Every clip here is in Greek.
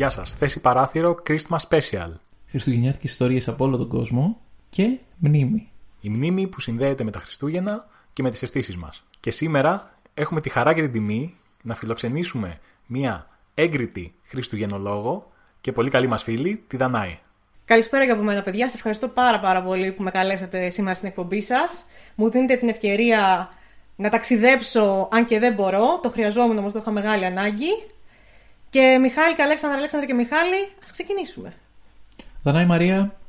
Γεια σας. Θέση παράθυρο Christmas Special. Χριστουγεννιάτικες ιστορίες από όλο τον κόσμο και μνήμη. Η μνήμη που συνδέεται με τα Χριστούγεννα και με τις αισθήσεις μας. Και σήμερα έχουμε τη χαρά και την τιμή να φιλοξενήσουμε μία έγκριτη Χριστουγεννολόγο και πολύ καλή μας φίλη, τη Δανάη. Καλησπέρα και από μένα, παιδιά. Σε ευχαριστώ πάρα, πάρα πολύ που με καλέσατε σήμερα στην εκπομπή σας. Μου δίνετε την ευκαιρία να ταξιδέψω, αν και δεν μπορώ. Το χρειαζόμουν όμως, το είχα μεγάλη ανάγκη. Και Μιχάλη και Αλέξανδρα, Αλέξανδρα και Μιχάλη, ας ξεκινήσουμε. Δανάη Μαρία,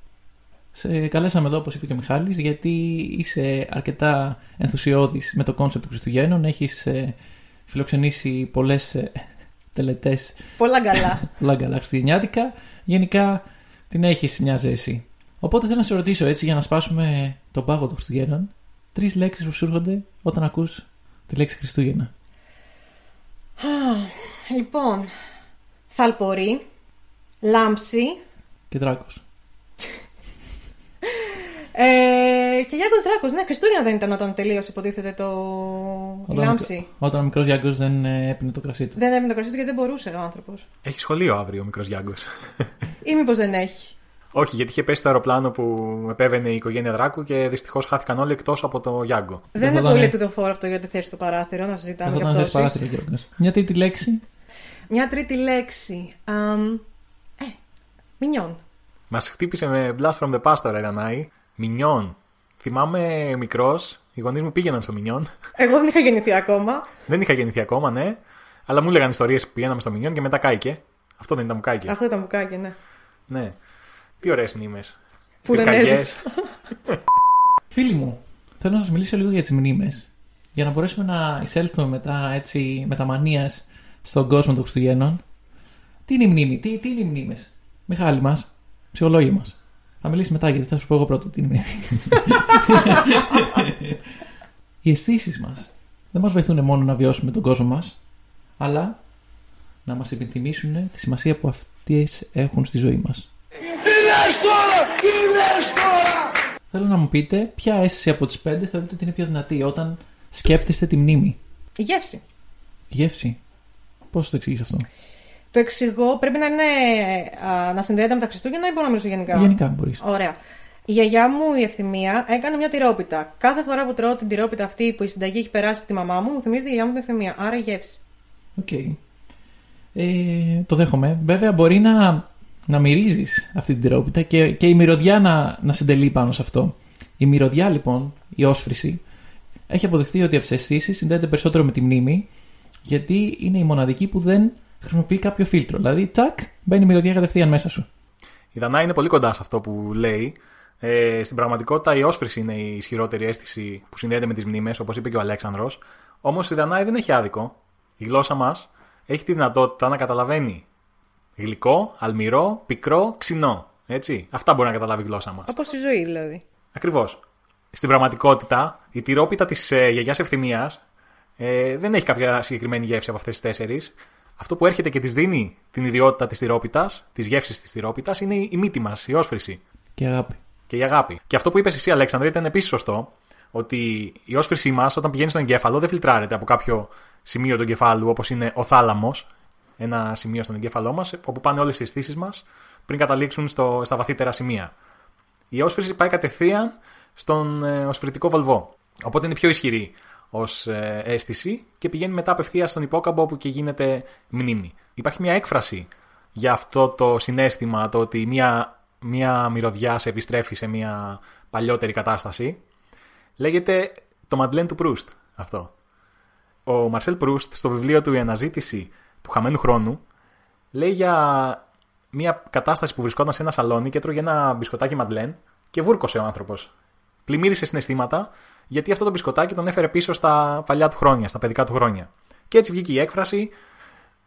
σε καλέσαμε εδώ, όπως είπε και ο Μιχάλης, γιατί είσαι αρκετά ενθουσιώδης με το κόνσεπτ του Χριστουγέννων. Έχεις ε, φιλοξενήσει πολλές ε, τελετές. Πολλά καλά. πολλά καλά χριστουγεννιάτικα. Γενικά την έχεις μια ζέση. Οπότε θέλω να σε ρωτήσω έτσι για να σπάσουμε τον πάγο των Χριστουγέννων. Τρεις λέξεις που σου έρχονται όταν ακούς τη λέξη Χριστούγεννα. λοιπόν, θαλπορή, λάμψη. Και δράκος. Ε, και Γιάνγκος Δράκος, ναι, Χριστούγεννα δεν ήταν όταν τελείωσε, υποτίθεται το. Όταν, λάμψη. Όταν ο μικρός Γιάνγκος δεν ε, έπινε το κρασί του. Δεν έπινε το κρασί του γιατί δεν μπορούσε ο άνθρωπος. Έχει σχολείο αύριο ο μικρός Γιάνγκος. ή μήπως δεν έχει. Όχι, γιατί είχε πέσει το αεροπλάνο που επέβαινε η οικογένεια Δράκου και δυστυχώς χάθηκαν όλοι εκτός από το Γιάνγκο. Δεν είναι πολύ επιδοφόρο αυτό για τη θέση στο παράθυρο, να συζητάμε για αυτό. παράθυρο, Μια τρίτη λέξη. Μια τρίτη λέξη. Um, ε, μινιόν. Μας χτύπησε με blast from the past τώρα, Ρανάη. Μινιόν. Θυμάμαι μικρός, οι γονείς μου πήγαιναν στο Μινιόν. Εγώ δεν είχα γεννηθεί ακόμα. δεν είχα γεννηθεί ακόμα, ναι. Αλλά μου έλεγαν ιστορίες που πηγαίναμε στο Μινιόν και μετά κάηκε. Αυτό δεν ήταν μου κάηκε. Αυτό ήταν μου κάηκε, ναι. Ναι. Τι ωραίες μνήμες. Που δεν έζησε. Φίλοι μου, θέλω να σας μιλήσω λίγο για τις μνήμες. Για να μπορέσουμε να εισέλθουμε μετά έτσι με τα μανίας στον κόσμο των Χριστουγέννων. Τι είναι η μνήμη, τι, τι είναι οι μνήμες; Μιχάλη μας, ψυχολόγοι μας. Θα μιλήσεις μετά γιατί θα σου πω εγώ πρώτο τι είναι. Οι αισθήσεις μας δεν μας βοηθούν μόνο να βιώσουμε τον κόσμο μας, αλλά να μας επιθυμήσουν τη σημασία που αυτές έχουν στη ζωή μας. Τι τώρα! Τι τώρα! Θέλω να μου πείτε ποια αίσθηση από τις πέντε θεωρείτε ότι είναι πιο δυνατή όταν σκέφτεστε τη μνήμη. Η γεύση. Η γεύση. Πώς το εξηγείς αυτό; Το εξηγώ, πρέπει να, είναι, α, να συνδέεται με τα Χριστούγεννα ή μπορώ να μιλήσω γενικά; Γενικά μπορείς. Ωραία. Η γιαγιά μου η Ευθυμία έκανε μια τυρόπιτα. Κάθε φορά που τρώω την τυρόπιτα αυτή που η συνταγή έχει περάσει στη μαμά μου, μου θυμίζει τη γιαγιά μου την Ευθυμία. Άρα η γεύση. OK. Okay. Ε, το δέχομαι. Βέβαια μπορεί να, να μυρίζεις αυτή την τυρόπιτα και, και η μυρωδιά να, να συντελεί πάνω σε αυτό. Η μυρωδιά λοιπόν, η όσφρηση, έχει αποδειχθεί ότι από τι αισθήσει συνδέεται περισσότερο με τη μνήμη, γιατί είναι η μοναδική που δεν χρησιμοποιεί κάποιο φίλτρο. Δηλαδή, τσακ, μπαίνει η μυρωδιά κατευθείαν μέσα σου. Η Δανάη είναι πολύ κοντά σε αυτό που λέει. Ε, στην πραγματικότητα, η όσφρηση είναι η ισχυρότερη αίσθηση που συνδέεται με τις μνήμες, όπως είπε και ο Αλέξανδρος. Όμως η Δανάη δεν έχει άδικο. Η γλώσσα μας έχει τη δυνατότητα να καταλαβαίνει γλυκό, αλμυρό, πικρό, ξινό. Έτσι. Αυτά μπορεί να καταλάβει η γλώσσα μας. Όπως η ζωή δηλαδή. Ακριβώς. Στην πραγματικότητα, η τυρόπιτα της ε, γιαγιά ευθυμίας ε, δεν έχει κάποια συγκεκριμένη γεύση από αυτές τις τέσσερις αυτό που έρχεται και της δίνει την ιδιότητα της τυρόπιτας, της γεύσης της τυρόπιτας, είναι η μύτη μας, η όσφρηση. Και η αγάπη. Και η αγάπη. Και αυτό που είπες εσύ, Αλέξανδρα, ήταν επίσης σωστό. Ότι η όσφρησή μας, όταν πηγαίνει στον εγκέφαλο, δεν φιλτράρεται από κάποιο σημείο του εγκεφάλου, όπως είναι ο θάλαμος, ένα σημείο στον εγκέφαλό μας, όπου πάνε όλες οι αισθήσεις μας πριν καταλήξουν στο, στα βαθύτερα σημεία. Η όσφρηση πάει κατευθείαν στον ε, οσφρητικό βολβό. Οπότε είναι πιο ισχυρή ως ε, αίσθηση και πηγαίνει μετά απευθείας στον υπόκαμπο όπου και γίνεται μνήμη. Υπάρχει μια έκφραση για αυτό το συνέστημα, το ότι μια, μια μυρωδιά σε επιστρέφει σε μια παλιότερη κατάσταση. Λέγεται το Μαντλέν του Προύστ αυτό. Ο Μαρσέλ Προύστ στο βιβλίο του «Η αναζήτηση του χαμένου χρόνου» λέει για μια κατάσταση που βρισκόταν σε ένα σαλόνι και έτρωγε ένα μπισκοτάκι Μαντλέν και βούρκωσε ο άνθρωπος. Πλημμύρισε συναισθήματα γιατί αυτό το μπισκοτάκι τον έφερε πίσω στα παλιά του χρόνια, στα παιδικά του χρόνια. Και έτσι βγήκε η έκφραση.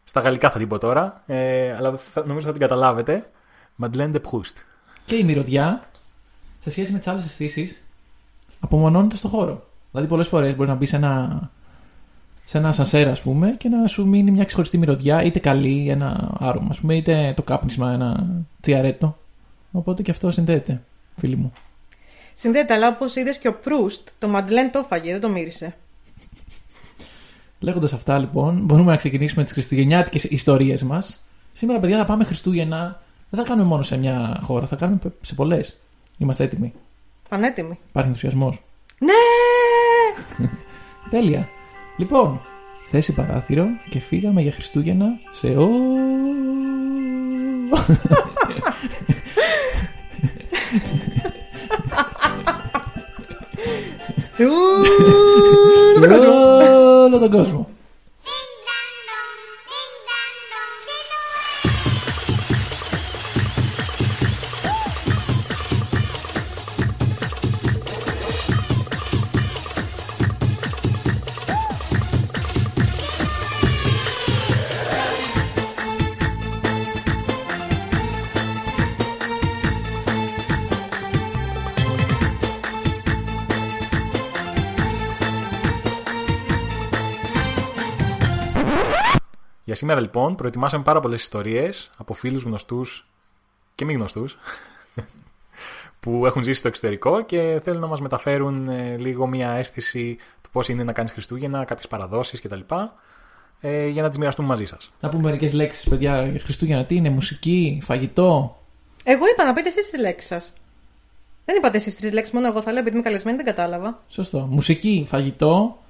Στα γαλλικά θα την πω τώρα, ε, αλλά θα, νομίζω θα την καταλάβετε. Madeleine de Proust. Και η μυρωδιά, σε σχέση με τις άλλες αισθήσεις, απομονώνεται στο χώρο. Δηλαδή, πολλές φορές μπορεί να μπει σε ένα, σε ένα σανσέρα, ας πούμε, και να σου μείνει μια ξεχωριστή μυρωδιά, είτε καλή, ένα άρωμα, ας πούμε, είτε το κάπνισμα, ένα τσιαρέτο. Οπότε και αυτό συνδέεται, φίλοι μου. Συνδέεται, αλλά όπως είδες και ο Προύστ, το Μαντλέν το έφαγε, δεν το μύρισε. Λέγοντας αυτά, λοιπόν, μπορούμε να ξεκινήσουμε τις χριστουγεννιάτικες ιστορίες μας. Σήμερα, παιδιά, θα πάμε Χριστούγεννα. Δεν θα κάνουμε μόνο σε μια χώρα, θα κάνουμε σε πολλές. Είμαστε έτοιμοι. Πανέτοιμη. Υπάρχει ενθουσιασμός. Ναι! Τέλεια. Λοιπόν, θέση παράθυρο και φύγαμε για Χριστούγεννα σε ο... Ου, σε όλο τον κόσμο. Για σήμερα λοιπόν προετοιμάσαμε πάρα πολλές ιστορίες από φίλους γνωστούς και μη γνωστούς που έχουν ζήσει στο εξωτερικό και θέλουν να μας μεταφέρουν ε, λίγο μια αίσθηση του πώς είναι να κάνεις Χριστούγεννα, κάποιες παραδόσεις κτλ. Ε, για να τις μοιραστούμε μαζί σας. Να πούμε μερικές λέξεις, παιδιά, για Χριστούγεννα. Τι είναι, μουσική, φαγητό; Εγώ είπα να πείτε εσείς τις λέξεις σας. Δεν είπατε εσείς τρεις λέξεις, μόνο εγώ θα λέω, επειδή είμαι καλεσμένη, δεν κατάλαβα. Σωστό. Μουσική, φαγητό,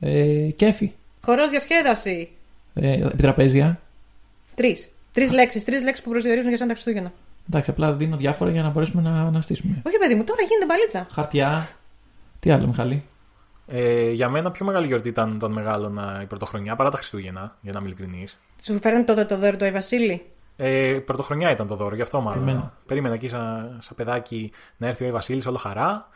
ε, κέφι. Χορός διασκέδαση. Ε, επιτραπέζια. Τρεις. Τρεις λέξεις. Τρεις λέξεις που προσδιορίζουν για σαν τα Χριστούγεννα. Εντάξει, απλά δίνω διάφορα για να μπορέσουμε να αναστήσουμε. Όχι, παιδί μου, τώρα γίνεται μπαλίτσα. Χαρτιά. Τι άλλο, Μιχαλή; Ε, για μένα πιο μεγάλη γιορτή ήταν των μεγάλων ε, η Πρωτοχρονιά παρά τα Χριστούγεννα, για να είμαι ειλικρινής. Σου φέρνει τότε το δώρο του Άι Βασίλη; Ε, πρωτοχρονιά ήταν το δώρο, γι' αυτό μάλλον. Περίμενα. Περίμενα εκεί σαν, σαν παιδάκι να έρθει ο Άι Βασίλης όλο χαρά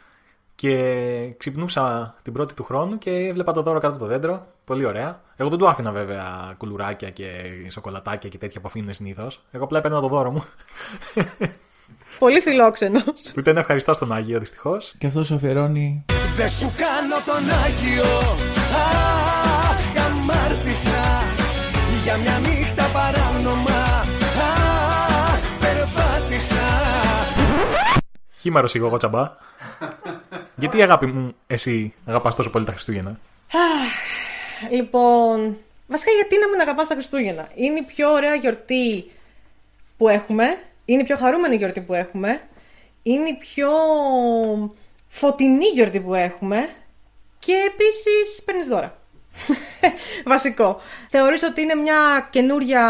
και ξυπνούσα την πρώτη του χρόνου και έβλεπα το δώρο κάτω από το δέντρο. Πολύ ωραία. Εγώ δεν του άφηνα βέβαια κουλουράκια και σοκολατάκια και τέτοια που αφήνουν συνήθως. Εγώ απλά έπαιρνα το δώρο μου. Πολύ φιλόξενος. Ούτε ένα ευχαριστώ στον Άγιο δυστυχώς. Και αυτός σου αφιερώνει. Δεν σου κάνω τον Άγιο Αχ, αμάρτησα Για μια νύχτα παράνομα Αχ, περπάτησα Χήμαρο εγώ, εγώ τσαμπά. Γιατί αγάπη μου, εσύ αγαπάς τόσο πολύ τα Χριστούγεννα; λοιπόν, βασικά γιατί να μην αγαπάς τα Χριστούγεννα; Είναι η πιο ωραία γιορτή που έχουμε. Είναι η πιο χαρούμενη γιορτή που έχουμε. Είναι η πιο φωτεινή γιορτή που έχουμε. Και επίσης παίρνεις δώρα. Βασικό. Θεωρείς ότι είναι μια καινούρια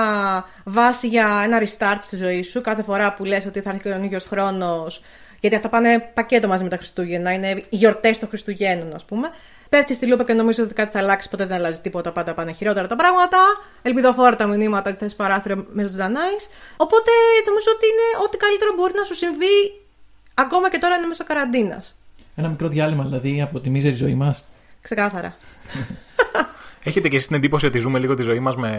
βάση για ένα restart στη ζωή σου. Κάθε φορά που λες ότι θα έρθει και ο ίδιο χρόνος γιατί αυτά πάνε πακέτο μαζί με τα Χριστούγεννα. Είναι οι γιορτές των Χριστουγέννων, ας πούμε. Πέφτει στη λούπα και νομίζω ότι κάτι θα αλλάξει. Ποτέ δεν αλλάζει τίποτα. Πάντα πάνε χειρότερα τα πράγματα. Ελπιδοφόρα τα μηνύματα ότι θες παράθυρο μέσα τη Δανάης. Οπότε νομίζω ότι είναι ό,τι καλύτερο μπορεί να σου συμβεί ακόμα και τώρα είναι μέσω καραντίνας. Ένα μικρό διάλειμμα δηλαδή από τη μίζερη ζωή μας. Ξεκάθαρα. Έχετε και εσείς την εντύπωση ότι ζούμε λίγο τη ζωή μας με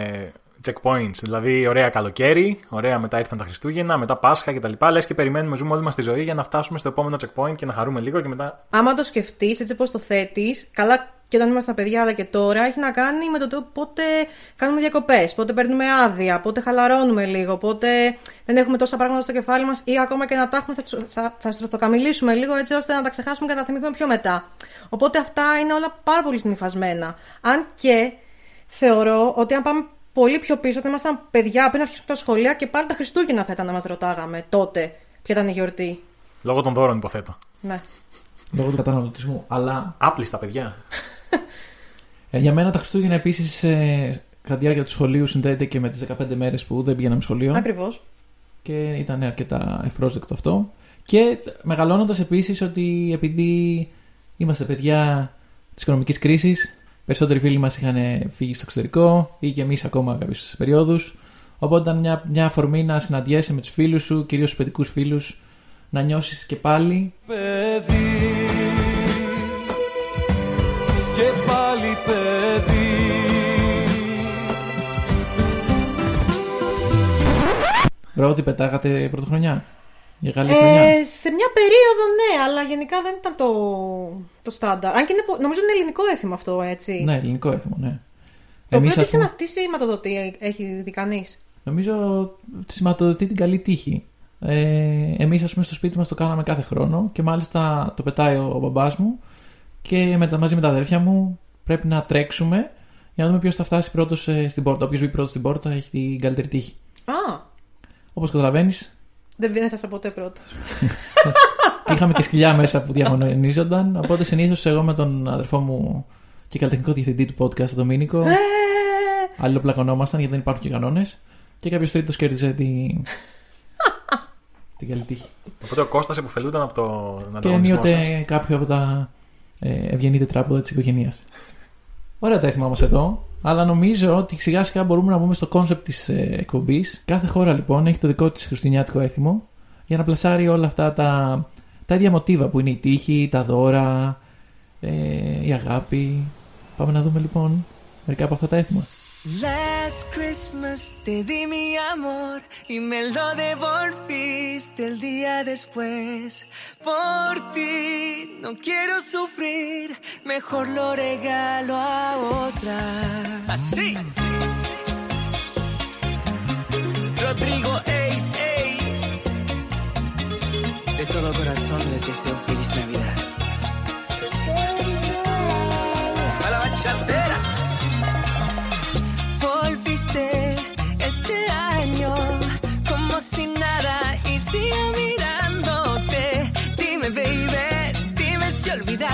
checkpoints. Δηλαδή, ωραία καλοκαίρι, ωραία μετά ήρθαν τα Χριστούγεννα, μετά Πάσχα κτλ. Λες και περιμένουμε, ζούμε όλη μας τη ζωή για να φτάσουμε στο επόμενο checkpoint και να χαρούμε λίγο και μετά. Άμα το σκεφτείς, έτσι πώς το θέτεις, καλά και όταν ήμασταν παιδιά, αλλά και τώρα, έχει να κάνει με το πότε κάνουμε διακοπές, πότε παίρνουμε άδεια, πότε χαλαρώνουμε λίγο, πότε δεν έχουμε τόσα πράγματα στο κεφάλι μας ή ακόμα και να τα έχουμε, θα στρωθοκαμιλήσουμε λίγο έτσι ώστε να τα ξεχάσουμε και να τα θυμηθούμε πιο μετά. Οπότε αυτά είναι όλα πάρα πολύ συνηθισμένα. Αν και θεωρώ ότι αν πάμε πολύ πιο πίσω, όταν ήμασταν παιδιά πριν αρχίσουμε τα σχολεία και πάλι τα Χριστούγεννα θα ήταν να μας ρωτάγαμε τότε ποια ήταν η γιορτή. Λόγω των δώρων, υποθέτω. Ναι. Λόγω του καταναλωτισμού. Αλλά Άπλιστα, παιδιά. ε, για μένα τα Χριστούγεννα επίσης ε, κατά τη διάρκεια του σχολείου συνδέεται και με τις 15 μέρες που δεν πήγαμε σχολείο. Ακριβώς. Και ήταν αρκετά ευπρόσδεκτο αυτό. Και μεγαλώνοντας επίσης ότι επειδή είμαστε παιδιά της οικονομικής κρίσης, περισσότεροι φίλοι μας είχαν φύγει στο εξωτερικό ή και εμείς ακόμα κάποιες περιόδους. Οπότε ήταν μια, μια αφορμή να συναντιέσαι με τους φίλους σου, κυρίως τους παιδικούς φίλους, να νιώσεις και πάλι Παιδί Και πάλι παιδί Ρώτη, πετάγατε πρωτοχρονιά. Για καλή χρονιά. Ε, σε μια περίοδο ναι, αλλά γενικά δεν ήταν το, το στάνταρ. Αν και είναι, πο- νομίζω είναι ελληνικό έθιμο αυτό, έτσι. Ναι, ελληνικό έθιμο, ναι. Το Εμείς, οποίο ας τι, πούμε, σημα- τι σηματοδοτεί έχει δει κανείς; Νομίζω τη σηματοδοτεί την καλή τύχη. Ε, εμείς ας πούμε στο σπίτι μας το κάναμε κάθε χρόνο και μάλιστα το πετάει ο, ο μπαμπάς μου και με, τα- μαζί με τα αδέρφια μου πρέπει να τρέξουμε για να δούμε ποιος θα φτάσει πρώτος ε, στην πόρτα. Όποιος μπει πρώτος στην πόρτα έχει την καλύτερη τύχη. Α, Όπως καταλαβαίνεις, δεν δεν έφτασα ποτέ πρώτος. είχαμε και σκυλιά μέσα που διαγωνίζονταν. Οπότε συνήθως εγώ με τον αδερφό μου και καλλιτεχνικό διευθυντή του podcast, τον Μίνικο, Ε, αλληλοπλακωνόμασταν γιατί δεν υπάρχουν και κανόνες. Και κάποιος τρίτος κέρδιζε την. την καλή τύχη. Οπότε ο Κώστας επωφελούνταν από το Και ανταγωνισμό σας. ενίοτε κάποιο από τα ε, ευγενή τετράποδα της οικογένειας. Ωραία τα έθιμα μας εδώ. Αλλά νομίζω ότι σιγά σιγά μπορούμε να μπούμε στο κόνσεπτ της ε, εκπομπής. Κάθε χώρα λοιπόν έχει το δικό της χριστουγεννιάτικο έθιμο για να πλασάρει όλα αυτά τα, τα ίδια μοτίβα που είναι η τύχη, τα δώρα, ε, η αγάπη. Πάμε να δούμε λοιπόν μερικά από αυτά τα έθιμα. Last Christmas te di mi amor y me lo devolviste el día después. Por ti no quiero sufrir, mejor lo regalo a otra. Así. Rodrigo Ace Ace. De todo corazón les deseo feliz Navidad.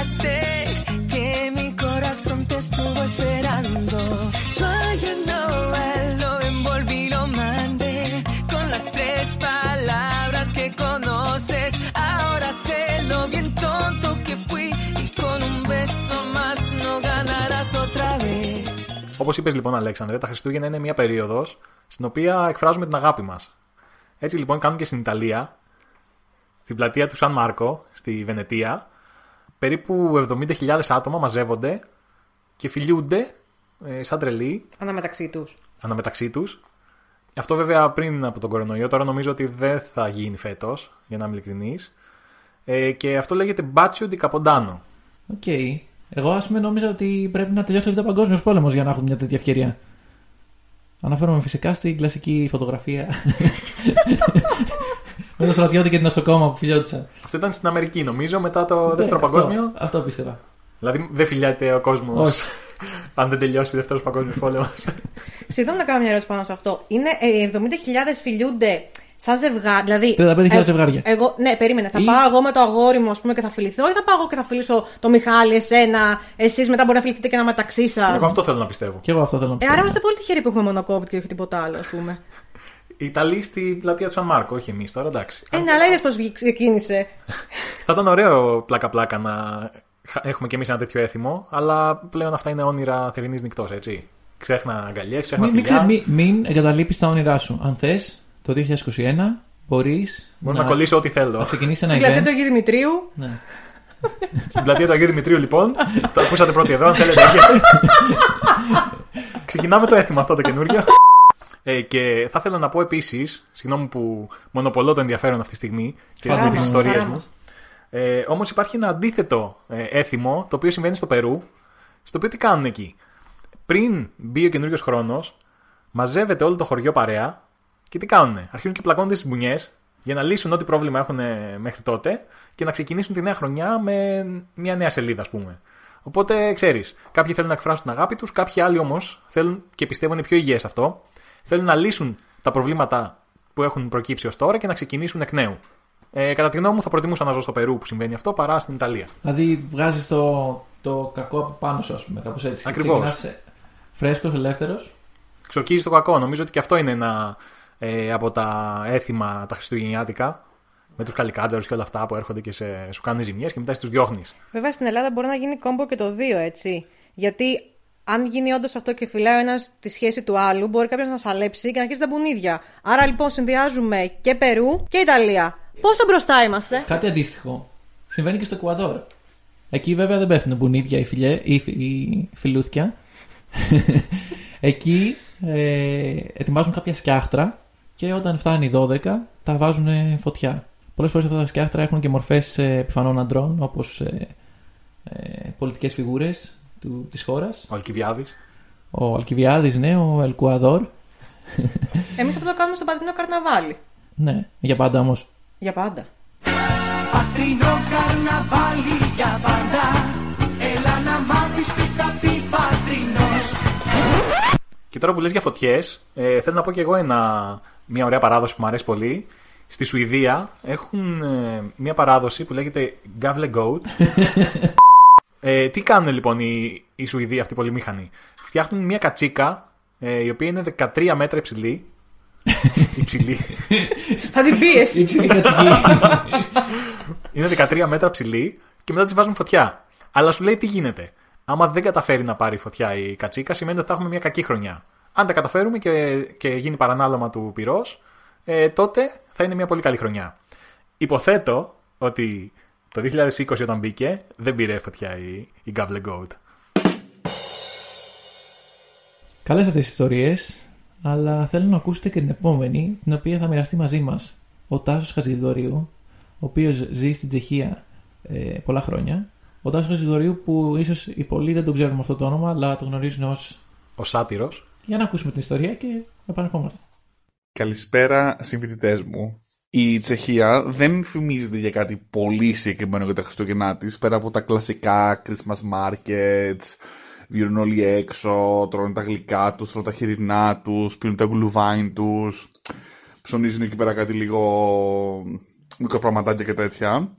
Si olvidaste que mi corazón te estuvo esperando. Yo ayer Noel lo envolví y lo mandé con las tres palabras que conoces. Ahora sé lo bien tonto que fui y con un beso más no ganarás otra vez. Όπω είπε λοιπόν, Αλέξανδρε, τα Χριστούγεννα είναι μια περίοδο στην οποία εκφράζουμε την αγάπη μα. Έτσι λοιπόν κάνουν και στην Ιταλία, στην πλατεία του Σαν Μάρκο, στη Βενετία, περίπου 70.000 άτομα μαζεύονται και φιλιούνται ε, σαν τρελοί Αναμεταξύ τους. αναμεταξύ τους. Αυτό βέβαια πριν από τον κορονοϊό, τώρα νομίζω ότι δεν θα γίνει φέτος, για να είμαι ειλικρινής. Ε, και αυτό λέγεται Bacio di Capodanno. OK. Εγώ ας πούμε νόμιζα ότι πρέπει να τελειώσει ο παγκόσμιος πόλεμος για να έχουμε μια τέτοια ευκαιρία. Αναφέρομαι φυσικά στην κλασική φωτογραφία. με το στρατιώτη και την νοσοκόμα που φιλιόντουσαν. Αυτό ήταν στην Αμερική, νομίζω, μετά το Ναι, δεύτερο αυτό- παγκόσμιο. Αυτό πίστευα. Δηλαδή δεν φιλιάται ο κόσμος Όχι. αν δεν τελειώσει ο δεύτερος παγκόσμιος πόλεμος. Συγγνώμη να κάνω μια ερώτηση πάνω σε αυτό. Είναι ε, 70.000 φιλιούνται σαν ζευγάρι. Δηλαδή, 35.000 ε, ζευγάρια. Εγώ, ναι, περίμενε. Θα Ή- πάω εγώ με το αγόρι μου ας πούμε, και θα φιληθώ, ή θα πάω εγώ και θα φιλήσω το Μιχάλη, εσένα, εσείς μετά μπορεί να φιληθείτε και ένα μεταξύ σας; Εγώ αυτό θέλω να πιστεύω. Και εγώ αυτό θέλω να Ε, πιστεύω. άρα είμαστε πολύ τυχεροί που έχουμε μόνο COVID και όχι τίποτα άλλο, ας πούμε. Οι Ιταλοί στην πλατεία του Σαν Μάρκο, όχι εμείς τώρα, εντάξει. Ε, ναι, αλλά είδες πώς ξεκίνησε. Θα ήταν ωραίο πλάκα-πλάκα να χα- έχουμε κι εμείς ένα τέτοιο έθιμο, αλλά πλέον αυτά είναι όνειρα θερινής νυχτός, έτσι. Ξέχνα αγκαλιές, ξέχνα Μην, μην, φιλιά. ξε- μην, μην εγκαταλείπεις τα όνειρά σου. Αν θες, το 2021 μπορείς Μπορώ να κολλήσω ό,τι να θέλω. ξεκινήσεις ένα Στην πλατεία event. του Αγίου Δημητρίου. Ναι. Στην πλατεία του Αγίου Δημητρίου, λοιπόν. το ακούσατε πρώτοι εδώ, αν θέλετε. Ξεκινάμε το έθιμο αυτό το καινούριο. Ε, και θα ήθελα να πω επίσης, συγγνώμη που μονοπολώ το ενδιαφέρον αυτή τη στιγμή και Χαρά με τις μας, ιστορίες χαρά μου. μας. Ε, Όμως υπάρχει ένα αντίθετο ε, έθιμο το οποίο συμβαίνει στο Περού, στο οποίο τι κάνουν εκεί. Πριν μπει ο καινούριο χρόνος, μαζεύεται όλο το χωριό παρέα και τι κάνουν. Αρχίζουν και πλακώνονται στις μπουνιές για να λύσουν ό,τι πρόβλημα έχουν ε, μέχρι τότε και να ξεκινήσουν τη νέα χρονιά με μια νέα σελίδα, ας πούμε. Οπότε ξέρεις, κάποιοι θέλουν να εκφράσουν την αγάπη τους, κάποιοι άλλοι όμως θέλουν και πιστεύουν είναι πιο υγιές αυτό. Θέλουν να λύσουν τα προβλήματα που έχουν προκύψει ως τώρα και να ξεκινήσουν εκ νέου. Ε, κατά τη γνώμη μου, θα προτιμούσα να ζω στο Περού που συμβαίνει αυτό παρά στην Ιταλία. Δηλαδή βγάζεις το, το κακό από πάνω σου, ας πούμε, κάπως έτσι. Ακριβώς. Φρέσκος, ελεύθερος. Ξορκίζει το κακό. Νομίζω ότι και αυτό είναι ένα ε, από τα έθιμα τα χριστουγεννιάτικα. Με τους καλικάτζαρους και όλα αυτά που έρχονται και σε, σου κάνουν ζημιές και μετά τους διώχνεις. Βέβαια στην Ελλάδα μπορεί να γίνει κόμπο και το δύο, έτσι. Γιατί αν γίνει όντως αυτό και φυλάει ο ένας τη σχέση του άλλου, μπορεί κάποιος να σαλέψει και να αρχίσει τα μπουνίδια. Άρα λοιπόν συνδυάζουμε και Περού και Ιταλία. Πόσο μπροστά είμαστε; Κάτι αντίστοιχο συμβαίνει και στο Εκουαδόρ. Εκεί βέβαια δεν πέφτουν μπουνίδια ή, φιλιέ, ή, φι- ή φιλούθια. Εκεί ε, ετοιμάζουν κάποια σκιάχτρα και όταν φτάνει 12 τα βάζουν φωτιά. Πολλές φορές αυτά τα σκιάχτρα έχουν και μορφές επιφανών αντρών, όπως ε, ε, πολιτικές φιγούρες της χώρας. Ο Αλκιβιάδης. Ο Αλκιβιάδης, ναι, ο Ελκουαδόρ. Εμείς αυτό το κάνουμε στο πατρινό καρναβάλι. Ναι, για πάντα όμως. Για πάντα. Πατρινό καρναβάλι για πάντα Έλα να μάθεις τι θα πει πατρινός Και τώρα που λες για φωτιές, ε, θέλω να πω και εγώ ένα, μια ωραία παράδοση που μου αρέσει πολύ. Στη Σουηδία έχουν ε, μια παράδοση που λέγεται Gavle Goat. ε, τι κάνουν λοιπόν οι, οι Σουηδοί αυτοί οι πολυμήχανοι; Φτιάχνουν μια κατσίκα ε, η οποία είναι 13 μέτρα υψηλή. υψηλή. Θα την πίεση. Υψηλή κατσική. είναι 13 μέτρα ψηλή και μετά τη βάζουν φωτιά. Αλλά σου λέει τι γίνεται. Άμα δεν καταφέρει να πάρει φωτιά η κατσίκα, σημαίνει ότι θα έχουμε μια κακή χρονιά. Αν τα καταφέρουμε και, και γίνει παρανάλωμα του πυρός, ε, τότε θα είναι μια πολύ καλή χρονιά. Υποθέτω ότι το 2020 όταν μπήκε δεν πήρε φωτιά η, η Gavle Goat. Καλές αυτές τις ιστορίες, αλλά θέλω να ακούσετε και την επόμενη, την οποία θα μοιραστεί μαζί μας ο Τάσος Χαζηγορίου, ο οποίος ζει στην Τσεχία ε, πολλά χρόνια. Ο Τάσος Χαζηγορίου που ίσως οι πολλοί δεν τον ξέρουν με αυτό το όνομα, αλλά το γνωρίζουν ως... Ο σάτυρος. Για να ακούσουμε την ιστορία και επανερχόμαστε. Καλησπέρα συμφοιτητέ μου. Η Τσεχία δεν φημίζεται για κάτι πολύ συγκεκριμένο για τα Χριστούγεννά της, πέρα από τα κλασικά Christmas markets, βγαίνουν όλοι έξω, τρώνε τα γλυκά τους, τρώνε τα χοιρινά τους, πίνουν τα γλουβάιν τους, ψωνίζουν εκεί πέρα κάτι λίγο μικροπραγματάκια και τέτοια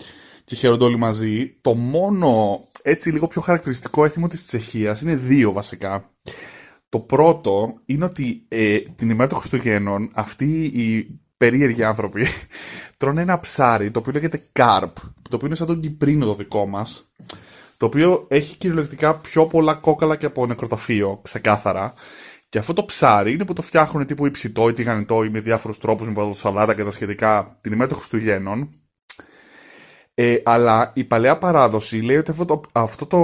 και χαίρονται όλοι μαζί. Το μόνο έτσι λίγο πιο χαρακτηριστικό έθιμο της Τσεχίας είναι δύο βασικά. Το πρώτο είναι ότι ε, την ημέρα των Χριστουγέννων αυτοί οι περίεργοι άνθρωποι τρώνε ένα ψάρι το οποίο λέγεται καρπ, το οποίο είναι σαν τον Κυπρίνο το δικό μας, το οποίο έχει κυριολεκτικά πιο πολλά κόκαλα και από νεκροταφείο, ξεκάθαρα. Και αυτό το ψάρι είναι που το φτιάχνουν τύπου υψητό ή τηγανιτό ή με διάφορους τρόπους, με σαλάτα και τα σχετικά την ημέρα των Χριστουγέννων. Ε, αλλά η παλαιά παράδοση λέει ότι αυτό το, αυτό το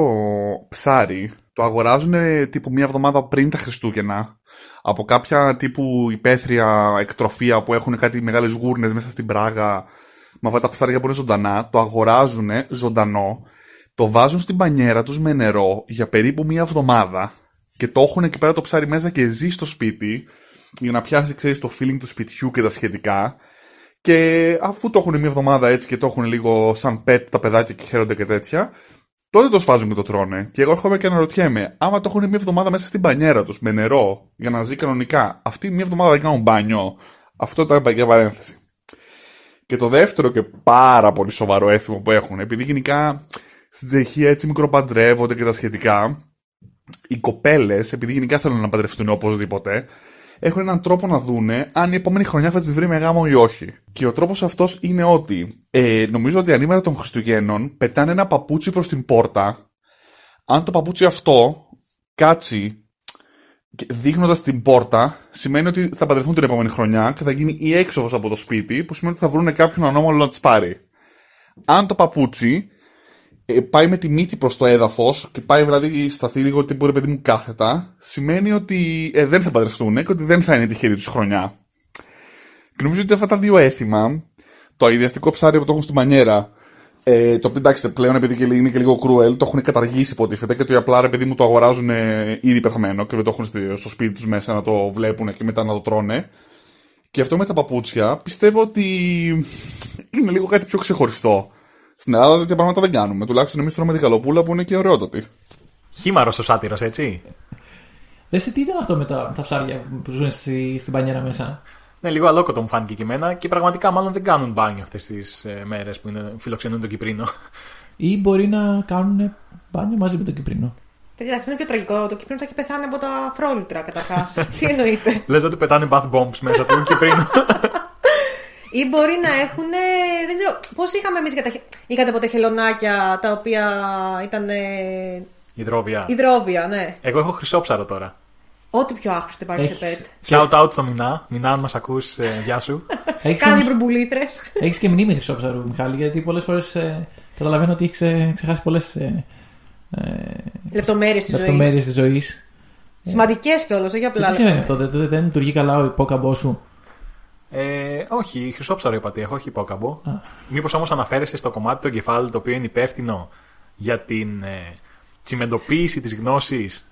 ψάρι το αγοράζουν ε, τύπου μία εβδομάδα πριν τα Χριστούγεννα από κάποια τύπου υπαίθρια εκτροφία που έχουν κάτι μεγάλες γούρνες μέσα στην πράγα με αυτά τα ψάρια που είναι ζωντανά, το αγοράζουν ζωντανό, το βάζουν στην πανιέρα τους με νερό για περίπου μία εβδομάδα και το έχουν εκεί πέρα το ψάρι μέσα και ζει στο σπίτι για να πιάσει, ξέρεις, το feeling του σπιτιού και τα σχετικά. Και αφού το έχουν μία εβδομάδα έτσι και το έχουν λίγο σαν pet τα παιδάκια και χαίρονται και τέτοια, τότε το σφάζουν και το τρώνε. Και εγώ έρχομαι και αναρωτιέμαι, άμα το έχουν μία εβδομάδα μέσα στην πανιέρα τους με νερό για να ζει κανονικά, αυτή μία εβδομάδα δεν κάνουν μπάνιο. Αυτό ήταν παγιά παρένθεση. Και το δεύτερο και πάρα πολύ σοβαρό έθιμο που έχουν, επειδή γενικά στην Τσεχία έτσι μικροπαντρεύονται και τα σχετικά, οι κοπέλες, επειδή γενικά θέλουν να παντρευτούν οπωσδήποτε, έχουν έναν τρόπο να δούνε αν η επόμενη χρονιά θα τις βρει με γάμο ή όχι. Και ο τρόπος αυτός είναι ότι ε, νομίζω ότι ανήμερα των Χριστουγέννων πετάνε ένα παπούτσι προς την πόρτα. Αν το παπούτσι αυτό κάτσει δείχνοντας την πόρτα, σημαίνει ότι θα παντρευτούν την επόμενη χρονιά και θα γίνει η έξοδος από το σπίτι, που σημαίνει ότι θα βρουν κάποιον ανώμαλο να τις πάρει. Αν το παπούτσι ε, πάει με τη μύτη προς το έδαφος και πάει δηλαδή σταθεί λίγο τύπου ρε παιδί μου κάθετα, σημαίνει ότι ε, δεν θα παντρευτούν και ότι δεν θα είναι τυχερή τους χρονιά. Και νομίζω ότι αυτά τα δύο έθιμα, το αειδιαστικό ψάρι που το έχουν στη μανιέρα, ε, το οποίο εντάξει πλέον επειδή και είναι και λίγο κρούελ, το έχουν καταργήσει υποτίθεται και το απλά ρε παιδί μου το αγοράζουν ε, ήδη πεθαμένο και δεν το έχουν στο- στο σπίτι τους μέσα να το βλέπουν και μετά να το τρώνε. Και αυτό με τα παπούτσια πιστεύω ότι είναι λίγο κάτι πιο ξεχωριστό. Στην Ελλάδα τέτοια πράγματα δεν κάνουμε. Τουλάχιστον εμείς τρώμε την καλοπούλα που είναι και ωραιότατη. Χήμαρο ο σάτυρο, έτσι. Εσύ τι ήταν αυτό με τα, τα ψάρια που ζουν στη, στην πανιέρα μέσα; Ναι, λίγο αλόκοτο μου φάνηκε και εμένα και πραγματικά μάλλον δεν κάνουν μπάνιο αυτές τις ε, μέρες που είναι, φιλοξενούν τον Κυπρίνο. Ή μπορεί να κάνουν μπάνιο μαζί με τον Κυπρίνο. Παιδιά, αυτό είναι πιο τραγικό. Το Κύπριο θα έχει πεθάνει από τα φρόλουτρα καταρχάς. Τι εννοείται; Λες ότι πετάνε bath bombs μέσα του Κυπρίνου. Ή μπορεί να έχουν. Δεν ξέρω. Πώς είχαμε εμείς για τα. χε- Είχατε ποτέ χελωνάκια τα οποία ήταν. ε, Υδρόβια. υδρόβια, ναι. Εγώ έχω χρυσόψαρο τώρα. Ό,τι πιο άχρηστο υπάρχει σε Έχεις- πετ. Shout out στο Μινά. Μινά, αν μας ακούς, ε, γεια σου. Έχεις, Κάνει όμως- μπουρμπουλήθρε. έχεις και μνήμη χρυσόψαρου, Μιχάλη, γιατί πολλές φορές καταλαβαίνω ότι έχεις ξε, ξεχάσει πολλές ε, ε, Λεπτομέρειες της ζωής. λεπτομέρειε της ζωής. Σημαντικές κιόλας, όχι απλά. Τι σημαίνει αυτό, δεν, δεν, δεν λειτουργεί καλά ο υπόκαμπός σου. Ε, όχι, χρυσόψαρο είπα τι έχω, όχι υπόκαμπο. Μήπως όμως αναφέρεσαι στο κομμάτι του εγκεφάλου το οποίο είναι υπεύθυνο για την ε, τσιμεντοποίηση της γνώσης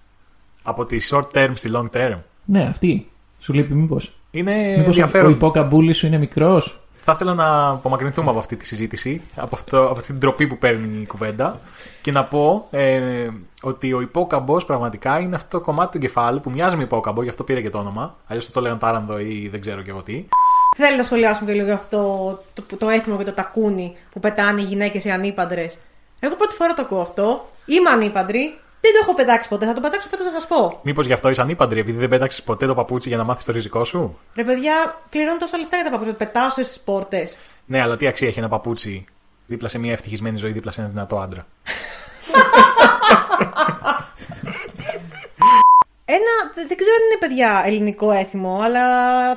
από τη short term στη long term; Ναι, αυτή. Σου λείπει, μήπως; Είναι Μήπως ο, ο ενδιαφέρον. υπόκαμπούλης σου είναι μικρός; Θα ήθελα να απομακρυνθούμε από αυτή τη συζήτηση, από, αυτό, από αυτή την τροπή που παίρνει η κουβέντα και να πω ε, ότι ο υπόκαμπος πραγματικά είναι αυτό το κομμάτι του εγκεφάλου που μοιάζει με υπόκαμπο, γι' αυτό πήρε και το όνομα. Αλλιώς θα το λέγανε τάρανδο ή δεν ξέρω και εγώ τι. Θέλει να σχολιάσουμε και λίγο αυτό το, το έθιμο και το τακούνι που πετάνε οι γυναίκες οι ανήπαντρες. Εγώ πρώτη φορά το ακούω αυτό. Είμαι ανήπαντρη. Δεν το έχω πετάξει ποτέ. Θα το πετάξω φέτος να σας πω. Μήπως γι' αυτό είσαι ανήπαντρη, επειδή δεν πέταξες ποτέ το παπούτσι για να μάθεις το ριζικό σου; Ρε παιδιά, πληρώνω τόσα λεφτά για τα παπούτσια. Πετάω στι πόρτε. Ναι, αλλά τι αξία έχει ένα παπούτσι δίπλα σε μια ευτυχισμένη ζωή, δίπλα σε ένα δυνατό άντρα; Ένα, δε- δεν ξέρω αν είναι παιδιά ελληνικό έθιμο, αλλά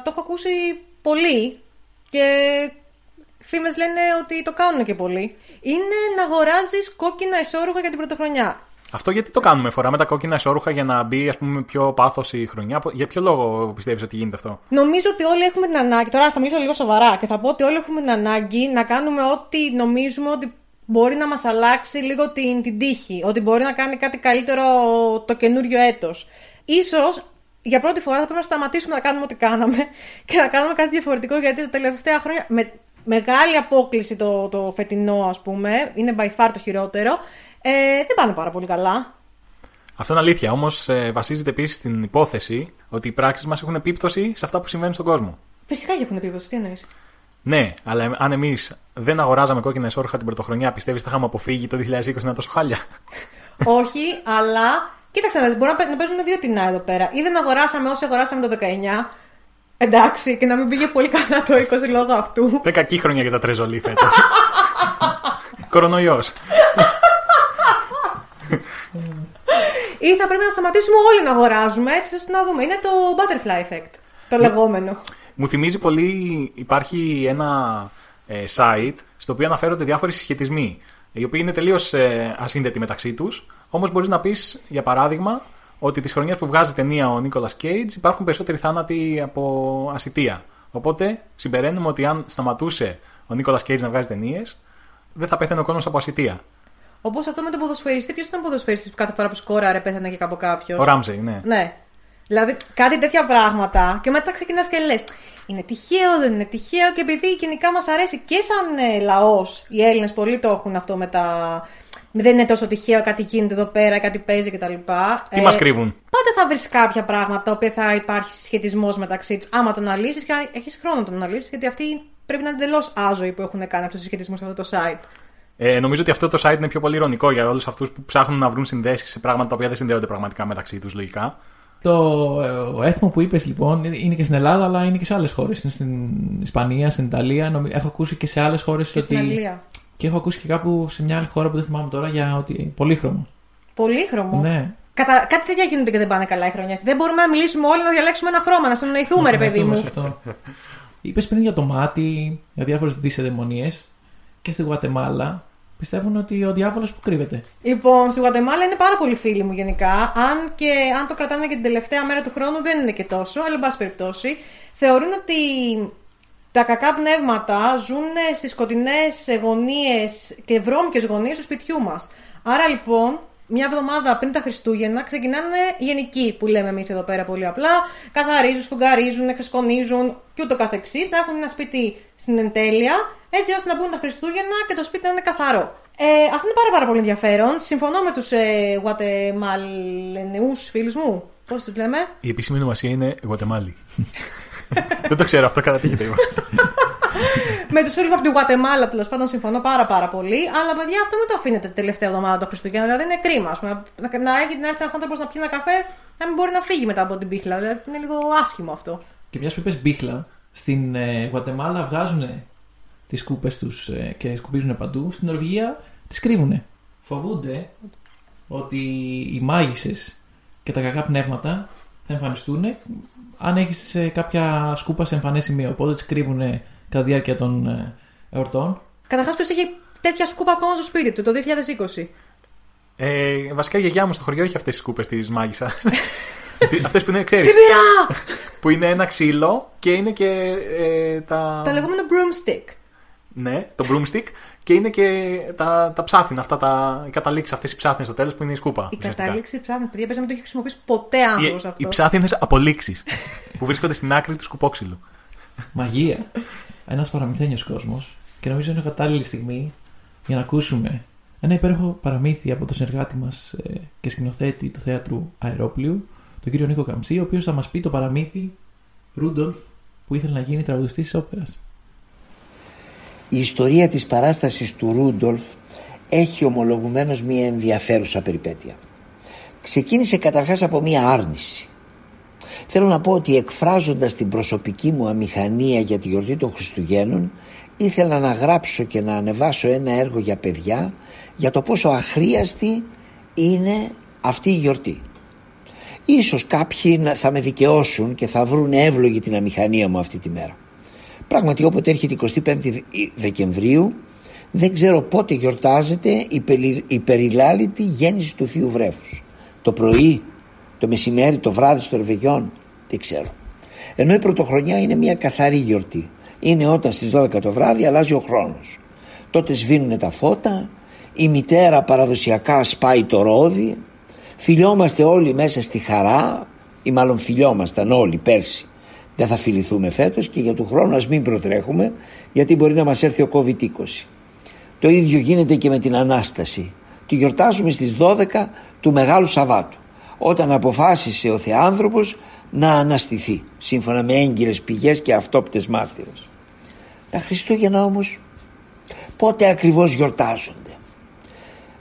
το έχω ακούσει πολύ και φήμες λένε ότι το κάνουν και πολύ. Είναι να αγοράζεις κόκκινα ισόρουχα για την πρωτοχρονιά. Αυτό γιατί το κάνουμε, φοράμε τα κόκκινα ισόρουχα για να μπει ας πούμε, πιο πάθος η χρονιά; Για ποιο λόγο πιστεύεις ότι γίνεται αυτό; Νομίζω ότι όλοι έχουμε την ανάγκη, τώρα θα μιλήσω λίγο σοβαρά και θα πω ότι όλοι έχουμε την ανάγκη να κάνουμε ό,τι νομίζουμε ότι μπορεί να μας αλλάξει λίγο την, την τύχη, ότι μπορεί να κάνει κάτι καλύτερο το καινούριο έτος. Ίσως για πρώτη φορά θα πρέπει να σταματήσουμε να κάνουμε ό,τι κάναμε και να κάνουμε κάτι διαφορετικό γιατί τα τελευταία χρόνια με μεγάλη απόκληση το, το φετινό ας πούμε, είναι by far το χειρότερο, ε, δεν πάνε πάρα πολύ καλά. Αυτό είναι αλήθεια. Όμως ε, βασίζεται επίσης στην υπόθεση ότι οι πράξεις μας έχουν επίπτωση σε αυτά που συμβαίνουν στον κόσμο. Φυσικά και έχουν επίπτωση, τι εννοείς; Ναι, αλλά αν εμείς δεν αγοράζαμε κόκκινα ισόρουχα την πρωτοχρονιά, πιστεύεις ότι θα είχαμε αποφύγει το 2020 να είναι τόσο χάλια; Όχι, αλλά κοίταξε να δεις, μπορεί να παί- να παίζουν δύο τεινά εδώ πέρα. Ή δεν αγοράσαμε όσοι αγοράσαμε το 19. Εντάξει, και να μην πήγε πολύ καλά το 20 λόγω αυτού. Δεν κακή χρονιά για τα τρεζολί φέτος. Κορονοϊός. Ή θα πρέπει να σταματήσουμε όλοι να αγοράζουμε έτσι ώστε να δούμε. Είναι το butterfly effect. Το λεγόμενο. Μου θυμίζει πολύ, υπάρχει ένα ε, site στο οποίο αναφέρονται διάφοροι συσχετισμοί, οι οποίοι είναι τελείως ε, ασύνδετοι μεταξύ τους. Όμως μπορείς να πεις, για παράδειγμα, ότι τις χρονιές που βγάζει ταινία ο Νίκολα Κέιτζ υπάρχουν περισσότεροι θάνατοι από ασυτεία. Οπότε συμπεραίνουμε ότι αν σταματούσε ο Νίκολα Κέιτζ να βγάζει ταινίες, δεν θα πέθανε ο κόσμος από ασυτεία. Όπως αυτό με τον ποδοσφαιριστή. Ποιος ήταν ο ποδοσφαιριστής που κάθε φορά που σκόραρε πέθανε και κάπου κάποιος; Ο Ράμζεϊ, ναι. Ναι. Δηλαδή κάτι τέτοια πράγματα και μετά ξεκινάς και λες. Είναι τυχαίο, δεν είναι τυχαίο και επειδή γενικά μας αρέσει και σαν ε, λαός, οι Έλληνες πολλοί το έχουν αυτό με τα. Δεν είναι τόσο τυχαίο, κάτι γίνεται εδώ πέρα, κάτι παίζει κτλ. Τι μας κρύβουν; Πάντα θα βρεις κάποια πράγματα τα οποία θα υπάρχει συσχετισμός μεταξύ τους. Άμα τον αναλύσεις και έχεις χρόνο να τον αναλύσεις, γιατί αυτοί πρέπει να είναι εντελώς άζωοι που έχουν κάνει αυτός το συσχετισμός σε αυτό το site. Ε, νομίζω ότι αυτό το site είναι πιο πολύ ηρωνικό για όλους αυτούς που ψάχνουν να βρουν συνδέσεις σε πράγματα τα οποία δεν συνδέονται πραγματικά μεταξύ τους, λογικά. Το ε, έθιμο που είπες λοιπόν είναι και στην Ελλάδα, αλλά είναι και σε άλλες χώρες. Είναι στην Ισπανία, στην Ιταλία. νομι- Έχω ακούσει και σε άλλες χώρες Και ότι. στην Αγγλία. Και έχω ακούσει και κάπου σε μια άλλη χώρα που δεν θυμάμαι τώρα για ότι. Πολύχρωμο. Πολύχρωμο. Ναι. Κατα... Κάτι τέτοια γίνονται και δεν πάνε καλά οι χρονιέ. Δεν μπορούμε να μιλήσουμε όλοι να διαλέξουμε ένα χρώμα, να συνεννοηθούμε, ρε παιδί μου. Είπες πριν για το μάτι, για διάφορες δυσεδαιμονίες και στη Γουατεμάλα πιστεύουν ότι ο διάβολος που κρύβεται. Λοιπόν, στη Γουατεμάλα είναι πάρα πολλοί φίλοι μου γενικά. Αν και αν το κρατάνε και την τελευταία μέρα του χρόνου, δεν είναι και τόσο, αλλά εν πάση περιπτώσει. Θεωρούν ότι τα κακά πνεύματα ζουν στις σκοτεινές γωνίες και βρώμικες γωνίες του σπιτιού μας. Άρα λοιπόν, μια εβδομάδα πριν τα Χριστούγεννα ξεκινάνε γενικοί, που λέμε εμείς εδώ πέρα πολύ απλά. Καθαρίζουν, σφουγγαρίζουν, εξασκονίζουν και ούτω καθεξής. Να έχουν ένα σπίτι στην εντέλεια, έτσι ώστε να μπουν τα Χριστούγεννα και το σπίτι να είναι καθαρό. Ε, αυτό είναι πάρα, πάρα πολύ ενδιαφέρον. Συμφωνώ με τους ε, Γουατεμαλενεούς φίλους μου. Πώς τους λέμε; Η επίσημη ονομασία είναι Γουατεμάλη. δεν το ξέρω αυτό, κατά τι είπα. με τους φίλους μου από τη Γουατεμάλα τέλος πάντων συμφωνώ πάρα, πάρα πολύ. Αλλά παιδιά, αυτό μην το αφήνετε την τελευταία εβδομάδα το Χριστούγεννα. Δηλαδή είναι κρίμα. ας πούμε, να, να, έχει να έρθει ένας άνθρωπος να πιει ένα καφέ, να μην μπορεί να φύγει μετά από την πίχλα. Δηλαδή είναι λίγο άσχημο αυτό. Και μιας που είπες μπίχλα, στην ε, Γουατεμάλα βγάζουν τις κούπες τους ε, και σκουπίζουν παντού. Στην Νορβηγία τις κρύβουν. Φοβούνται ότι οι μάγισσες και τα κακά πνεύματα θα εμφανιστούν αν έχεις κάποια σκούπα σε εμφανές σημείο. Οπότε τις κρύβουν κατά τη διάρκεια των ε, εορτών. Καταρχάς, ποιος έχει τέτοια σκούπα ακόμα στο σπίτι του το 2020. Ε, βασικά η γιαγιά μου στο χωριό έχει αυτές τις κούπε της μάγισσας. αυτές που είναι, ξέρεις. Στην πυρά! που είναι ένα ξύλο και είναι και ε, τα. Τα λεγόμενα broomstick. Ναι, το broomstick και είναι και τα, τα ψάθινα, αυτά τα οι καταλήξεις αυτές οι ψάθινες στο τέλος που είναι η σκούπα. Η ουσιαστικά. κατάληξη ψάχνει, παιδιά, παίζει να μην το έχεις χρησιμοποιήσει ποτέ Οι, άνθρωπο οι αυτό. ψάθινες απολύξεις που βρίσκονται στην άκρη του σκουπόξυλου. Μαγεία. Ένας παραμυθένιος κόσμος. Και νομίζω είναι κατάλληλη στιγμή για να ακούσουμε ένα υπέροχο παραμύθι από τον συνεργάτη μας και σκηνοθέτη του θέατρου Αερόπλιου, τον κύριο Νίκο Καμψή, ο οποίος θα μας πει το παραμύθι Ρούντολφ που ήθελε να γίνει τραγουδιστής της όπερας. Η ιστορία της παράστασης του Ρούντολφ έχει ομολογουμένως μια ενδιαφέρουσα περιπέτεια. Ξεκίνησε καταρχάς από μια άρνηση. Θέλω να πω ότι εκφράζοντας την προσωπική μου αμηχανία για τη γιορτή των Χριστουγέννων ήθελα να γράψω και να ανεβάσω ένα έργο για παιδιά για το πόσο αχρίαστη είναι αυτή η γιορτή. Ίσως κάποιοι θα με δικαιώσουν και θα βρουν εύλογη την αμηχανία μου αυτή τη μέρα. Πράγματι όποτε έρχεται 25 Δεκεμβρίου δεν ξέρω πότε γιορτάζεται η, περι, η περιλάλητη γέννηση του Θείου Βρέφους. Το πρωί, το μεσημέρι, το βράδυ στο Ρεβεγιόν, δεν ξέρω. Ενώ η πρωτοχρονιά είναι μια καθαρή γιορτή. Είναι όταν στις 12 το βράδυ αλλάζει ο χρόνος. Τότε σβήνουν τα φώτα, η μητέρα παραδοσιακά σπάει το ρόδι, φιλιόμαστε όλοι μέσα στη χαρά, ή μάλλον φιλιόμασταν όλοι πέρσι. Δεν θα φιληθούμε φέτος και για του χρόνου ας μην προτρέχουμε γιατί μπορεί να μας έρθει ο COVID-20. Το ίδιο γίνεται και με την Ανάσταση. Τη γιορτάζουμε στις 12 του Μεγάλου Σαββάτου όταν αποφάσισε ο Θεάνθρωπος να αναστηθεί σύμφωνα με έγκυρες πηγές και αυτόπτες μάρτυρες. Τα Χριστούγεννα όμως πότε ακριβώς γιορτάζονται;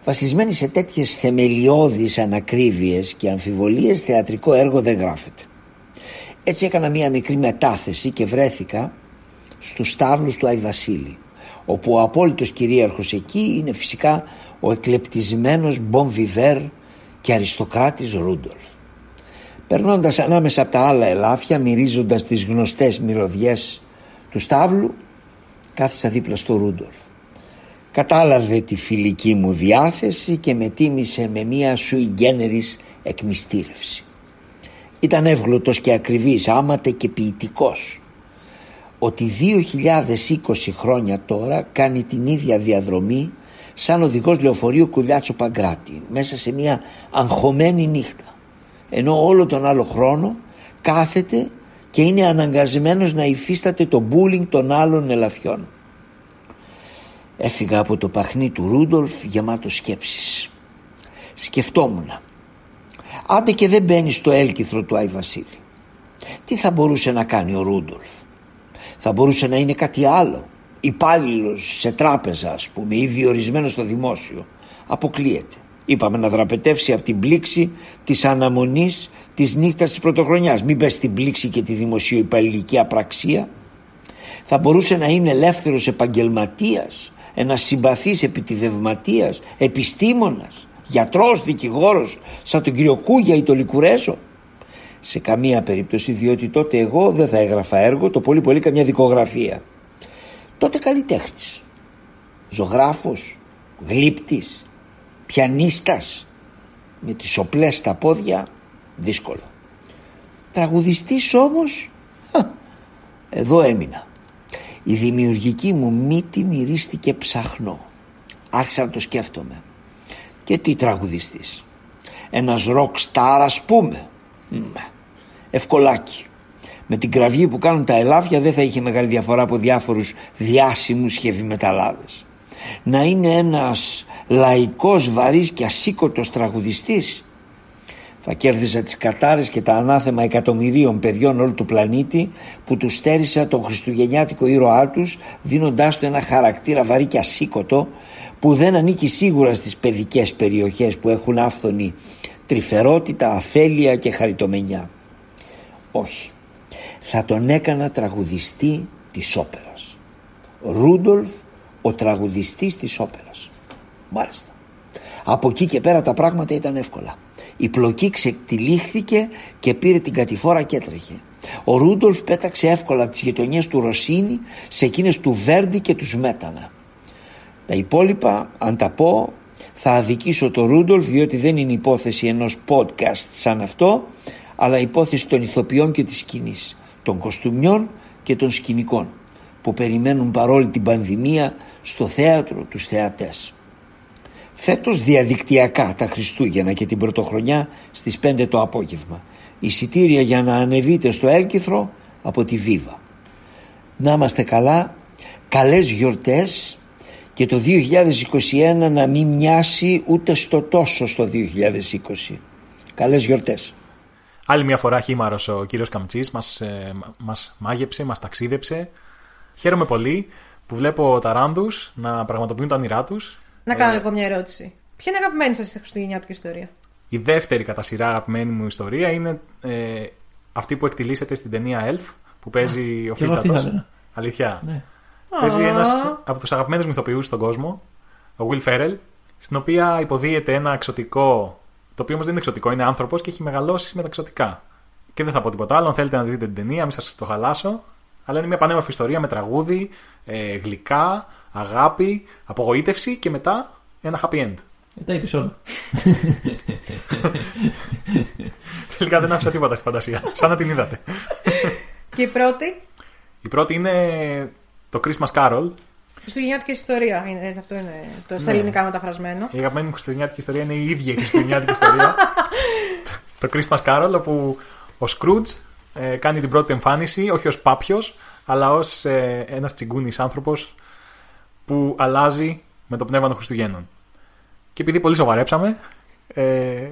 Βασισμένοι σε τέτοιες θεμελιώδεις ανακρίβειες και αμφιβολίες θεατρικό έργο δεν γράφεται. Έτσι έκανα μία μικρή μετάθεση και βρέθηκα στους στάβλους του Άι Βασίλη όπου ο απόλυτος κυρίαρχος εκεί είναι φυσικά ο εκλεπτισμένος Μπομβιβέρ και αριστοκράτης Ρούντολφ. Περνώντας ανάμεσα από τα άλλα ελάφια, μυρίζοντας τις γνωστές μυρωδιές του στάβλου, κάθισα δίπλα στο Ρούντολφ. Κατάλαβε τη φιλική μου διάθεση και με τίμησε με μία sui generis εκμυστήρευση. Ήταν εύγλωτος και ακριβής, άματε και ποιητικός. Ότι 2020 χρόνια τώρα κάνει την ίδια διαδρομή σαν οδηγός λεωφορείου Κουλιάτσο Παγκράτη μέσα σε μια αγχωμένη νύχτα. Ενώ όλο τον άλλο χρόνο κάθεται και είναι αναγκασμένος να υφίσταται το μπούλινγκ των άλλων ελαφιών. Έφυγα από το παχνί του Ρούντολφ γεμάτος σκέψεις. Σκεφτόμουν. Άντε και δεν μπαίνεις στο έλκυθρο του Άι Βασίλη. Τι θα μπορούσε να κάνει ο Ρούντολφ; Θα μπορούσε να είναι κάτι άλλο. Υπάλληλος σε τράπεζα, ας πούμε, ή διορισμένος στο δημόσιο. Αποκλείεται. Είπαμε να δραπετεύσει από την πλήξη της αναμονής της νύχτας της πρωτοχρονιάς. Μην πες στην πλήξη και τη δημοσιοϊπαλληλική απραξία. Θα μπορούσε να είναι ελεύθερος επαγγελματίας, ένας συμπαθής επιτιδευματία, επιστήμονας, γιατρός, δικηγόρος, σαν τον κύριο Κούγια ή τον Λικουρέζο. Σε καμία περίπτωση, διότι τότε εγώ δεν θα έγραφα έργο, το πολύ πολύ καμιά δικογραφία. Τότε καλλιτέχνης. Ζωγράφος, γλύπτης, πιανίστας, με τις οπλές στα πόδια, δύσκολο. Τραγουδιστής όμως, εδώ έμεινα. Η δημιουργική μου μύτη μυρίστηκε ψαχνό. Άρχισα να το σκέφτομαι. Και τι τραγουδιστής. Ένας ροκ στάρ ας πούμε. Ευκολάκι. Με την κραυγή που κάνουν τα ελάφια δεν θα είχε μεγάλη διαφορά από διάφορους διάσημους χεβιμεταλλάδες. Να είναι ένας λαϊκός βαρύς και ασήκωτος τραγουδιστής θα κέρδιζα τις κατάρες και τα ανάθεμα εκατομμυρίων παιδιών όλου του πλανήτη που τους στέρισα τον χριστουγεννιάτικο ήρωά τους δίνοντάς του ένα χαρακτήρα βαρύ και ασήκωτο που δεν ανήκει σίγουρα στις παιδικές περιοχές που έχουν άφθονη τρυφερότητα, αφέλεια και χαριτομενιά. Όχι. Θα τον έκανα τραγουδιστή της όπερας. Ρούντολφ ο τραγουδιστής της όπερας. Μάλιστα. Από εκεί και πέρα τα πράγματα ήταν εύκολα. Η πλοκή ξετυλίχθηκε και πήρε την κατηφόρα και έτρεχε. Ο Ρούντολφ πέταξε εύκολα από τις γειτονιές του Ρωσίνη σε εκείνες του Βέρντι και τους Σμέτανα. Τα υπόλοιπα, αν τα πω, θα αδικήσω το Ρούντολφ διότι δεν είναι υπόθεση ενός podcast σαν αυτό, αλλά υπόθεση των ηθοποιών και της σκηνής, των κοστούμιών και των σκηνικών που περιμένουν παρόλη την πανδημία στο θέατρο τους θεατές. Φέτος διαδικτυακά τα Χριστούγεννα και την Πρωτοχρονιά στις 5 το απόγευμα. Εισιτήρια για να ανεβείτε στο Έλκυθρο από τη Βίβα. Να είμαστε καλά, καλές γιορτές και το 2021 να μην μοιάσει ούτε στο τόσο στο 2020. Καλές γιορτές. Άλλη μια φορά χήμαρο ο κύριος Καμτσής μας ε, μας μάγεψε, μας ταξίδεψε. Χαίρομαι πολύ που βλέπω ταράνδου να πραγματοποιούν τα όνειρά τους. Να κάνω εγώ μια ερώτηση. Ποια είναι η αγαπημένη σας χριστουγεννιάτικη ιστορία; Η δεύτερη κατά σειρά αγαπημένη μου ιστορία είναι ε, αυτή που εκτιλήσεται στην ταινία Elf που παίζει ο Και εγώ αυτή θα Φίλτατος. έλεγα. Αλήθεια. Ναι. Παίζει Α. ένας από τους αγαπημένους μυθοποιού στον κόσμο, ο Will Ferrell, στην οποία υποδίεται ένα εξωτικό, το οποίο όμως δεν είναι εξωτικό, είναι άνθρωπος και έχει μεγαλώσει με τα εξωτικά. Και δεν θα πω τίποτα άλλο. Αν θέλετε να δείτε την ταινία, μην σας το χαλάσω. Αλλά είναι μια πανέμορφη ιστορία με τραγούδι, ε, γλυκά, αγάπη, απογοήτευση και μετά ένα happy end. Ε, τα είπες όλα. Τελικά δεν άφησα τίποτα στη φαντασία. Σαν να την είδατε. Και η πρώτη, Η πρώτη είναι το Christmas Carol. χριστουγεννιάτικη ιστορία. Είναι, αυτό είναι το στα Ναι. ελληνικά μεταφρασμένο. Η αγαπημένη μου χριστουγεννιάτικη ιστορία είναι η ίδια η χριστουγεννιάτικη ιστορία. το Christmas Carol, όπου ο Scrooge ε, κάνει την πρώτη εμφάνιση, όχι ως πάπιος, αλλά ως ε, ένας τσιγκούνης άνθρωπος που αλλάζει με το πνεύμα των Χριστουγέννων. Και επειδή πολύ σοβαρέψαμε, ε,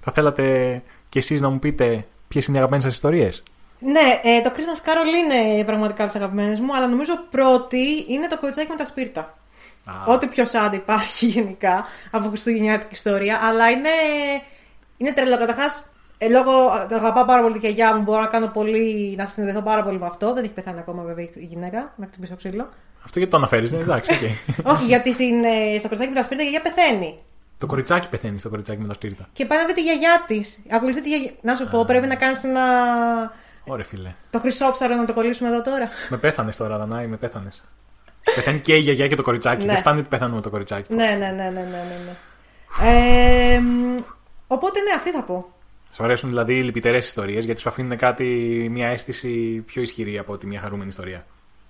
θα θέλατε κι εσείς να μου πείτε ποιες είναι οι αγαπημένες σας ιστορίες; Ναι, ε, το Christmas Carol είναι πραγματικά από τις αγαπημένες μου, αλλά νομίζω πρώτη είναι το κοριτσάκι με τα σπίρτα. Α. Ό,τι πιο sad υπάρχει γενικά από χριστουγεννιάτικη ιστορία, αλλά είναι, είναι τρελό. Καταρχάς, ε, λόγω αγαπάω πάρα πολύ τη γιαγιά μου, μπορώ να κάνω πολύ, να συνδεθώ πάρα πολύ με αυτό. Δεν έχει πεθάνει ακόμα βέβαια η γυναίκα, να χτυπήσω ξύλο. Αυτό γιατί το αναφέρεις, δεν είναι εντάξει, οκ. Όχι, γιατί στην, ε, στο κοριτσάκι με τα σπίρτα η γιαγιά πεθαίνει. το κοριτσάκι πεθαίνει στο κοριτσάκι με τα σπίρτα. Και πάει να δει τη γιαγιά της. Ακολουθεί τη γιαγιά. Να σου πω, πρέπει να κάνεις ένα. Ωραία, φίλε. Το χρυσόψαρο να το κολλήσουμε εδώ τώρα. Με πέθανε τώρα, Δανάη, με πέθανες. Πεθαίνει και η γιαγιά και το κοριτσάκι. Ναι. Δεν φτάνει ότι πεθάνουμε το κοριτσάκι. Ναι, ναι, ναι, ναι, ναι, ναι. ναι. Ε, μ, οπότε ναι, αυτή θα πω. Σου αρέσουν δηλαδή οι λυπητερές ιστορίες γιατί σου αφήνουν κάτι, μια αίσθηση πιο ισχυρή από ότι μια χαρούμενη ιστορία.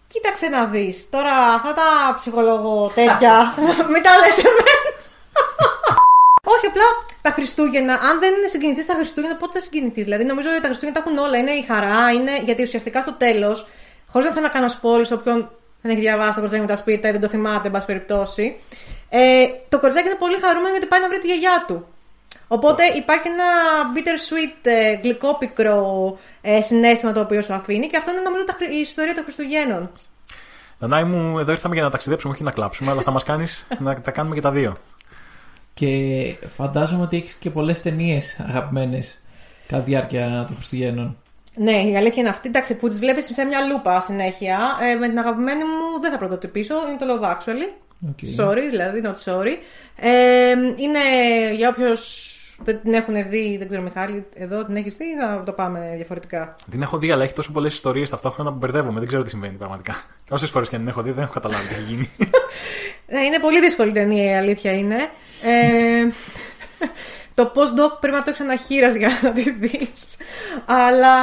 Κοίταξε να δεις. Τώρα αυτά τα ψυχολόγο τέτοια. Μην τα λες εμένα. Όχι, απλά τα Χριστούγεννα, αν δεν είναι συγκινηθεί τα Χριστούγεννα, πότε θα συγκινηθεί; Δηλαδή, νομίζω ότι τα Χριστούγεννα τα έχουν όλα. Είναι η χαρά, είναι. Γιατί ουσιαστικά στο τέλος, χωρίς να θέλω να κάνω σπόλου, όποιον δεν έχει διαβάσει το κοριτσάκι με τα σπίρτα ή δεν το θυμάται, εν πάση περιπτώσει. Ε, το κοριτσάκι είναι πολύ χαρούμενο γιατί πάει να βρει τη γιαγιά του. Οπότε υπάρχει ένα bitter sweet, ε, γλυκό πικρό ε, συνέστημα το οποίο σου αφήνει και αυτό είναι νομίζω τα, χρη- η ιστορία των Χριστουγέννων. Δανάη μου, εδώ ήρθαμε για να ταξιδέψουμε, όχι να κλάψουμε, αλλά θα μας κάνεις να τα κάνουμε και τα δύο. Και φαντάζομαι ότι έχεις και πολλές ταινίες αγαπημένες κατά τη διάρκεια των Χριστουγέννων. Ναι, η αλήθεια είναι αυτή. Εντάξει, που τις βλέπεις σε μια λούπα συνέχεια. Ε, με την αγαπημένη μου δεν θα πρωτοτυπήσω. Είναι το Love Actually. Okay. Sorry, δηλαδή, not sorry. Ε, είναι για όποιου δεν την έχουν δει, δεν ξέρω, Μιχάλη, εδώ την έχεις δει ή θα το πάμε διαφορετικά; Την έχω δει, αλλά έχει τόσο πολλές ιστορίες ταυτόχρονα που μπερδεύομαι. Δεν ξέρω τι συμβαίνει πραγματικά. Όσε φορές και αν την έχω δει, δεν έχω καταλάβει τι έχει γίνει. Ναι, είναι πολύ δύσκολη ταινία, η αλήθεια είναι. Ε, το post-doc πρέπει να το ξαναχείρας για να τη δεις. Αλλά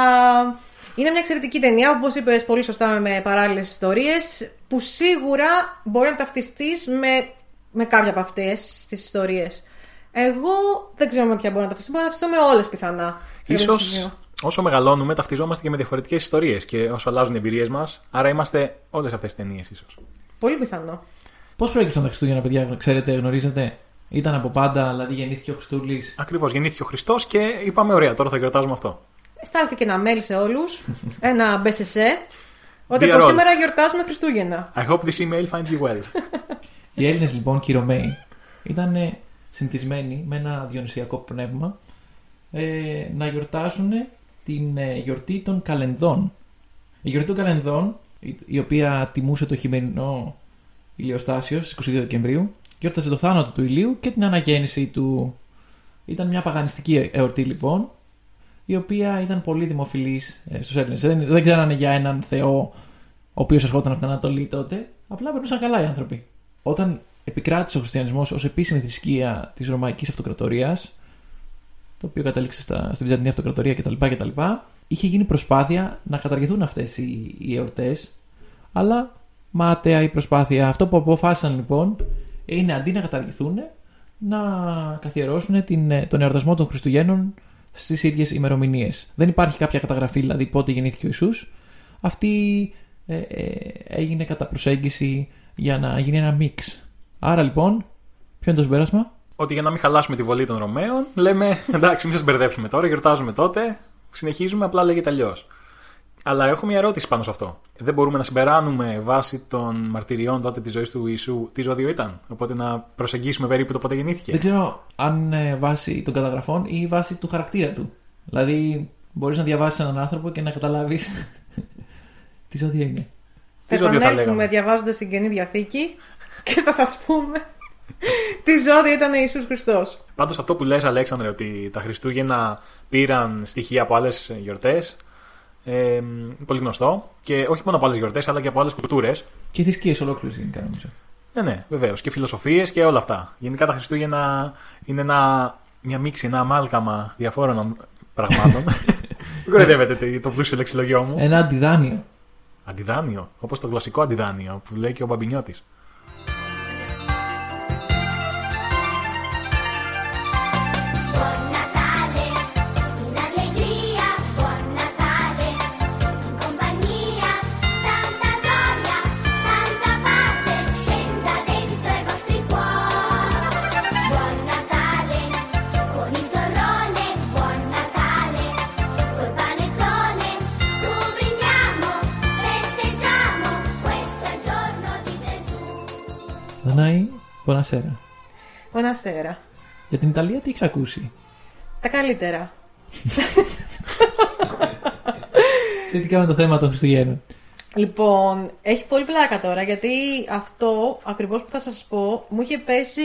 είναι μια εξαιρετική ταινία, όπως είπες πολύ σωστά με παράλληλες ιστορίες, που σίγουρα μπορεί να ταυτιστείς με, με κάποια από αυτές τις ιστορίες. Εγώ δεν ξέρω με ποια μπορώ να ταυτιστώ, μπορώ να ταυτιστώ με όλες πιθανά. σω όσο μεγαλώνουμε, ταυτιζόμαστε και με διαφορετικές ιστορίες και όσο αλλάζουν οι εμπειρίες μας. Άρα είμαστε όλες αυτές τις ταινίες, ίσως. Πολύ πιθανό. Πώς προέκυψαν τα Χριστούγεννα, παιδιά, ξέρετε, γνωρίζετε; Ήταν από πάντα, δηλαδή γεννήθηκε ο Χριστούλης. Ακριβώς, γεννήθηκε ο Χριστός και είπαμε: Ωραία, τώρα θα γιορτάζουμε αυτό. Στάλθηκε ένα mail σε όλους, ένα BSS, ότι Dear από all. σήμερα γιορτάζουμε Χριστούγεννα. I hope this email finds you well. Οι Έλληνες λοιπόν και οι Ρωμαίοι ήταν ε, συνηθισμένοι με ένα διονυσιακό πνεύμα ε, να γιορτάσουν την ε, γιορτή των Καλενδών. Η γιορτή των Καλενδών, η, η οποία τιμούσε το χειμερινό ηλιοστάσιο στις 22 Δεκεμβρίου, γιόρταζε το θάνατο του ηλίου και την αναγέννηση του. Ήταν μια παγανιστική εορτή λοιπόν, η οποία ήταν πολύ δημοφιλής ε, στους Έλληνες. Δεν, δεν ξέρανε για έναν Θεό ο οποίος ερχόταν από την Ανατολή τότε. Απλά περνούσαν καλά οι άνθρωποι. Όταν επικράτησε ο χριστιανισμός ως επίσημη θρησκεία της Ρωμαϊκής Αυτοκρατορίας, το οποίο κατέληξε στα, στη Βυζαντινή Αυτοκρατορία κτλ., κτλ., είχε γίνει προσπάθεια να καταργηθούν αυτές οι, οι εορτές, αλλά μάταια η προσπάθεια. Αυτό που αποφάσισαν λοιπόν είναι αντί να καταργηθούν, να καθιερώσουν την, τον εορτασμό των Χριστουγέννων στις ίδιες ημερομηνίες. Δεν υπάρχει κάποια καταγραφή, δηλαδή πότε γεννήθηκε ο Ιησούς. Αυτή ε, ε, έγινε κατά προσέγγιση για να γίνει ένα μίξ. Άρα λοιπόν, ποιο είναι το συμπέρασμα; Ότι για να μην χαλάσουμε τη βολή των Ρωμαίων, λέμε: Εντάξει, μην σας μπερδέψουμε τώρα, γιορτάζουμε τότε. συνεχίζουμε, απλά λέγεται αλλιώς. Αλλά έχω μια ερώτηση πάνω σε αυτό. Δεν μπορούμε να συμπεράνουμε βάσει των μαρτυριών τότε της ζωής του Ιησού τι ζώδιο ήταν; Οπότε να προσεγγίσουμε περίπου το πότε γεννήθηκε. Δεν ξέρω αν είναι βάση των καταγραφών ή βάση του χαρακτήρα του. Δηλαδή, μπορείς να διαβάσεις έναν άνθρωπο και να καταλάβεις τι ζώδιο είναι. Τις Θα ζώδιο θα επανέλθουμε λέγαμε. διαβάζοντας την καινή διαθήκη και θα σας πούμε τι ζώδιο ήταν ο Ιησούς Χριστός. Πάντως αυτό που λες Αλέξανδρε ότι τα Χριστούγεννα πήραν στοιχεία από άλλες γιορτές. Ε, πολύ γνωστό. Και όχι μόνο από άλλες γιορτές, αλλά και από άλλες κουλτούρες. Και θρησκείες ολόκληρες γενικά νομίζω. Ναι, ναι, βεβαίως. Και φιλοσοφίες και όλα αυτά. Γενικά τα Χριστούγεννα είναι ένα, μια μίξη, ένα αμάλγαμα διαφόρων πραγμάτων. Μην κοροϊδεύετε το πλούσιο λεξιλογιό μου. Ένα αντιδάνειο. Αντιδάνειο, όπως το γλωσσικό αντιδάνειο που λέει και ο Μπαμπινιώτης. Δανάη, Μπονασέρα. Buonasera. Για την Ιταλία τι έχεις ακούσει; Τα καλύτερα. Σχετικά με το θέμα των Χριστουγέννων. Λοιπόν, έχει πολύ πλάκα τώρα γιατί αυτό ακριβώς που θα σας πω μου είχε πέσει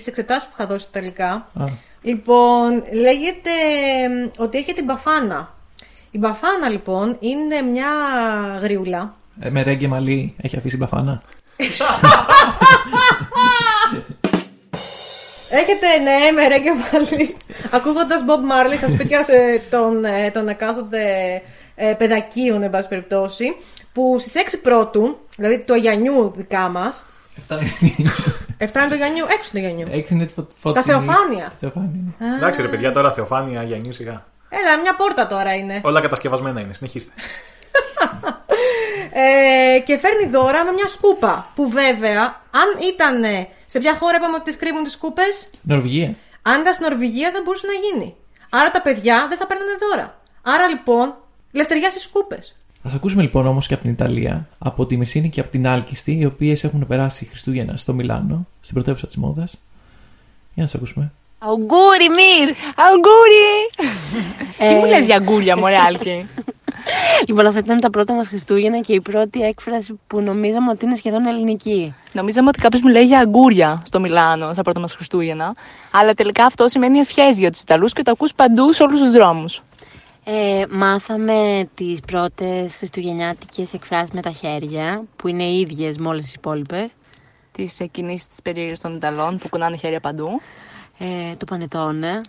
σε εξετάσεις που είχα δώσει τελικά. Α, Λοιπόν, λέγεται μ, ότι έχει την μπαφάνα. Η μπαφάνα λοιπόν είναι μια γριούλα. ε, με ρέγγε μαλλί έχει αφήσει μπαφάνα; Έχετε, ναι, με ρέγγε πάλι. Ακούγοντας Bob Marley στα σπίτια σε- των, ε, των εκάστοτε ε, παιδακίων, εν πάση περιπτώσει, που στις 6 πρώτου, δηλαδή του Αγιανιού δικά μας, Εφτά είναι. 7 είναι το Αγιανιού, 6 το Αγιανιού. Έξι είναι φω- Τα φωτεινή. Θεοφάνεια. Θεοφάνεια. ναι. Εντάξει ρε παιδιά, τώρα Θεοφάνεια, Γιάννη, σιγά. Έλα, μια πόρτα τώρα είναι. Όλα κατασκευασμένα είναι, συνεχίστε. Ε, και φέρνει δώρα με μια σκούπα. Που βέβαια, αν ήταν. Σε ποια χώρα είπαμε ότι τις κρύβουν τις σκούπε, Νορβηγία. αν ήταν στην Νορβηγία δεν μπορούσε να γίνει. Άρα τα παιδιά δεν θα παίρνανε δώρα. Άρα λοιπόν, λευτεριά στις σκούπε. Α ακούσουμε λοιπόν όμως και από την Ιταλία, από τη Μεσίνη και από την Άλκιστη, οι οποίες έχουν περάσει Χριστούγεννα στο Μιλάνο, στην πρωτεύουσα της μόδας. Για να τι ακούσουμε. Αουγκούρι, Μυρ! Αουγκούρι! Τι μου λες για αγκούρια, μωρέ Άλκη; Λοιπόν, αυτά ήταν τα πρώτα μας Χριστούγεννα και η πρώτη έκφραση που νομίζαμε ότι είναι σχεδόν ελληνική. Νομίζαμε ότι κάποιος μου λέει για αγκούρια στο Μιλάνο στα πρώτα μας Χριστούγεννα. Αλλά τελικά αυτό σημαίνει ευχέ για τους Ιταλούς και το ακούς παντού σε όλους τους δρόμους. Ε, μάθαμε τις πρώτες χριστουγεννιάτικες εκφράσεις με τα χέρια, που είναι οι ίδιες με όλες τις υπόλοιπες. Τις κινήσει της περίεργης των Ιταλών που κουνάνε χέρια παντού. Ε, το πανετόνε.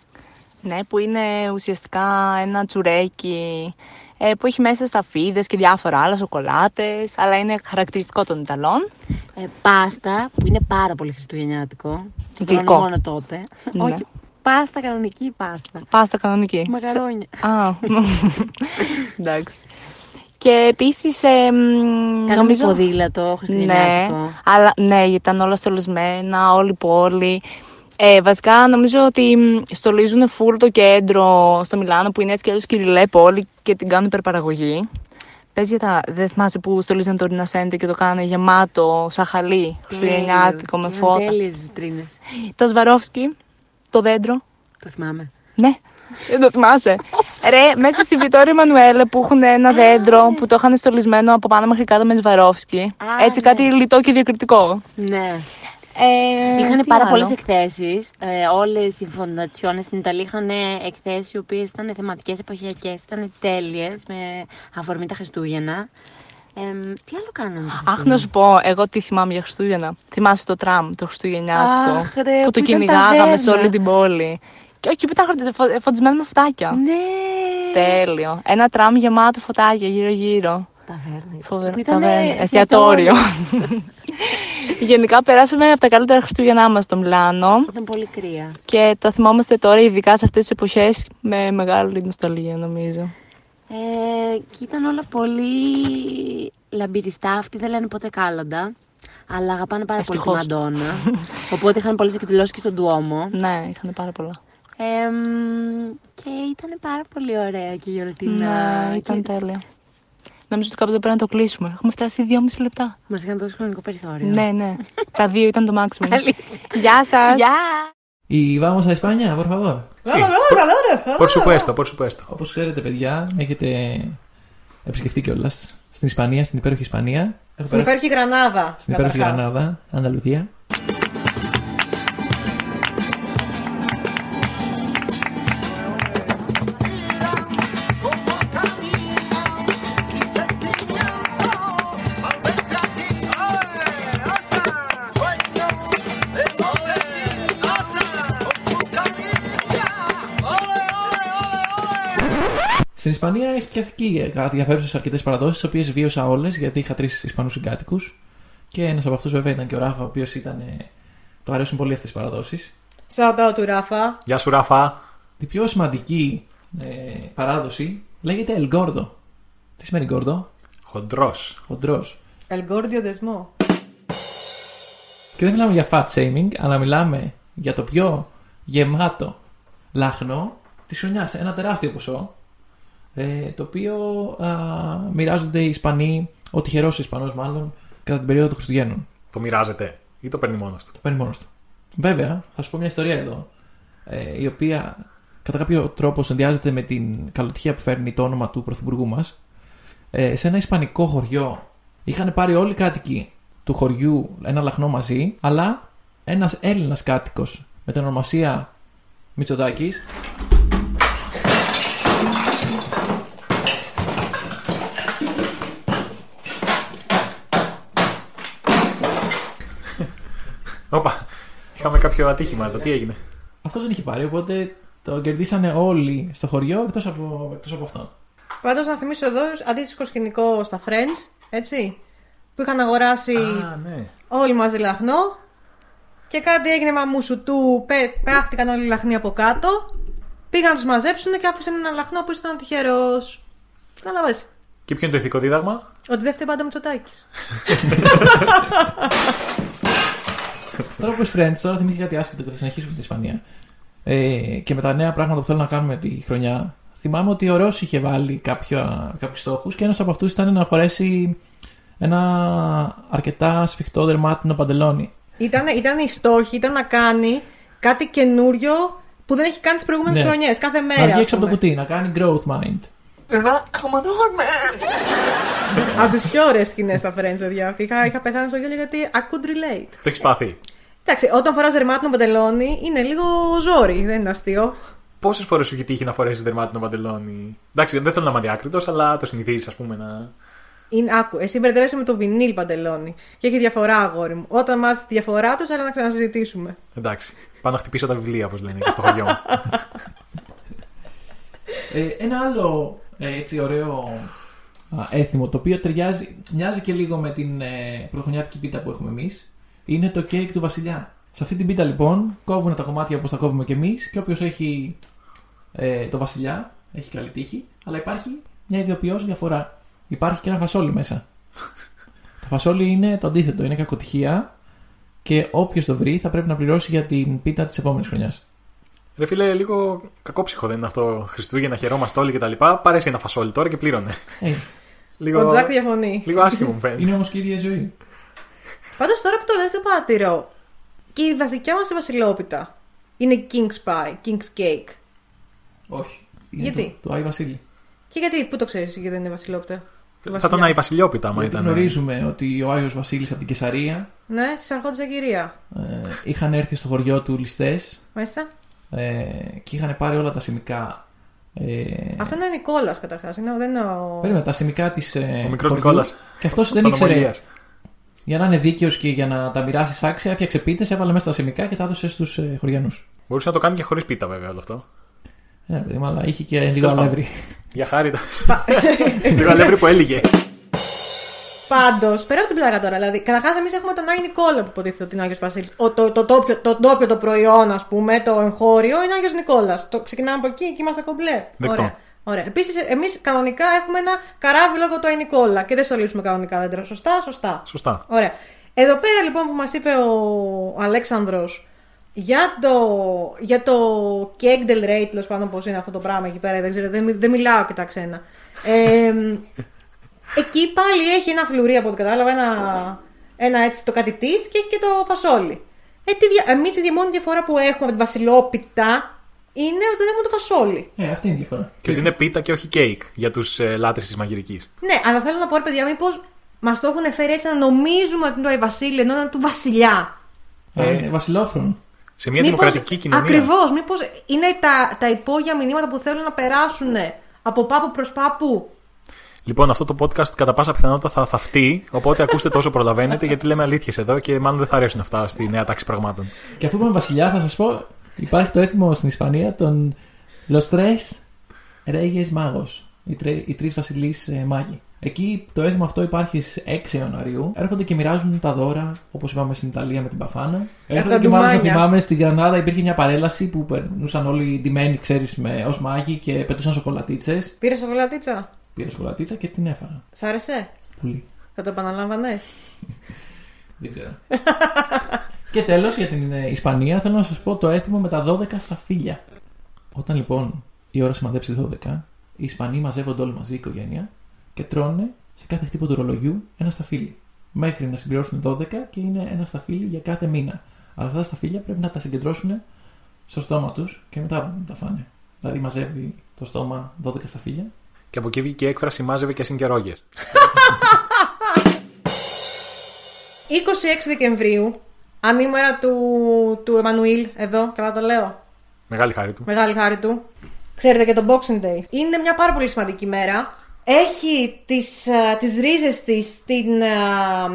Ναι, που είναι ουσιαστικά ένα τσουρέκι ε, που έχει μέσα σταφίδες και διάφορα άλλα, σοκολάτες, αλλά είναι χαρακτηριστικό των Ιταλών. Ε, πάστα, που είναι πάρα πολύ χριστουγεννιάτικο. Το Γλυκό. τρώνε μόνο τότε. Ναι. Όχι, πάστα, κανονική πάστα. Πάστα κανονική. Μακαρόνια. Α, εντάξει. Και επίσης, ε, μ, Κάναμε νομίζω... ποδήλατο Ναι, χριστουγεννιάτικο. αλλά ναι, γιατί ήταν όλα στολισμένα, όλη η πόλη. Ε, βασικά νομίζω ότι μ, στολίζουν φουλ το κέντρο στο Μιλάνο που είναι έτσι και αλλιώς κυριλέ πόλη και την κάνουν υπερπαραγωγή. Πες για τα, δεν θυμάσαι που στολίζαν το Ρινασέντε και το κάνανε γεμάτο, σαν χαλί, χριστουγεννιάτικο με Τέλειο. φώτα. Ήταν Τέλειες βιτρίνες. Το Σβαρόφσκι, το δέντρο, Το θυμάμαι. ναι, δεν το θυμάσαι. Ρε, μέσα στη Βιτόρια Μανουέλε που έχουν ένα δέντρο που το είχαν στολισμένο από πάνω μέχρι κάτω με Σβαρόφσκι. Α, Έτσι ναι. κάτι λιτό και διακριτικό. Ναι. Ε, Είχαν τι πάρα άλλο; πολλές εκθέσεις. Ε, Όλες οι φοντατσιόνε στην Ιταλία είχαν εκθέσεις οι οποίες ήταν θεματικές, εποχιακές, ήταν τέλειες με αφορμή τα Χριστούγεννα. Ε, τι άλλο κάνανε. τα Αχ, Χριστούγεννα; να σου πω, εγώ τι θυμάμαι για Χριστούγεννα. Θυμάσαι το τραμ, το Χριστουγεννιάτικο. Αχ, ρε, που το που ήταν κυνηγάγαμε σε ταβέρνα. όλη την πόλη. Και όχι, που ήταν χορτε- φω- φωτισμένο με φωτάκια. Ναι. Τέλειο. Ένα τραμ γεμάτο φωτάκια γύρω-γύρω. Ταβέρνα. Φοβερό. Που ήταν ταβέρνα, εστιατόριο. Γενικά περάσαμε από τα καλύτερα Χριστούγεννά μας στο Μιλάνο Ήταν πολύ κρύα. και τα θυμόμαστε τώρα ειδικά σε αυτές τις εποχές με μεγάλη νοσταλγία νομίζω. Ε, και ήταν όλα πολύ λαμπυριστά. Αυτοί δεν λένε ποτέ κάλαντα. Αλλά αγαπάνε πάρα πολύ Ευτυχώς. τη Μαντόνα. Οπότε είχαν πολλές εκδηλώσεις και στον Ντουόμο. Ναι, είχαν πάρα πολλά. Εμ, και ήταν πάρα πολύ ωραία και γιορτινά. Ναι, ήταν και... τέλεια. Νομίζω ότι κάποτε πρέπει να το κλείσουμε. Έχουμε φτάσει 2,5 λεπτά. Μας είχαν δώσει χρονικό περιθώριο. Ναι, ναι. Τα δύο ήταν το maximum. Αλήθεια. Γεια σας. Γεια! Y vamos a España, por favor. Vamos, vamos, adoro, Por adoro. supuesto, por supuesto. Όπως ξέρετε, παιδιά, έχετε επισκεφτεί κιόλας στην Ισπανία, στην υπέροχη Ισπανία. Έχω Στην περάσει υπέροχη Γρανάδα. στην υπέροχη καταρχάς. Γρανάδα, Ανταλουθία. Στην Ισπανία έχει και εκεί ενδιαφέρουσες αρκετές παραδόσεις, τις οποίες βίωσα όλες γιατί είχα τρεις Ισπανούς συγκάτοικους. Και ένας από αυτούς βέβαια ήταν και ο Ράφα, ο οποίος ήταν. ε, Του αρέσουν πολύ αυτές τις παραδόσεις. Shout out του Ράφα. Γεια σου, Ράφα. Η πιο σημαντική ε, παράδοση λέγεται El Gordo. Τι σημαίνει Gordo? Χοντρός. Χοντρός. Ελγκόρντιο δεσμό. Και δεν μιλάμε για fat shaming, αλλά μιλάμε για το πιο γεμάτο λάχνο της χρονιάς. Ένα τεράστιο ποσό. Ε, το οποίο α, μοιράζονται οι Ισπανοί, ο τυχερός Ισπανός μάλλον, κατά την περίοδο των Χριστουγέννων. Το μοιράζεται ή το παίρνει μόνος του; Το παίρνει μόνος του. Βέβαια, θα σου πω μια ιστορία εδώ, ε, η οποία κατά κάποιο τρόπο συνδυάζεται με την καλοτυχία που φέρνει το όνομα του πρωθυπουργού μας. Ε, σε ένα ισπανικό χωριό είχαν πάρει όλοι οι κάτοικοι του χωριού ένα λαχνό μαζί, αλλά ένας Έλληνας κάτοικος με την ονομασία Μητσοτάκης Όπα. Είχαμε κάποιο ατύχημα εδώ. Τι έγινε. αυτός δεν είχε πάρει, οπότε το κερδίσανε όλοι στο χωριό εκτός από, εκτός από αυτόν. Πάντως να θυμίσω εδώ αντίστοιχο σκηνικό στα Friends, έτσι. Που είχαν αγοράσει Α, ναι. όλοι μαζί λαχνό. Και κάτι έγινε μαμούσου του, πέ- πέχτηκαν όλοι οι λαχνοί από κάτω. Πήγαν να τους μαζέψουν και άφησαν ένα λαχνό που ήταν τυχερός. Κατάλαβε. Και ποιο είναι το ηθικό δίδαγμα; Ότι δεν φταίει πάντα Μητσοτάκης. Τώρα που Friends, τώρα θυμήθηκα κάτι άσχετο και θα συνεχίσουμε την Ισπανία. Ε, και με τα νέα πράγματα που θέλω να κάνουμε τη χρονιά, θυμάμαι ότι ο Ρώση είχε βάλει κάποιους στόχους και ένας από αυτούς ήταν να φορέσει ένα αρκετά σφιχτό δερμάτινο παντελόνι. Ήταν, ήταν η στόχη, ήταν να κάνει κάτι καινούριο που δεν έχει κάνει τις προηγούμενες Ναι. χρονιές. Κάθε Να μέρα. βγει ας έξω από το πούμε. κουτί, να κάνει growth mind. Από τις πιο ωραίες σκηνές στα Friends, παιδιά. Αυτή. Είχα, είχα πεθάνει στο γέλιο γιατί I could relate. Το έχεις πάθει. Εντάξει, όταν φοράς δερμάτινο παντελόνι είναι λίγο ζόρι, δεν είναι αστείο. Πόσες φορές σου έχει τύχει να φορέσεις δερμάτινο παντελόνι; Εντάξει, δεν θέλω να είμαι αδιάκριτος, αλλά το συνηθίζεις, ας πούμε, να. Είναι, άκου, εσύ μπερδεύεσαι με το βινίλ παντελόνι. Και έχει διαφορά, αγόρι μου. Όταν μάθεις τη διαφορά τους, έλα να ξανασυζητήσουμε. Εντάξει. Πάω να χτυπήσω τα βιβλία, όπως λένε και στο χωριό μου. Ε, ένα άλλο ε, έτσι ωραίο α, έθιμο το οποίο ταιριάζει, μοιάζει και λίγο με την ε, πρωτοχρονιάτικη πίτα που έχουμε εμείς είναι το κέικ του Βασιλιά. Σε αυτή την πίτα λοιπόν κόβουν τα κομμάτια όπως τα κόβουμε και εμείς και όποιος έχει ε, το Βασιλιά έχει καλή τύχη, αλλά υπάρχει μια ιδιοποιώ διαφορά. Υπάρχει και ένα φασόλι μέσα. το φασόλι είναι το αντίθετο, είναι κακοτυχία και όποιος το βρει θα πρέπει να πληρώσει για την πίτα της επόμενης χρονιάς. Ρε φίλε, λίγο κακόψυχο δεν είναι αυτό. Χριστούγεννα, χαιρόμαστε όλοι κτλ. Πάρε εσύ ένα φασόλι τώρα και πλήρωνε. Ε, Λίγο, Ο Τζακ διαφωνεί. λίγο άσχημο μου φαίνεται. είναι όμως και η ίδια ζωή. Πάντως τώρα που το λέτε πάτηρο, και η βασιλιά μας η Βασιλόπιτα είναι King's Pie, King's Cake. Όχι. Είναι Γιατί; Το, το Άι Βασίλη. Και γιατί, πού το ξέρεις, γιατί δεν είναι Βασιλόπιτα; του Θα ήταν βασιλιά. η Βασιλιόπιτα, άμα Γιατί ήταν. γνωρίζουμε ότι ο Άγιος Βασίλης από την Κεσαρία Ναι, στις αρχόντουσα κυρία. ε, είχαν έρθει στο χωριό του ληστές Μάλιστα. ε, και είχαν πάρει όλα τα σημικά. Ε, Αυτό είναι ο Νικόλας καταρχάς. Δεν είναι ο. Περίμενα, τα σημικά της ε, Ο μικρός χωριού. Νικόλας. Και αυτός δεν Των ήξερε. Ομιλίας. Για να είναι δίκαιος και για να τα μοιράσει άξια, έφτιαξε πίτες, έβαλε μέσα τα σημικά και τα έδωσε στους ε, χωριανούς. Μπορούσε να το κάνει και χωρίς πίτα, βέβαια, όλο αυτό. Ε, παιδί μου, αλλά είχε και λίγο Τέλος πάντων. αλεύρι. Για χάρη. τα- Λίγο αλεύρι που έλυγε. Πάντως, πέρα από την πλάκα τώρα, δηλαδή, καταρχάς εμείς έχουμε τον Άγιος Νικόλα που υποτίθεται ότι είναι ο Άγιος Βασίλης. Το, το, το, τόπιο, το τόπιο το προϊόν, ας πούμε, το εγχώριο είναι Άγιος Νικόλας. Το ξεκινάμε από εκεί και είμαστε κομπλέ. Δεκτό. Ωραία. Ωραία. Επίσης, εμείς κανονικά έχουμε ένα καράβι λόγω του Άγιο Νικόλα και δεν στολίζουμε κανονικά δέντρα. Σωστά, σωστά. Σωστά. Ωραία. Εδώ πέρα λοιπόν που μας είπε ο Αλέξανδρος Για το, για το cake del rey, τέλος πάντων πώς είναι αυτό το πράγμα εκεί πέρα, δεν ξέρω, δεν, μι- δεν μιλάω και τα ξένα. Ε, εκεί πάλι έχει ένα φλουρί από ό,τι κατάλαβα, ένα, ένα έτσι το κάτι της και έχει και το φασόλι. Ε, τι δια, εμείς η μόνη διαφορά που έχουμε με την βασιλόπιτα είναι ότι δεν έχουμε το φασόλι. Ε, αυτή είναι η διαφορά. Και ότι είναι πίτα και όχι κέικ για τους ε, λάτρε της μαγειρικής. Ναι, αλλά θέλω να πω, ρε παιδιά, μήπως μας το έχουν φέρει έτσι να νομίζουμε ότι είναι το Άι Βασίλη, ενώ είναι του βασιλιά. Ε, βασιλόφρον. Σε μια δημοκρατική κοινωνία. Ακριβώς, μήπως είναι τα, τα υπόγεια μηνύματα που θέλουν να περάσουν από πάπου προς πάπου. Λοιπόν, αυτό το podcast κατά πάσα πιθανότητα θα θαυτεί. Οπότε ακούστε τόσο προλαβαίνετε, γιατί λέμε αλήθειες εδώ και μάλλον δεν θα αρέσουν αυτά στη νέα τάξη πραγμάτων. Και αφού είπαμε βασιλιά, θα σας πω, υπάρχει το έθιμο στην Ισπανία των Los Tres Reyes Magos. Οι, τρε, οι τρεις βασιλείς ε, μάγοι. Εκεί το έθιμο αυτό υπάρχει στις 6 Ιανουαρίου. Έρχονται και μοιράζουν τα δώρα, όπως είπαμε στην Ιταλία με την Παφάνα. Έρχονται και μάλιστα ντουμάνια. θυμάμαι στην Γρανάδα υπήρχε μια παρέλαση που περνούσαν όλοι ντυμένοι, ξέρεις, ως μάγοι και πετούσαν σοκολατίτσες. Πήρες σοκολατίτσα; Πήρα σοκολατίτσα και την έφαγα. Σ' άρεσε; Πολύ. Θα το επαναλάμβανες; Δεν ξέρω. και τέλος για την ε, Ισπανία θέλω να σας πω το έθιμο με τα 12 σταφύλια. Όταν λοιπόν η ώρα σημαδέψει 12, οι Ισπανοί μαζεύονται όλοι μαζί η οικογένεια και τρώνε σε κάθε χτύπο του ρολογιού ένα σταφύλι. Μέχρι να συμπληρώσουν 12 και είναι ένα σταφύλι για κάθε μήνα. Αλλά αυτά τα σταφύλια πρέπει να τα συγκεντρώσουν στο στόμα τους και μετά να τα φάνε. Δηλαδή μαζεύει το στόμα 12 σταφύλια. Και από εκεί βγήκε η έκφραση μάζευε και συγκερόγες. 26 Δεκεμβρίου, ανήμερα του, του Εμμανουήλ, εδώ, καλά το λέω. Μεγάλη χάρη του. Μεγάλη χάρη του. Ξέρετε και το Boxing Day. Είναι μια πάρα πολύ σημαντική μέρα. Έχει τις, α, τις ρίζες της στην, α,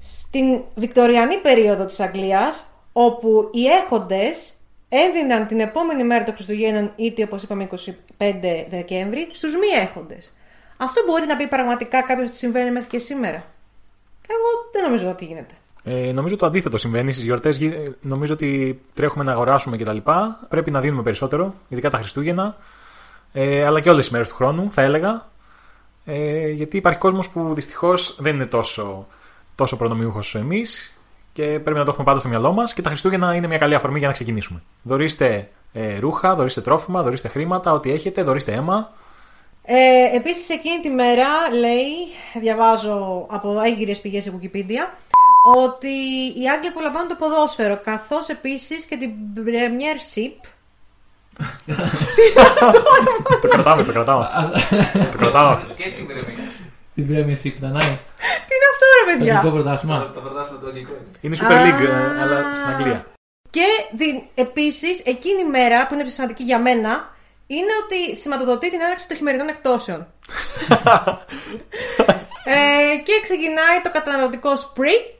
στην βικτοριανή περίοδο της Αγγλίας, όπου οι έχοντες έδιναν την επόμενη μέρα των Χριστουγέννων, είτε όπως είπαμε 25 Δεκέμβρη, στους μη έχοντες. Αυτό μπορεί να πει πραγματικά κάποιος ότι συμβαίνει μέχρι και σήμερα; Εγώ δεν νομίζω ότι γίνεται. Ε, νομίζω το αντίθετο συμβαίνει στις γιορτές. Νομίζω ότι τρέχουμε να αγοράσουμε κτλ. Πρέπει να δίνουμε περισσότερο, ειδικά τα Χριστούγεννα. Ε, αλλά και όλες τις μέρες του χρόνου, θα έλεγα. Ε, γιατί υπάρχει κόσμος που δυστυχώς δεν είναι τόσο, τόσο προνομιούχος όσο εμείς και πρέπει να το έχουμε πάντα στο μυαλό μας. Και τα Χριστούγεννα είναι μια καλή αφορμή για να ξεκινήσουμε. Δωρίστε ε, ρούχα, δωρίστε τρόφιμα, δωρίστε χρήματα, ό,τι έχετε, δωρίστε αίμα. Ε, επίσης εκείνη τη μέρα λέει, διαβάζω από έγκυρες πηγές σε Wikipedia, ότι οι Άγγλοι απολαμβάνουν το ποδόσφαιρο, καθώς επίσης και την Premiership. το κρατάμε, το κρατάμε. το κρατάμε. Και την Πρεμία. Την Premiership ήταν, ναι. Τι είναι αυτό ρε Το παιδιά! ελληνικό πρωτάθλημα. Το πρωτάθλημα του Αγγλικού είναι. Είναι Super League, ε, αλλά στην Αγγλία. Και την, επίσης εκείνη η μέρα που είναι πιο σημαντική για μένα, είναι ότι σηματοδοτεί την έναρξη των χειμερινών εκτόσεων. ε, και ξεκινάει το καταναλωτικό spree.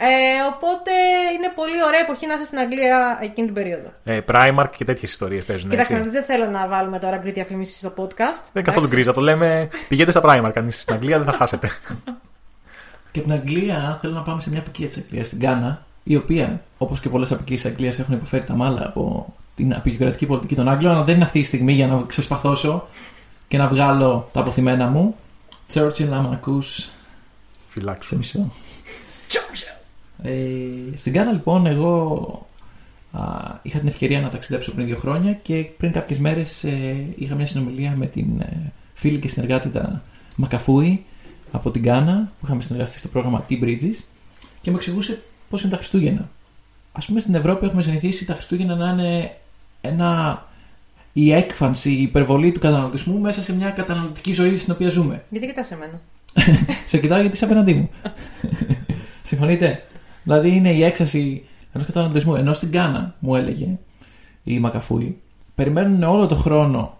Ε, οπότε είναι πολύ ωραία εποχή να είσαι στην Αγγλία εκείνη την περίοδο. Ε, Primark και τέτοιες ιστορίες παίζουν. Κοιτάξτε, έτσι. να δεις, δεν θέλω να βάλουμε τώρα γκρι διαφήμιση στο podcast. Δεν είναι καθόλου Εντάξει. γκρίζα. Το λέμε. Πηγαίνετε στα Primark. Αν είστε στην Αγγλία, δεν θα χάσετε. Και την Αγγλία, θέλω να πάμε σε μια απικία της Αγγλίας, στην Γκάνα, η οποία, όπως και πολλές απικίες της Αγγλίας, έχουν υποφέρει τα μάλα από την απεικιοκρατική πολιτική των Άγγλων, αλλά δεν είναι αυτή η στιγμή για να ξεσπαθώσω και να βγάλω τα αποθυμένα μου. Churchill, άμα ακού, σε Φυλάξου. μισό. Ε, στην Γκάνα, λοιπόν, εγώ α, είχα την ευκαιρία να ταξιδέψω πριν δύο χρόνια και πριν κάποιες μέρες είχα μια συνομιλία με την ε, φίλη και συνεργάτη τα Μακαφούη από την Γκάνα που είχαμε συνεργαστεί στο πρόγραμμα T-Bridges και μου εξηγούσε πώς είναι τα Χριστούγεννα. Α πούμε στην Ευρώπη έχουμε συνηθίσει τα Χριστούγεννα να είναι ένα, η έκφανση, η υπερβολή του καταναλωτισμού μέσα σε μια καταναλωτική ζωή στην οποία ζούμε. Γιατί κοιτάς εμένα; Σε κοιτάω γιατί είσαι απέναντί μου. Συμφωνείτε; Δηλαδή είναι η έξαση ενός καταναλωτισμού. Ενώ στην Κάνα, μου έλεγε η Μακαφούη, περιμένουν όλο το χρόνο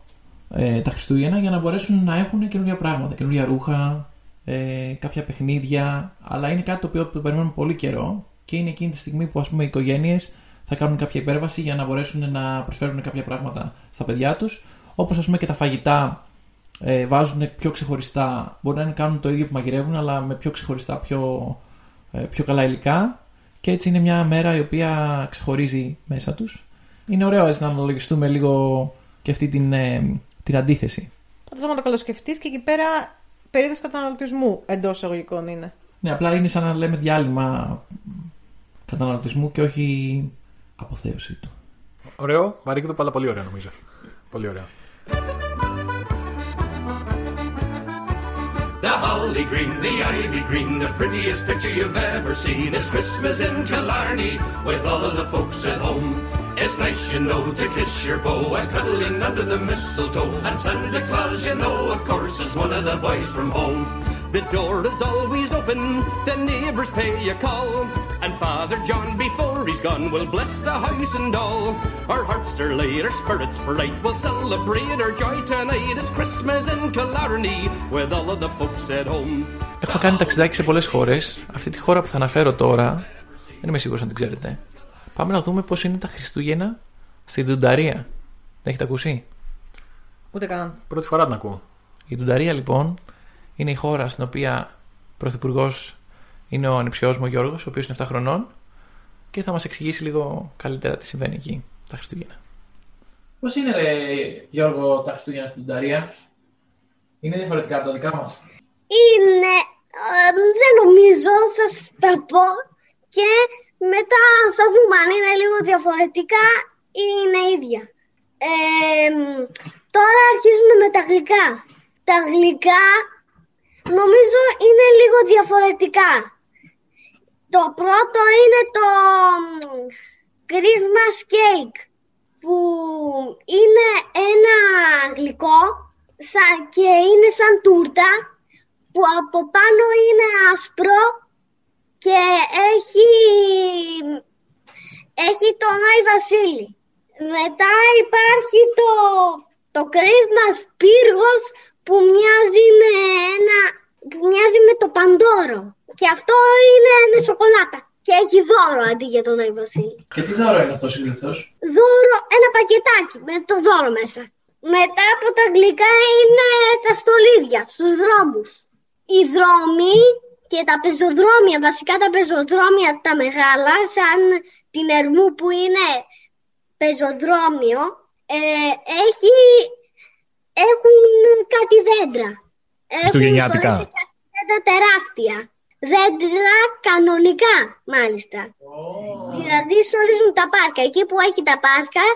ε, τα Χριστούγεννα για να μπορέσουν να έχουν καινούργια πράγματα. Καινούργια ρούχα, ε, κάποια παιχνίδια. Αλλά είναι κάτι το οποίο το περιμένουν πολύ καιρό και είναι εκείνη τη στιγμή που ας πούμε οι οικογένειες θα κάνουν κάποια υπέρβαση για να μπορέσουν να προσφέρουν κάποια πράγματα στα παιδιά τους. Όπως ας πούμε και τα φαγητά ε, βάζουν πιο ξεχωριστά. Μπορεί να είναι κάνουν το ίδιο που μαγειρεύουν, αλλά με πιο ξεχωριστά, πιο, ε, πιο καλά υλικά. Και έτσι είναι μια μέρα η οποία ξεχωρίζει μέσα τους. Είναι ωραίο έτσι να αναλογιστούμε λίγο και αυτή την, ε, την αντίθεση. Πάντως άμα το καλοσκεφτείς και εκεί πέρα περίοδος καταναλωτισμού εντός εισαγωγικών είναι. Ναι, απλά είναι σαν να λέμε διάλειμμα καταναλωτισμού και όχι αποθέωση του. Ωραίο, βαρύκδο, αλλά πολύ ωραίο νομίζω. Πολύ ωραίο. The holly green, the ivy green, the prettiest picture you've ever seen. is Christmas in Killarney with all of the folks at home. It's nice, you know, to kiss your beau and cuddling under the mistletoe. And Santa Claus, you know, of course, is one of the boys from home. The door is always open, the neighbours pay a call. And Father John, before he's gone, will bless the house and all. Our hearts are light, our spirits bright, we'll celebrate our joy tonight. It's Christmas in Killarney with all of the folks at home. Έχουμε κάνει ταξιδάκι σε πολλές χώρες. Αυτή τη χώρα που θα αναφέρω τώρα, δεν είμαι σίγουρος αν την ξέρετε. Πάμε να δούμε πώς είναι τα Χριστούγεννα στη Ντουνταρία. Δεν έχετε ακούσει; Ούτε καν. Πρώτη φορά την ακούω. Η Ντουνταρία λοιπόν είναι η χώρα στην οποία πρωθυπουργός είναι ο ανιψιός μου ο Γιώργος, ο οποίος είναι 7 χρονών και θα μας εξηγήσει λίγο καλύτερα τι συμβαίνει εκεί τα Χριστούγεννα. Πώς είναι, ρε, Γιώργο, τα Χριστούγεννα στην Ντουνταρία, Είναι διαφορετικά από τα δικά μας; Είναι, ε, δεν νομίζω, θα σας τα πω και μετά θα δούμε αν είναι λίγο διαφορετικά ή είναι ίδια. Ε, τώρα αρχίζουμε με τα γλυκά. Τα γλυκά νομίζω είναι λίγο διαφορετικά. Το πρώτο είναι το μ, Christmas cake που είναι ένα γλυκό σαν, και είναι σαν τούρτα που από πάνω είναι άσπρο και έχει, έχει τον Άι Βασίλη. Μετά υπάρχει το, το Christmas πύργος που μοιάζει με ένα, που μοιάζει με το Παντόρο. Και αυτό είναι με σοκολάτα. Και έχει δώρο αντί για τον Άι Βασίλη. Και τι δώρο είναι αυτό συνήθως; Δώρο, ένα πακετάκι με το δώρο μέσα. Μετά από τα γλυκά είναι τα στολίδια στους δρόμους. Οι δρόμοι και τα πεζοδρόμια, βασικά τα πεζοδρόμια τα μεγάλα, σαν την Ερμού που είναι πεζοδρόμιο, ε, έχει, έχουν κάτι δέντρα. Έχουν Χριστουγεννιάτικα. στολίσει κάτι δέντρα τεράστια. Δέντρα κανονικά, μάλιστα. Δηλαδή στολίζουν τα πάρκα. Εκεί που έχει τα πάρκα,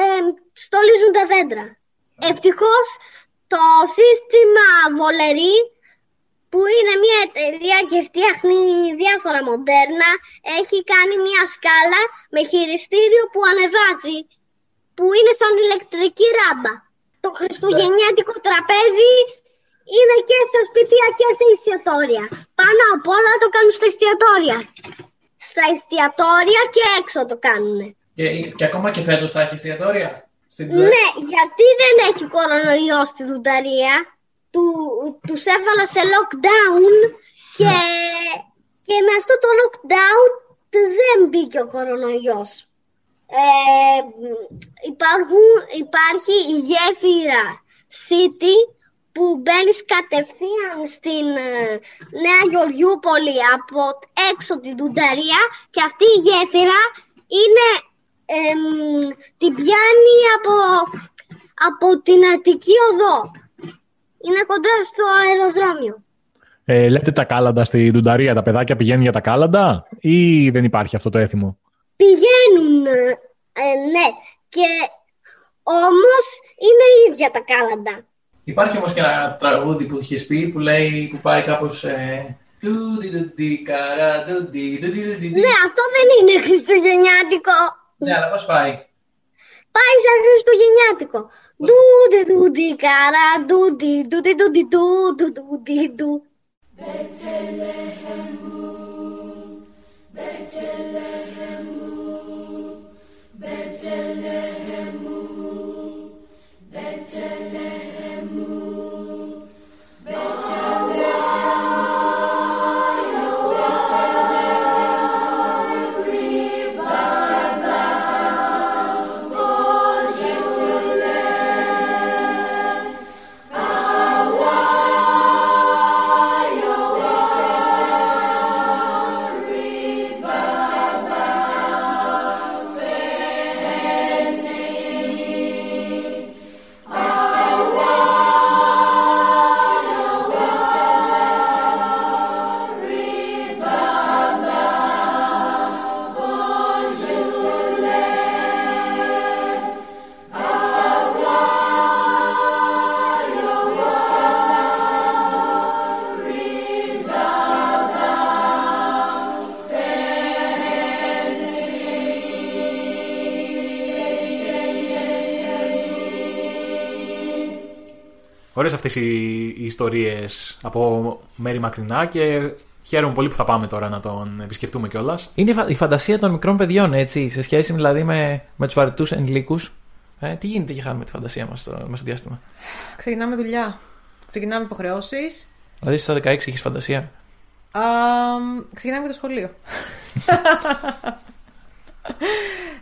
ε, στολίζουν τα δέντρα. Ευτυχώς το σύστημα Βολερή που είναι μια εταιρεία και φτιάχνει διάφορα μοντέρνα έχει κάνει μια σκάλα με χειριστήριο που ανεβάζει που είναι σαν ηλεκτρική ράμπα. Το χριστουγεννιάτικο τραπέζι είναι και στα σπίτια και στα εστιατόρια. Πάνω απ' όλα το κάνουν στα εστιατόρια. Στα εστιατόρια και έξω το κάνουν. Και, και ακόμα και φέτος θα έχει εστιατόρια. Στην Ναι, γιατί δεν έχει κορονοϊό στη Δουνταρία. Του, τους έβαλα σε lockdown και, και με αυτό το lockdown δεν μπήκε ο κορονοϊός. Ε, υπάρχουν, υπάρχει η γέφυρα City που μπαίνεις κατευθείαν στην ε, Νέα Γεωργιούπολη από έξω την Τουνταρία και αυτή η γέφυρα είναι, εμ, την πιάνει από, από την Αττική Οδό. Είναι κοντά στο αεροδρόμιο. Ε, λέτε τα κάλαντα στη Ντουνταρία, τα παιδάκια πηγαίνουν για τα κάλαντα ή δεν υπάρχει αυτό το έθιμο; Πηγαίνουν, ε, ε, ναι, και όμως είναι ίδια τα κάλαντα. Υπάρχει όμως και ένα τραγούδι που έχει πει που λέει που πάει κάπως. Ε, «Τουντιδουντι, καρα, ντουντι, ντουντιδουντι». Ναι, αυτό δεν είναι χριστουγεννιάτικο. Ναι, αλλά πώς πάει; Πάει σαν χριστουγεννιάτικο. Ντούντι, ντούντι, καρά, ντούντι, ντούντι, ντούντι, ντου, ντου, ντούντι, ντου. Bethlehem, Ωραίες αυτές οι, οι ιστορίες από μέρη μακρινά και χαίρομαι πολύ που θα πάμε τώρα να τον επισκεφτούμε κιόλας. Είναι η φα- η φαντασία των μικρών παιδιών, έτσι, σε σχέση δηλαδή με, με τους βαρετούς ενηλίκους. Ε, τι γίνεται και χάνουμε τη φαντασία μας στο, μες στο διάστημα; Ξεκινάμε δουλειά. Ξεκινάμε υποχρεώσεις. Δηλαδή στα 16 έχεις φαντασία; ξεκινάμε με το σχολείο.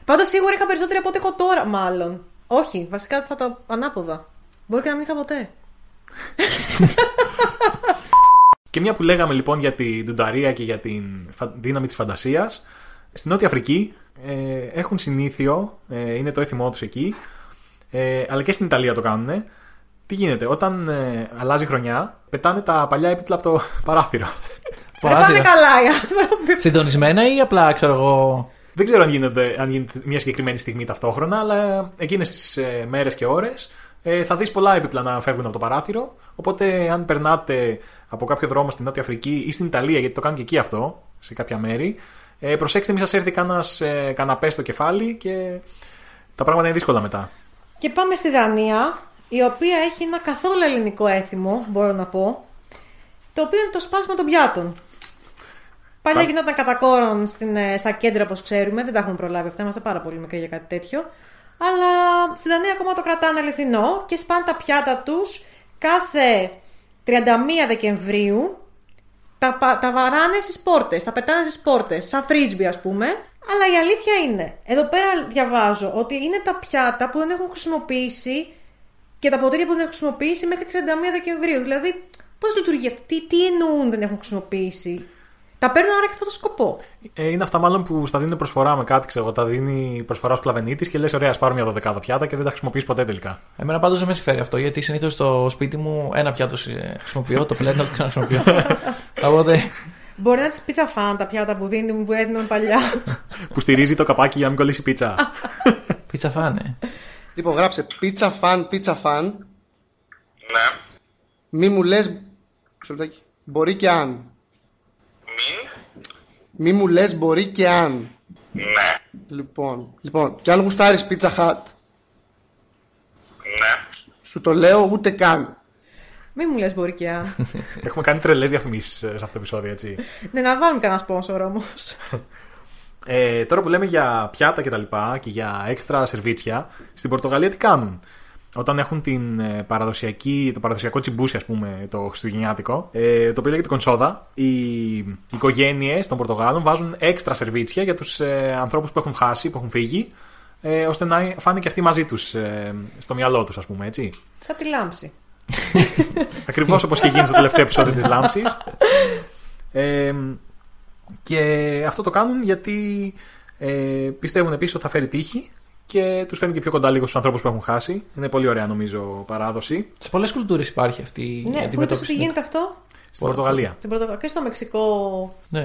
Πάντως σίγουρα είχα περισσότερη από ό,τι έχω τώρα, μάλλον. Όχι, βασικά θα το ανάποδα. Μπορεί και να μην είχα ποτέ. Και μια που λέγαμε λοιπόν για την ντουνταρία και για την φα- δύναμη της φαντασίας, στην Νότια Αφρική ε, έχουν συνήθειο, ε, είναι το έθιμό τους εκεί, ε, αλλά και στην Ιταλία το κάνουν. Τι γίνεται, όταν ε, αλλάζει χρονιά, πετάνε τα παλιά έπιπλα από το παράθυρο. Δεν πάνε καλά οι άνθρωποι. Συντονισμένα ή απλά ξέρω εγώ. Δεν ξέρω αν γίνεται, αν γίνεται μια συγκεκριμένη στιγμή ταυτόχρονα, αλλά εκείνες τις ε, μέρες και ώρες ε, θα δεις πολλά έπιπλα να φεύγουν από το παράθυρο. Οπότε, αν περνάτε από κάποιο δρόμο στην Νότια Αφρική ή στην Ιταλία, γιατί το κάνουν και εκεί αυτό, σε κάποια μέρη, ε, προσέξτε, μην σας έρθει κανένας ε, καναπέ στο κεφάλι και τα πράγματα είναι δύσκολα μετά. Και πάμε στη Δανία, η οποία έχει ένα καθόλου ελληνικό έθιμο, μπορώ να πω, το οποίο είναι το σπάσμα των πιάτων. Παλιά γινόταν κατά κόρον στην, ε, στα κέντρα, όπως ξέρουμε, δεν τα έχουν προλάβει αυτά, είμαστε πάρα πολύ μικροί για κάτι τέτοιο. Αλλά στη Δανία ακόμα το κρατάνε αληθινό και σπάνε τα πιάτα τους κάθε 31 Δεκεμβρίου. Τα, πα- τα βαράνε στις πόρτες, τα πετάνε στις πόρτες, σαν φρίσμπι ας πούμε. Αλλά η αλήθεια είναι, εδώ πέρα διαβάζω ότι είναι τα πιάτα που δεν έχουν χρησιμοποιήσει και τα ποτήρια που δεν έχουν χρησιμοποιήσει μέχρι 31 Δεκεμβρίου. Δηλαδή, πώς λειτουργεί αυτό, τι, τι εννοούν δεν έχουν χρησιμοποιήσει; Τα παίρνουν άρα και αυτό το σκοπό. Ε, είναι αυτά μάλλον που στα δίνουν προσφορά με κάτι, ξέρω εγώ. Τα δίνει προσφορά στου κλαβενίτης και λες: Ωραία, ας πάρω μια δωδεκάδα πιάτα και δεν τα χρησιμοποιείς ποτέ τελικά. Εμένα πάντως δεν με συμφέρει αυτό γιατί συνήθως στο σπίτι μου ένα πιάτο ε, χρησιμοποιώ, το πλένω, το ξαναχρησιμοποιώ. Οπότε. Μπορεί να είναι τη πίτσα φαν τα πιάτα που δίνουν που έδιναν παλιά. που στηρίζει το καπάκι για να μην κολλήσει η πίτσα. Πίτσα φάνε. Λοιπόν, γράψε πίτσα φαν, πίτσα φαν. Ναι. Μη μου λες... Μισό λεπτάκι. Μπορεί και αν. Μην. Μη μου λες μπορεί και αν. Ναι. Λοιπόν, λοιπόν, και αν γουστάρεις πίτσα χατ, Ναι. σου το λέω ούτε καν. Μην μου λες μπορεί και αν. Έχουμε κάνει τρελές διαφημίσεις σε αυτό το επεισόδιο, έτσι. ναι, να βάλουμε κανένα σπόνσορ όμως. Ε, τώρα που λέμε για πιάτα και τα λοιπά και για έξτρα σερβίτσια, στην Πορτογαλία τι κάνουν; Όταν έχουν την ε, παραδοσιακή, το παραδοσιακό τσιμπούσι, ας πούμε, το χριστουγεννιάτικο, ε, το οποίο λέγεται κονσόδα, οι οικογένειες των Πορτογάλων βάζουν έξτρα σερβίτσια για τους ε, ανθρώπους που έχουν χάσει, που έχουν φύγει, ε, ώστε να φάνε και αυτοί μαζί τους ε, στο μυαλό τους, ας πούμε, έτσι. Σαν τη λάμψη. Ακριβώς όπως είχε γίνει στο τελευταίο επεισόδιο της Λάμψης. Ε, και αυτό το κάνουν γιατί ε, πιστεύουν επίσης ότι θα φέρει τύχη και τους φέρνει και πιο κοντά λίγο στους ανθρώπους που έχουν χάσει. Είναι πολύ ωραία νομίζω παράδοση. Σε πολλές κουλτούρες υπάρχει αυτή η ναι, πού είπες αντιμετώπιση. ότι γίνεται αυτό; Στην Πορτογαλία. Στην Πορτογαλία. Και στο Μεξικό. Ναι.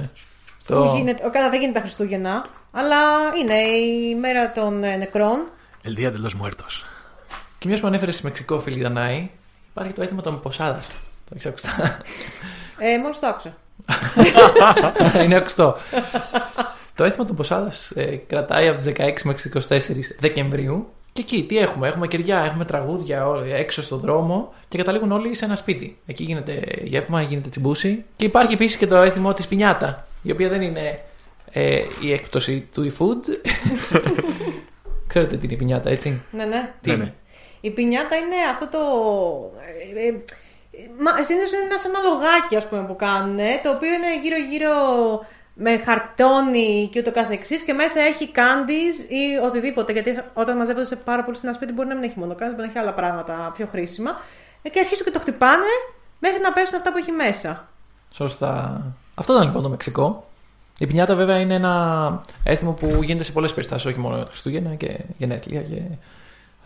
Που Το... γίνεται, καλά, δεν γίνεται τα Χριστούγεννα. Αλλά είναι η μέρα των ε, νεκρών. El Día de los Muertos. Και μιας που ανέφερες στη Μεξικό, φίλη Δανάη, υπάρχει το έθιμο των Ποσάδας. Το έχεις ακουστά. Ε, Μόλις το άκουσα. Είναι ακουστό. το έθιμο των Ποσάδας κρατάει από τις 16 μέχρι τις 24 Δεκεμβρίου. Και εκεί τι έχουμε, έχουμε κεριά, έχουμε τραγούδια ό- έξω στον δρόμο και καταλήγουν όλοι σε ένα σπίτι. Εκεί γίνεται γεύμα, γίνεται τσιμπούση. Και υπάρχει επίσης και το έθιμο της πινιάτα, η οποία δεν είναι ε, η έκπτωση του e-food. Ξέρετε τι είναι η πινιάτα, έτσι; Ναι, ναι. Τι είναι. Η πινιάτα είναι αυτό το. Ε, ε, Μα συνήθως είναι ένας σαν ένα λογάκι ας πούμε, που κάνουν, το οποίο είναι γύρω-γύρω με χαρτόνι και ούτω καθεξής και μέσα έχει candies ή οτιδήποτε. Γιατί όταν μαζεύονται σε πάρα πολύ σε ένα σπίτι μπορεί να μην έχει μόνο candies, μπορεί να έχει άλλα πράγματα πιο χρήσιμα. Ε, Και αρχίζουν και το χτυπάνε μέχρι να πέσουν αυτά που έχει μέσα. Σωστά. Αυτό ήταν λοιπόν το Μεξικό. Η πινιάτα βέβαια είναι ένα έθιμο που γίνεται σε πολλές περιστάσεις, όχι μόνο τα Χριστούγεννα και γενέθλια και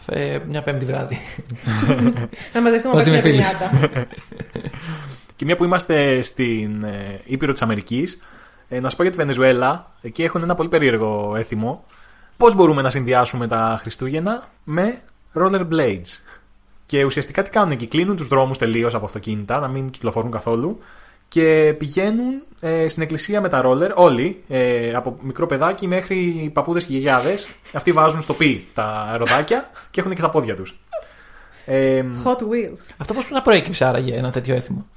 ε, μια πέμπτη βράδυ. Να μαζευτούμε Μαζί με με μια φίλους. πινιάτα. Και μια που είμαστε στην ε, Ήπειρο της Αμερικής, ε, να σου πω για τη Βενεζουέλα. Εκεί έχουν ένα πολύ περίεργο έθιμο. Πώς μπορούμε να συνδυάσουμε τα Χριστούγεννα με rollerblades. Και ουσιαστικά τι κάνουν εκεί, κλείνουν τους δρόμους τελείως από αυτοκίνητα, να μην κυκλοφορούν καθόλου. Και πηγαίνουν ε, στην εκκλησία με τα ρόλερ, όλοι, ε, από μικρό παιδάκι μέχρι παππούδες και γιαγιάδες. Αυτοί βάζουν στο πι τα ροδάκια και έχουν και στα πόδια τους. Ε, Hot Wheels. Αυτό πώς να προέκυψε άραγε ένα τέτοιο έθιμο;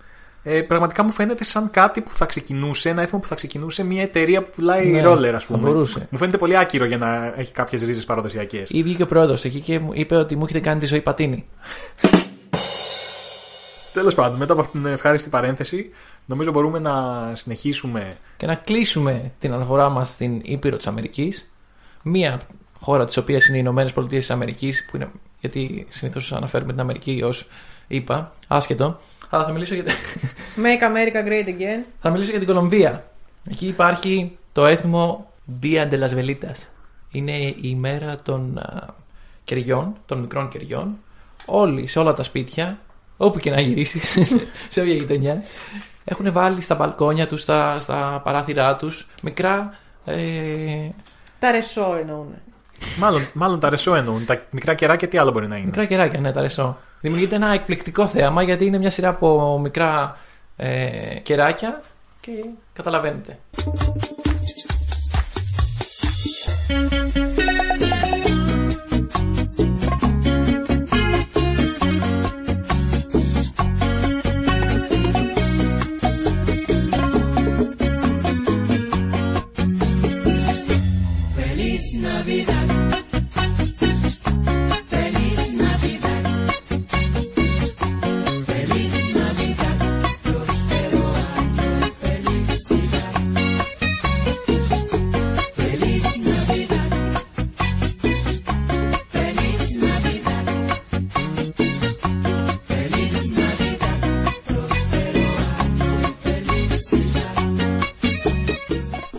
Ε, πραγματικά μου φαίνεται σαν κάτι που θα ξεκινούσε, ένα έθιμο που θα ξεκινούσε μια εταιρεία που πουλάει Ναι, ρόλερ, ας θα πούμε. μπορούσε. Μου φαίνεται πολύ άκυρο για να έχει κάποιες ρίζες παραδοσιακές. Ή βγήκε ο πρόεδρος εκεί και μου είπε ότι μου έχετε κάνει τη ζωή πατίνη. Τέλος πάντων, μετά από αυτήν την ευχάριστη παρένθεση, νομίζω μπορούμε να συνεχίσουμε. Και να κλείσουμε την αναφορά μας στην Ήπειρο της Αμερικής. Μία χώρα της οποίας είναι οι Ηνωμένες Πολιτείες της Αμερικής, που είναι. Γιατί συνήθως αναφέρουμε την Αμερική ως είπα, άσχετο. Αλλά θα μιλήσω για, Make America Great Again. θα μιλήσω για την Κολομβία. Εκεί υπάρχει το έθιμο Dia de las Velitas. Είναι η ημέρα των α, κεριών, των μικρών κεριών. Όλοι, σε όλα τα σπίτια, όπου και να γυρίσεις, σε όποια γειτονιά, έχουν βάλει στα μπαλκόνια τους, στα, στα παράθυρά τους, μικρά ε, Τα ρεσό εννοούν. Μάλλον, μάλλον τα ρεσό εννοούν. Τα μικρά κεράκια τι άλλο μπορεί να είναι; Μικρά κεράκια, ναι, τα ρεσό. Δημιουργείται ένα εκπληκτικό θέαμα γιατί είναι μια σειρά από μικρά ε, κεράκια και καταλαβαίνετε. Feliz Navidad.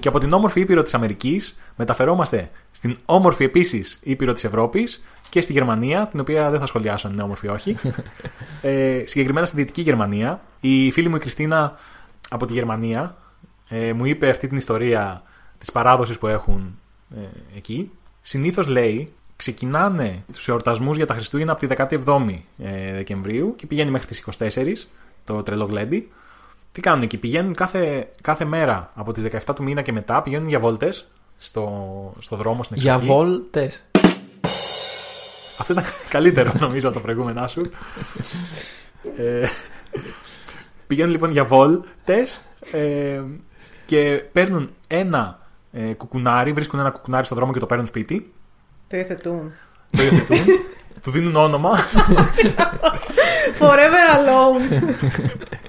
Και από την όμορφη ήπειρο της Αμερικής μεταφερόμαστε στην όμορφη επίσης ήπειρο της Ευρώπης και στη Γερμανία, την οποία δεν θα σχολιάσω αν είναι όμορφη ή όχι. ε, συγκεκριμένα στη Δυτική Γερμανία. Η φίλη μου η Κριστίνα από τη Γερμανία ε, μου είπε αυτή την ιστορία της παράδοσης που έχουν ε, εκεί. Συνήθως λέει ξεκινάνε του εορτασμούς για τα Χριστούγεννα από τη 17η ε, Δεκεμβρίου και πηγαίνει μέχρι τις 24 το τρελό γλέντι. Τι κάνουν εκεί, πηγαίνουν κάθε, κάθε μέρα από τις 17 του μήνα και μετά, πηγαίνουν για βόλτες στο, στο δρόμο, στην Για εξοχή. βόλτες. Αυτό ήταν καλύτερο νομίζω από τα προηγούμενά σου. ε, πηγαίνουν λοιπόν για βόλτες ε, και παίρνουν ένα ε, κουκουνάρι, βρίσκουν ένα κουκουνάρι στο δρόμο και το παίρνουν σπίτι. Το υιοθετούν. Το υιοθετούν, του δίνουν όνομα. Forever alone.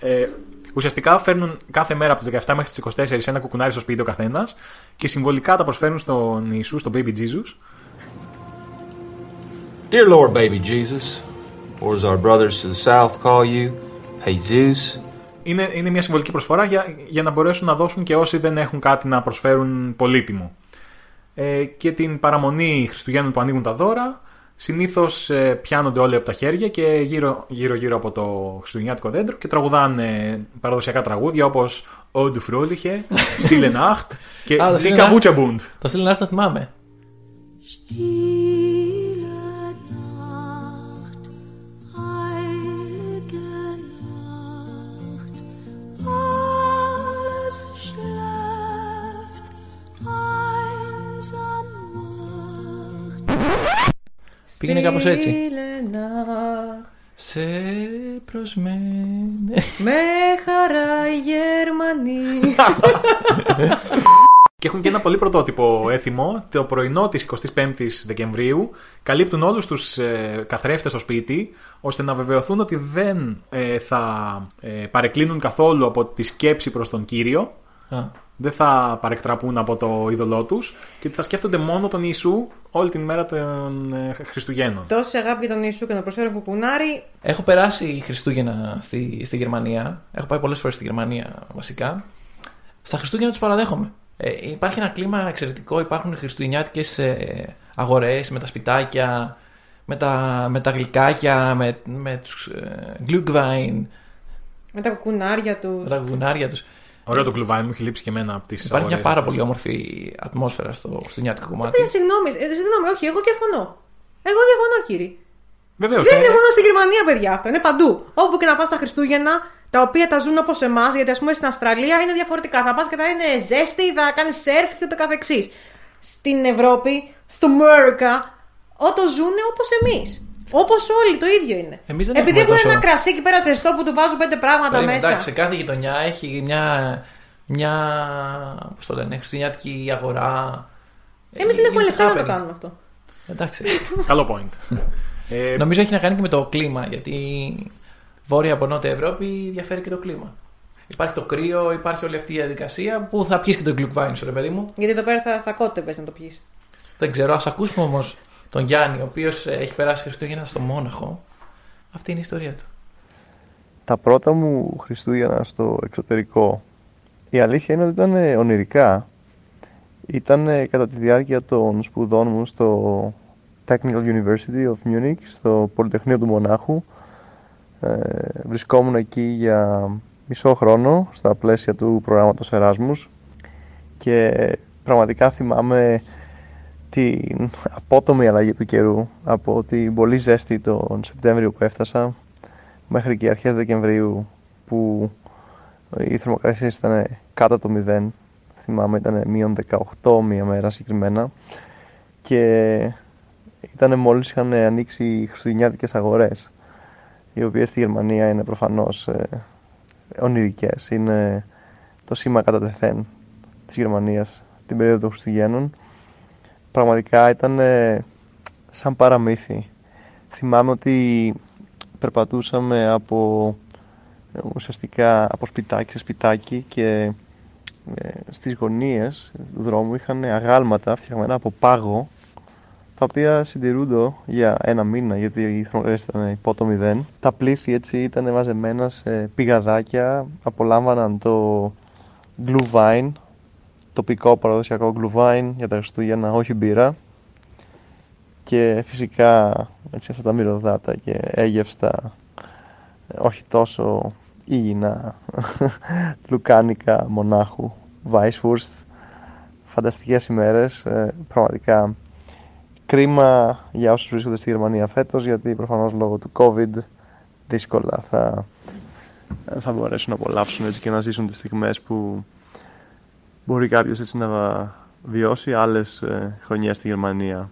Ε, ουσιαστικά φέρνουν κάθε μέρα από τις 17 μέχρι τις 24 ένα κουκουνάρι στο σπίτι ο καθένας και συμβολικά τα προσφέρουν στον Ιησού, στον Baby Jesus. Dear Lord, baby Jesus, or as our brothers to the south call you, Jesus, Είναι, είναι μια συμβολική προσφορά για, για να μπορέσουν να δώσουν και όσοι δεν έχουν κάτι να προσφέρουν πολύτιμο. Ε, και την παραμονή Χριστουγέννων που ανοίγουν τα δώρα, συνήθως ε, πιάνονται όλοι από τα χέρια και γύρω, γύρω, γύρω από το Χριστουγεννιάτικο δέντρο και τραγουδάνε παραδοσιακά τραγούδια όπως O du Fröhliche, Stille Nacht και Α, το Die Stille Nacht. Kavutschabund. Το στείλω να έρθω, θυμάμαι. Πήγαινε κάπως έτσι. Stille Nacht. Σε προσμένε. Με χαρά οι Γερμανοί. Και έχουν και ένα πολύ πρωτότυπο έθιμο. Το πρωινό της 25η Δεκεμβρίου καλύπτουν όλους τους ε, καθρέφτες στο σπίτι, ώστε να βεβαιωθούν ότι δεν ε, θα ε, παρεκκλίνουν καθόλου από τη σκέψη προς τον κύριο. Α. Δεν θα παρεκτραπούν από το είδωλό τους και ότι θα σκέφτονται μόνο τον Ιησού όλη την μέρα των ε, Χριστουγέννων. Τόση αγάπη για τον Ιησού και να προσφέρω κουκουνάρι. Έχω περάσει Χριστούγεννα στη, στη Γερμανία. Έχω πάει πολλές φορές στη Γερμανία βασικά. Στα Χριστούγεννα τους παραδέχομαι. Ε, υπάρχει ένα κλίμα εξαιρετικό. Υπάρχουν χριστουγεννιάτικες ε, αγορές με τα σπιτάκια, με τα, με τα γλυκάκια, με, με τους ε, Glühwein, Με τα κουκουνάρια τους. με τα γουνάρια τους. Ωραίο το κλουβάι μου, έχει λείψει και εμένα από τις Υπάρχει μια πάρα πολύ όμορφη ατμόσφαιρα στο χριστουγεννιάτικο κομμάτι. Παιδιά, συγγνώμη, ε, συγγνώμη, όχι, εγώ διαφωνώ. Εγώ διαφωνώ, κύριε. Βεβαίως. Δεν είναι μόνο στη Γερμανία, παιδιά αυτό. Είναι παντού. Όπου και να πας στα Χριστούγεννα, τα οποία τα ζουν όπως εμάς, γιατί ας πούμε στην Αυστραλία είναι διαφορετικά. Θα πας και θα είναι ζέστη, θα κάνεις σερφ και ούτω καθεξής. Στην Ευρώπη, στο Μέρκα, ό, το ζουν όπως εμείς. Όπως όλοι, το ίδιο είναι. Εμείς δεν Επειδή έχουμε έχουν ένα τόσο- κρασί εκεί πέρα ζεστό που του βάζουν πέντε πράγματα Περίμενε, μέσα. Εντάξει, σε κάθε γειτονιά έχει μια. μια πώς το λένε, χριστουγεννιάτικη αγορά. Εμείς δεν έχουμε Είναι λεφτά να το happening. κάνουμε αυτό. Εντάξει. Καλό point. Ε, Νομίζω έχει να κάνει και με το κλίμα, γιατί βόρεια από νότια Ευρώπη διαφέρει και το κλίμα. Υπάρχει το κρύο, υπάρχει όλη αυτή η διαδικασία που θα πιεις και τον γκλουκβάιν σου, ρε παιδί μου. Γιατί εδώ πέρα θα, θα κότευε να το πιεις. Δεν ξέρω, ας ακούσουμε όμως τον Γιάννη, ο οποίος έχει περάσει Χριστούγεννα στο Μόναχο. Αυτή είναι η ιστορία του. τα πρώτα μου Χριστούγεννα στο εξωτερικό η αλήθεια είναι ότι ήταν ε, ονειρικά ήταν ε, κατά τη διάρκεια των σπουδών μου στο Technical University of Munich στο Πολυτεχνείο του Μονάχου ε, βρισκόμουν εκεί για μισό χρόνο στα πλαίσια του προγράμματος Εράσμους και πραγματικά θυμάμαι την απότομη αλλαγή του καιρού από την πολύ ζέστη τον Σεπτέμβριο που έφτασα μέχρι και αρχές Δεκεμβρίου που οι θερμοκρασίες ήταν κάτω από το 0 θυμάμαι ήταν μείον 18 μία μέρα συγκεκριμένα. Και ήταν μόλις είχαν ανοίξει οι χριστουγεννιάτικες αγορές οι οποίες στη Γερμανία είναι προφανώς ε, ονειρικές. Είναι το σήμα κατά τεθέν της Γερμανίας την περίοδο των Χριστουγέννων πραγματικά ήταν ε, σαν παραμύθι θυμάμαι ότι περπατούσαμε από ε, ουσιαστικά από σπιτάκι σε σπιτάκι και ε, στις γωνίες του δρόμου είχαν αγάλματα φτιαγμένα από πάγο τα οποία συντηρούνται για ένα μήνα γιατί οι θερμοκρασίες ήταν υπό το μηδέν. Τα πλήθη έτσι ήταν μαζεμένα σε πηγαδάκια, απολάμβαναν το glühwein, τοπικό παραδοσιακό glühwein για τα Χριστούγεννα, όχι μπύρα. Και φυσικά έτσι αυτά τα μυρωδάτα και έγευστα ε, όχι τόσο υγιεινά λουκάνικα μονάχου Weisswurst. Φανταστικές ημέρες ε, πραγματικά κρίμα για όσους βρίσκονται στη Γερμανία φέτος γιατί προφανώς λόγω του COVID δύσκολα θα, θα μπορέσουν να απολαύσουν έτσι και να ζήσουν τις στιγμές που μπορεί κάποιος έτσι να βιώσει άλλες ε, χρονιές στη Γερμανία.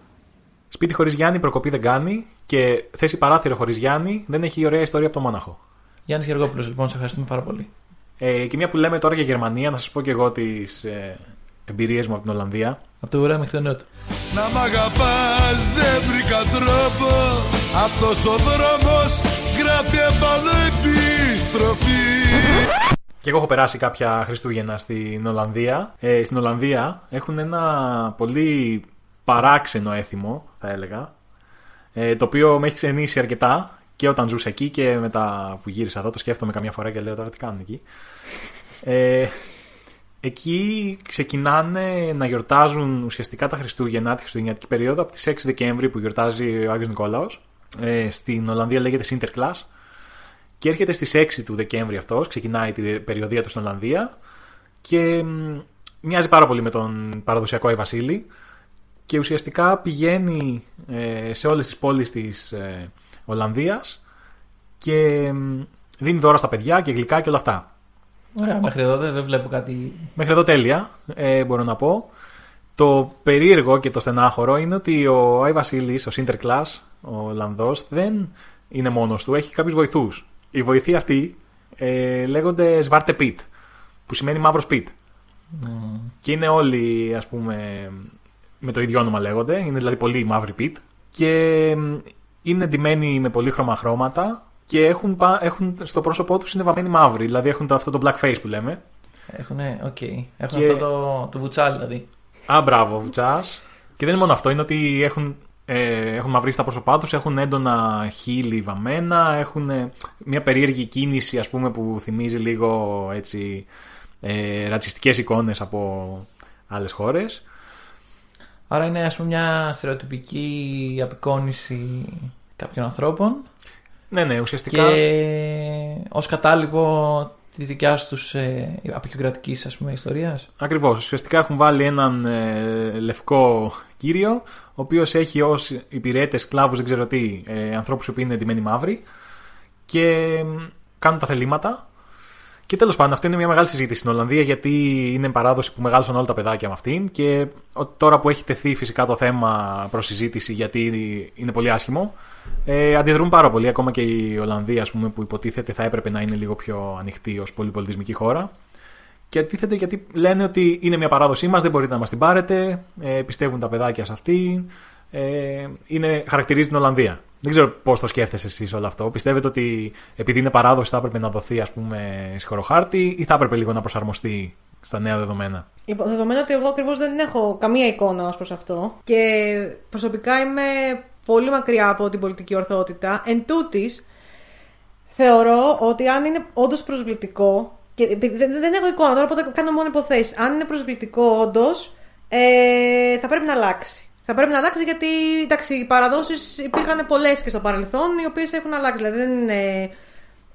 Σπίτι χωρίς Γιάννη προκοπή δεν κάνει και θέση παράθυρο χωρίς Γιάννη δεν έχει ωραία ιστορία από το Μόναχο. Γιάννης Γεργόπουλο, λοιπόν, σε ευχαριστούμε πάρα πολύ. Ε, και μια που λέμε τώρα για Γερμανία, να σας πω και εγώ τις ε, εμπειρίες μου από την Ολλανδία. Από το ουρά μέχρι το νότο. Να μ' αγαπάς δεν βρήκα τρόπο Αυτός ο δρόμος γράφει επιστροφή Και εγώ έχω περάσει κάποια Χριστούγεννα στην Ολλανδία. Ε, στην Ολλανδία έχουν ένα πολύ παράξενο έθιμο, θα έλεγα. Ε, το οποίο με έχει ξενήσει αρκετά και όταν ζούσα εκεί και μετά που γύρισα εδώ. Το σκέφτομαι καμιά φορά και λέω τώρα τι κάνουν εκεί. Ε, εκεί ξεκινάνε να γιορτάζουν ουσιαστικά τα Χριστούγεννα, τη Χριστουγεννιάτικη περίοδο, από τις 6 Δεκέμβρη που γιορτάζει ο Άγιος Νικόλαος. Ε, στην Ολλανδία λέγεται Sinterklaas. Και έρχεται στις 6 του Δεκέμβρη αυτός, ξεκινάει την περιοδία του στην Ολλανδία και μ, μοιάζει πάρα πολύ με τον παραδοσιακό Άι Βασίλη και ουσιαστικά πηγαίνει ε, σε όλες τις πόλεις της ε, Ολλανδίας και μ, δίνει δώρα στα παιδιά και γλυκά και όλα αυτά. Ωραία, μέχρι εδώ δεν δεν βλέπω κάτι. Μέχρι εδώ τέλεια, ε, μπορώ να πω. Το περίεργο και το στενάχωρο είναι ότι ο Άι Βασίλης, ο Sinterklaas, ο Ολλανδός, δεν είναι μόνος του, έχει κάποιους βοηθούς. Οι βοηθοί αυτοί ε, λέγονται Zwarte Piet, που σημαίνει μαύρος Πιτ. Και είναι όλοι, ας πούμε, με το ίδιο όνομα λέγονται. Είναι δηλαδή πολύ μαύροι πιτ. Και μ, είναι ντυμένοι με πολύχρωμα χρώματα και έχουν, πα- έχουν στο πρόσωπό τους είναι βαμμένοι μαύροι. Δηλαδή έχουν το, αυτό το black face που λέμε. Έχουνε, οκ. Έχουν Και- αυτό το, το βουτσάλι δηλαδή. Α, μπράβο, βουτσάς. Και δεν είναι μόνο αυτό, είναι ότι έχουν, ε, έχουν μαυρίσει τα πρόσωπά τους, έχουν έντονα χείλη βαμμένα, έχουν ε, μια περίεργη κίνηση, ας πούμε, που θυμίζει λίγο έτσι, ε, ρατσιστικές εικόνες από άλλες χώρες. Άρα είναι ας πούμε μια στερεοτυπική απεικόνηση κάποιων ανθρώπων. Ναι, ναι, ουσιαστικά. Και ως κατάλοιπο τη δικιά τους ε, απεικιοκρατικής ας πούμε ιστορίας. Ακριβώς. Ουσιαστικά έχουν βάλει έναν ε, λευκό κύριο, ο οποίος έχει ως υπηρέτες, σκλάβους, δεν ξέρω τι, ε, ανθρώπους που είναι εντυμένοι μαύροι και μ, κάνουν τα θελήματα Και τέλος πάντων, αυτή είναι μια μεγάλη συζήτηση στην Ολλανδία γιατί είναι παράδοση που μεγάλωσαν όλα τα παιδάκια με αυτήν. Και ο- τώρα που έχει τεθεί φυσικά το θέμα προς συζήτηση γιατί είναι πολύ άσχημο, ε, αντιδρούν πάρα πολύ. Ακόμα και η Ολλανδία, ας πούμε, που υποτίθεται θα έπρεπε να είναι λίγο πιο ανοιχτή ως πολυπολιτισμική χώρα. Και αντίθεται γιατί λένε ότι είναι μια παράδοσή μας, δεν μπορείτε να μας την πάρετε. Ε, πιστεύουν τα παιδάκια σε αυτή. Ε, είναι, χαρακτηρίζει την Ολλανδία. Δεν ξέρω πώς το σκέφτεσαι εσείς όλο αυτό. Πιστεύετε ότι επειδή είναι παράδοση θα έπρεπε να δοθεί ας πούμε, συγχωροχάρτη ή θα έπρεπε λίγο να προσαρμοστεί στα νέα δεδομένα; Λοιπόν, δεδομένου ότι εγώ ακριβώς δεν έχω καμία εικόνα ως προς αυτό και προσωπικά είμαι πολύ μακριά από την πολιτική ορθότητα, εν τούτης, θεωρώ ότι αν είναι όντως προσβλητικό. Και επειδή δεν, δεν έχω εικόνα τώρα, οπότε κάνω μόνο υποθέσεις. Αν είναι προσβλητικό όντως, ε, θα πρέπει να αλλάξει. Θα πρέπει να αλλάξει γιατί εντάξει, οι παραδόσεις υπήρχαν πολλές και στο παρελθόν, οι οποίες έχουν αλλάξει. Δηλαδή δεν είναι,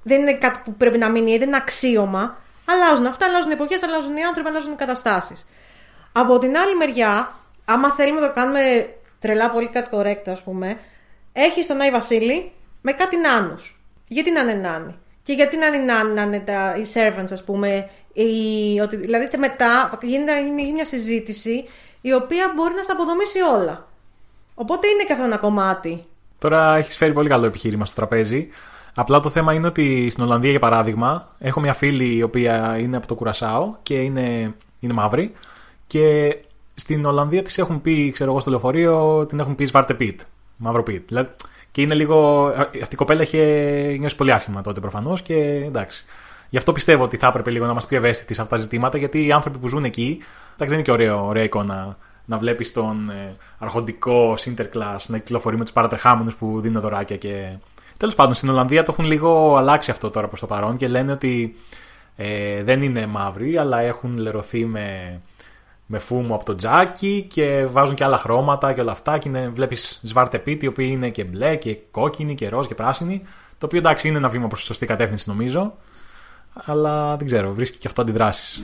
δεν είναι κάτι που πρέπει να μείνει, δεν είναι αξίωμα. Αλλάζουν αυτά, αλλάζουν οι εποχές, αλλάζουν οι άνθρωποι, αλλάζουν οι καταστάσεις. Από την άλλη μεριά, άμα θέλουμε να το κάνουμε τρελά πολύ κάτι correct, ας πούμε, έχει τον Άι Βασίλη με κάτι νάνους. Γιατί να είναι νάνοι; Και γιατί να είναι νάνοι, να είναι τα, οι servants, ας πούμε. Οι, ότι, δηλαδή μετά γίνεται, γίνει μια συζήτηση η οποία μπορεί να στα αποδομήσει όλα. Οπότε είναι και αυτό ένα κομμάτι. Τώρα έχεις φέρει πολύ καλό επιχείρημα στο τραπέζι. Απλά το θέμα είναι ότι στην Ολλανδία, για παράδειγμα, έχω μια φίλη η οποία είναι από το Κουρασάο και είναι, είναι μαύρη. Και στην Ολλανδία της έχουν πει, ξέρω εγώ, στο λεωφορείο, την έχουν πει Σβάρτε Πιτ. Μαύρο Πιτ. Δηλαδή, και είναι λίγο. Αυτή η κοπέλα είχε νιώσει πολύ άσχημα τότε προφανώς και εντάξει. Γι' αυτό πιστεύω ότι θα έπρεπε λίγο να είμαστε πιο ευαίσθητοι σε αυτά τα ζητήματα, γιατί οι άνθρωποι που ζουν εκεί. Εντάξει, δεν είναι και ωραίο, ωραία εικόνα να βλέπεις τον ε, αρχοντικό Sinterklaas να κυκλοφορεί με τους παρατρεχάμενους που δίνουν δωράκια και. Τέλος πάντων, στην Ολλανδία το έχουν λίγο αλλάξει αυτό τώρα προς το παρόν και λένε ότι ε, δεν είναι μαύροι, αλλά έχουν λερωθεί με, με φούμο από το τζάκι και βάζουν και άλλα χρώματα και όλα αυτά. Και είναι, βλέπεις σβάρτε πίτι, οι οποίοι είναι και μπλε και κόκκινοι και ροζ και πράσινοι. Το οποίο εντάξει είναι ένα βήμα προς τη σωστή κατεύθυνση νομίζω. Αλλά δεν ξέρω, βρίσκει και αυτό αντιδράσεις.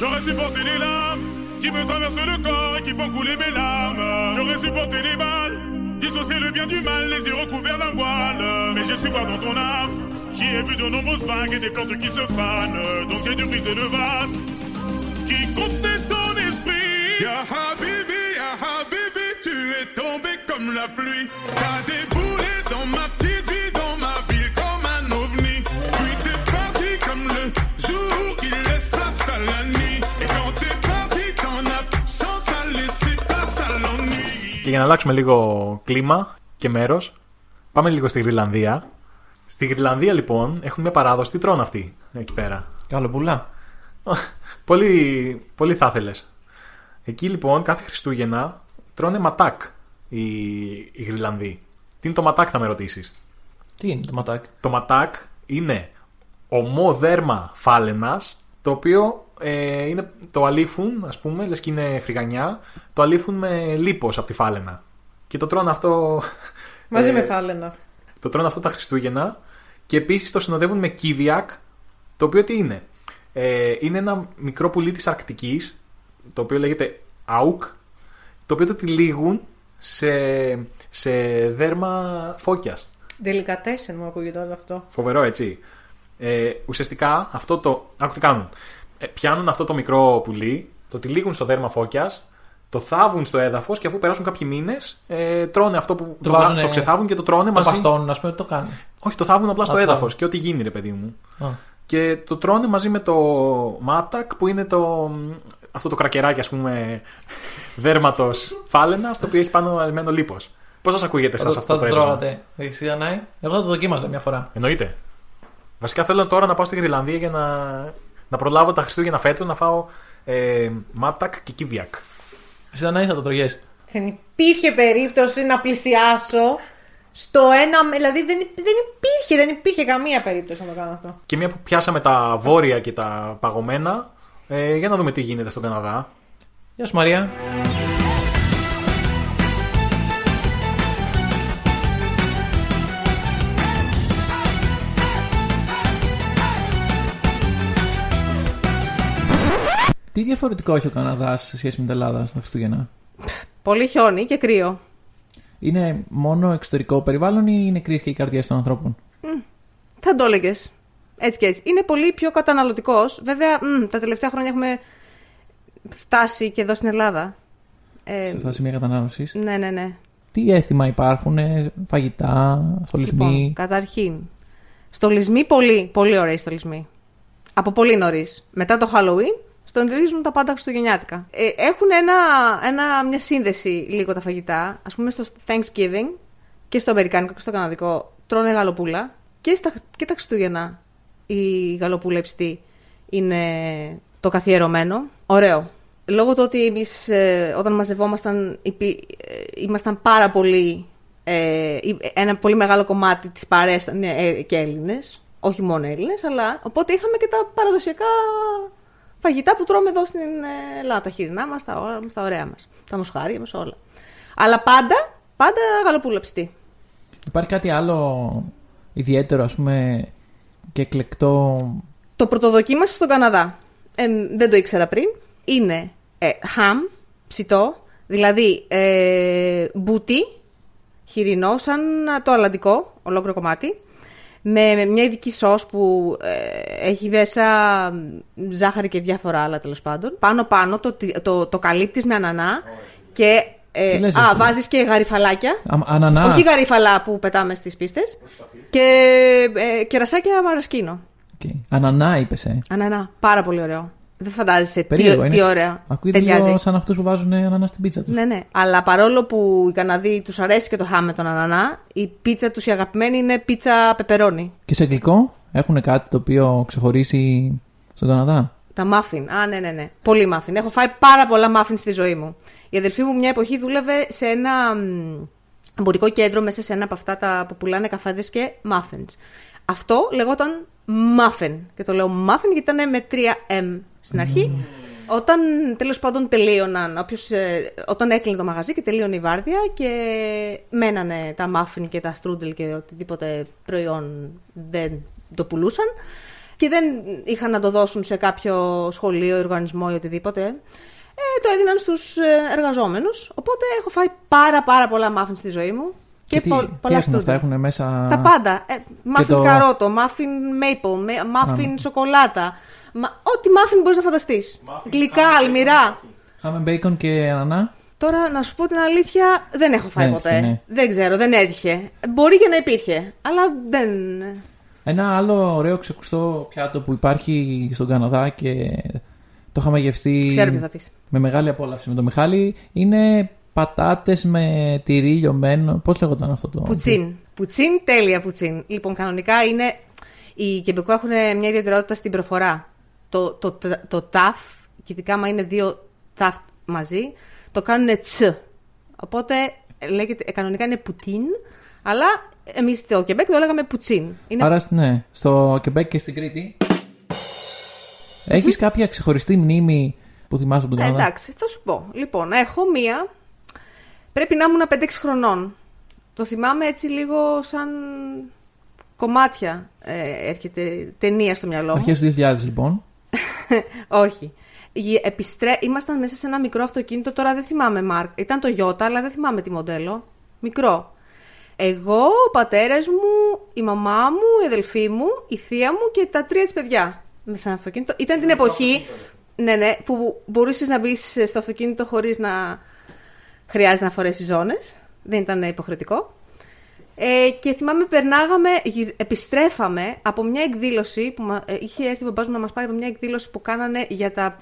J'aurais supporté les larmes qui me traversent le corps et qui font couler mes larmes. J'aurais supporté les balles, dissocier le bien du mal, les yeux recouverts d'un voile. Mais j'ai su voir dans ton âme, j'y ai vu de nombreuses vagues et des plantes qui se fanent. Donc j'ai dû briser le vase qui contenait ton esprit. Ya Habibi, Ya Habibi, tu es tombé comme la pluie. T'as déboulé Και για να αλλάξουμε λίγο κλίμα και μέρος, πάμε λίγο στη Γρυλανδία. Στη Γρυλανδία λοιπόν έχουν μια παράδοση. Τι τρώνε αυτοί εκεί πέρα; Καλοπουλά. πολύ, πολύ θα ήθελες. Εκεί λοιπόν κάθε Χριστούγεννα τρώνε ματάκ οι, οι Γρυλανδοί. Τι είναι το ματάκ, θα με ρωτήσεις; Τι είναι το ματάκ; Το ματάκ είναι ομό δέρμα φάλαινας, το οποίο ε, είναι, το αλήφουν, ας πούμε, λες και είναι φρυγανιά, το αλήφουν με λίπος από τη φάλαινα. Και το τρώνε αυτό... Μαζί ε, με φάλαινα. Το τρώνε αυτό τα Χριστούγεννα και επίσης το συνοδεύουν με κύβιακ, το οποίο τι είναι; Ε, είναι ένα μικρό πουλί της Αρκτικής, το οποίο λέγεται αουκ, το οποίο το τυλίγουν σε, σε δέρμα φώκιας. Delicatessen μου ακούγεται όλο αυτό. Φοβερό, έτσι. Ε, ουσιαστικά αυτό το. Άκου τι κάνουν. Ε, πιάνουν αυτό το μικρό πουλί, το τυλίγουν στο δέρμα φώκιας, το θάβουν στο έδαφος και αφού περάσουν κάποιοι μήνες, ε, τρώνε αυτό που. Το, βάζουνε- θα- το ξεθάβουν και το τρώνε Το μαζί. παστώνουν, ας πούμε, το κάνουν. Όχι, το θάβουν απλά στο Α, το έδαφος θάβουν. και ό,τι γίνει, ρε παιδί μου. Α. Και το τρώνε μαζί με το μάτακ που είναι το. Αυτό το κρακεράκι, ας πούμε, δέρματος φάλαινας, το οποίο έχει πάνω αλμένο λίπος. Πώς σας ακούγεται Θα εσά το- αυτό θα το το έτοιμο. τρώγατε. Εσύ, Ανάη. Εγώ θα το δοκίμαζα μια φορά. Εννοείται. Βασικά θέλω τώρα να πάω στη Γρυλανδία για να, να προλάβω τα Χριστούγεννα φέτος να φάω ε, μάτακ και κύβιακ. Εσύ, Ανάη, θα το τρωγέ. Δεν υπήρχε περίπτωση να πλησιάσω στο ένα. Δηλαδή δεν, υπ- δεν υπήρχε, δεν υπήρχε καμία περίπτωση να το κάνω αυτό. Και μια που πιάσαμε τα βόρεια και τα παγωμένα, ε, για να δούμε τι γίνεται στον Καναδά. Γεια σου, Μαρία. Τι διαφορετικό έχει ο Καναδάς σε σχέση με την Ελλάδα στα Χριστούγεννα; Πολύ χιόνι και κρύο. Είναι μόνο εξωτερικό περιβάλλον ή είναι κρίση και οι καρδιέ των ανθρώπων; Θα το έλεγες. Έτσι και έτσι. Είναι πολύ πιο καταναλωτικός. Βέβαια, μ, τα τελευταία χρόνια έχουμε φτάσει και εδώ στην Ελλάδα. Ε, Σε αυτά τα σημεία κατανάλωση. ναι, ναι, ναι. Τι έθιμα υπάρχουν, ε, φαγητά, στολισμοί; Λοιπόν, καταρχήν, στολισμοί πολύ, πολύ ωραίοι στολισμοί. Από πολύ νωρίς. Μετά το Halloween, στολίζουν τα πάντα χριστουγεννιάτικα. Ε, έχουν ένα, ένα, μια σύνδεση λίγο τα φαγητά. Α πούμε στο Thanksgiving και στο Αμερικάνικο και στο Καναδικό τρώνε γαλοπούλα. Και, στα, και τα Χριστούγεννα η γαλοπούλα υψτή είναι το καθιερωμένο. Ωραίο. Λόγω του ότι εμείς όταν μαζευόμασταν υπή- ε, ήμασταν πάρα πολύ. ε, ένα πολύ μεγάλο κομμάτι της παρέας ήταν ε, και Έλληνες. Όχι μόνο Έλληνες, αλλά οπότε είχαμε και τα παραδοσιακά φαγητά που τρώμε εδώ στην ε, Ελλάδα. Τα χοιρινά μας, τα, ώρα μας, τα ωραία μας. Τα μοσχάρια μας, όλα. Αλλά πάντα, πάντα γαλοπούλα ψητή. Υπάρχει κάτι άλλο ιδιαίτερο, ας πούμε, και εκλεκτό; Το πρωτοδοκίμασα στον Καναδά. Ε, δεν το ήξερα πριν. Είναι ε, χαμ, ψητό, δηλαδή ε, μπούτι, χοιρινό, σαν το αλλαντικό, ολόκληρο κομμάτι, με, με μια ειδική σως που ε, έχει μέσα ζάχαρη και διάφορα άλλα τέλος πάντων. Πάνω-πάνω το, το, το καλύπτεις με ανανά και ε, Τι λες, α, ρε, βάζεις και γαριφαλάκια. Α, ανανά. Όχι γαριφαλά που πετάμε στις πίστες. Και ε, κερασάκια μαρασκίνο. Okay. Ανανά, είπες. Ε. Ανανά. Πάρα πολύ ωραίο. Δεν φαντάζεσαι τι, Περίεργο. τι είναι... ωραία. Ακούγεται Ταιριάζει. λίγο σαν αυτούς που βάζουν ανανά στην πίτσα τους. Ναι, ναι. Αλλά παρόλο που οι Καναδοί τους αρέσει και το χάμε με τον ανανά, η πίτσα τους η αγαπημένη είναι πίτσα πεπερώνι. Και σε γλυκό έχουν κάτι το οποίο ξεχωρίσει στον Καναδά; Τα μάφιν. Α, ναι, ναι, ναι. Πολύ μάφιν. Έχω φάει πάρα πολλά μάφιν στη ζωή μου. Η αδελφή μου μια εποχή δούλευε σε ένα μ, εμπορικό κέντρο μέσα σε ένα από αυτά τα που πουλάνε καφέδες και muffins. Αυτό λεγόταν muffin. Και το λέω muffin γιατί ήταν με 3M στην αρχή. Όταν τέλος πάντων τελείωναν, όποιος, ε, όταν έκλεινε το μαγαζί και τελείωνε η βάρδια και μένανε τα muffin και τα strudel και οτιδήποτε προϊόν δεν το πουλούσαν και δεν είχαν να το δώσουν σε κάποιο σχολείο, οργανισμό ή οτιδήποτε, ε, το έδιναν στους ε, εργαζόμενους. Οπότε έχω φάει πάρα πάρα πολλά muffin στη ζωή μου. Και, τι, πο- τι πολλά έχουν αυτά, strudel. έχουν μέσα. Τα πάντα. Ε, muffin το- καρότο, muffin maple, με- muffin σοκολάτα. Μα, ό,τι muffin μπορείς να φανταστείς. Γλυκά, αλμυρά. Χάμε μπέικον και ανανά. Τώρα, να σου πω την αλήθεια, δεν έχω φάει Ναι, ποτέ. ναι. Δεν ξέρω, δεν έτυχε. Μπορεί και να υπήρχε, αλλά δεν. Ένα άλλο ωραίο ξεκουστό πιάτο που υπάρχει στον Καναδά και το είχαμε γευστεί Ξέρω ποιο θα πεις. με μεγάλη απόλαυση με τον Μιχάλη είναι πατάτες με τυρί λιωμένο. Πώς λέγονταν αυτό το... Πουτσίν. Πουτσίν, τέλεια πουτσίν. Λοιπόν, κανονικά είναι. Οι Κεμπεκό έχουν μια ιδιαιτερότητα στην προφορά. Το, το, το, το ταφ, και ειδικά άμα είναι δύο ταφ μαζί, το κάνουν ts. Οπότε λέγεται, ε, κανονικά είναι poutine, αλλά εμείς στο Κεμπέκ το λέγαμε πουτσίν. Είναι Άρα, ναι, στο Κεμπέκ και στην Κρήτη. Έχεις κάποια ξεχωριστή μνήμη που θυμάσαι από τον Ε, Καναδά. εντάξει, θα σου πω. Λοιπόν, έχω μία. Πρέπει να ήμουν 5-6 χρονών. Το θυμάμαι έτσι λίγο σαν κομμάτια. Ε, έρχεται ταινία στο μυαλό μου. Αρχές του 2000 λοιπόν. Όχι. Η- Επιστρέ... Ήμασταν μέσα σε ένα μικρό αυτοκίνητο, τώρα δεν θυμάμαι Μάρκ. Ήταν το Ιώτα, αλλά δεν θυμάμαι τι μοντέλο. Μικρό. Εγώ, ο πατέρας μου, η μαμά μου, η αδελφή μου, η θεία μου και τα τρία της παιδιά. Μέσα σε ένα αυτοκίνητο. Ήταν την εποχή ναι, ναι, που μπορούσες να μπεις στο αυτοκίνητο χωρίς να χρειάζεται να φορέσει ζώνες. Δεν ήταν υποχρεωτικό. Ε, και θυμάμαι, περνάγαμε, γυρ- επιστρέφαμε από μια εκδήλωση που μα- ε, είχε έρθει ο μπαμπάς μου να μας πάρει από μια εκδήλωση που κάνανε για τα.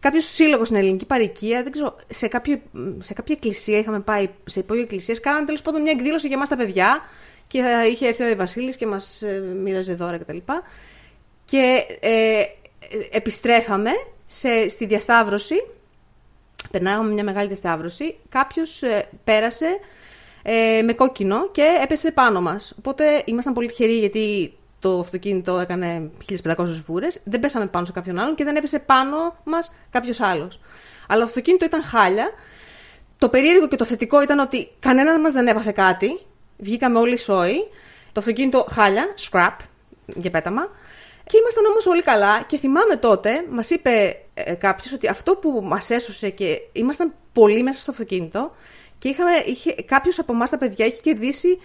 Κάποιος σύλλογος στην ελληνική παροικία, δεν ξέρω, σε, κάποιο, μ, σε κάποια εκκλησία είχαμε πάει, σε υπόγειο εκκλησίας, κάνανε τέλος πάντων μια εκδήλωση για εμάς τα παιδιά και ε, είχε έρθει ο Βασίλης και μας μοίραζε δώρα κτλ. Και ε, ε, επιστρέφαμε σε, στη διασταύρωση περνάγαμε μια μεγάλη διασταύρωση, κάποιος πέρασε ε, με κόκκινο και έπεσε πάνω μας. Οπότε ήμασταν πολύ τυχεροί γιατί το αυτοκίνητο έκανε 1500 βούρες. Δεν πέσαμε πάνω σε κάποιον άλλον και δεν έπεσε πάνω μας κάποιος άλλος. Αλλά το αυτοκίνητο ήταν χάλια. Το περίεργο και το θετικό ήταν ότι κανένας μας δεν έπαθε κάτι. Βγήκαμε όλοι σόοι. Το αυτοκίνητο χάλια, scrap, για πέταμα. Και ήμασταν όμως όλοι καλά. Και θυμάμαι τότε, μας είπε ε, κάποιος ότι αυτό που μας έσωσε και ήμασταν πολύ μέσα στο αυτοκίνητο και είχαμε, είχε, κάποιος από εμάς τα παιδιά είχε κερδίσει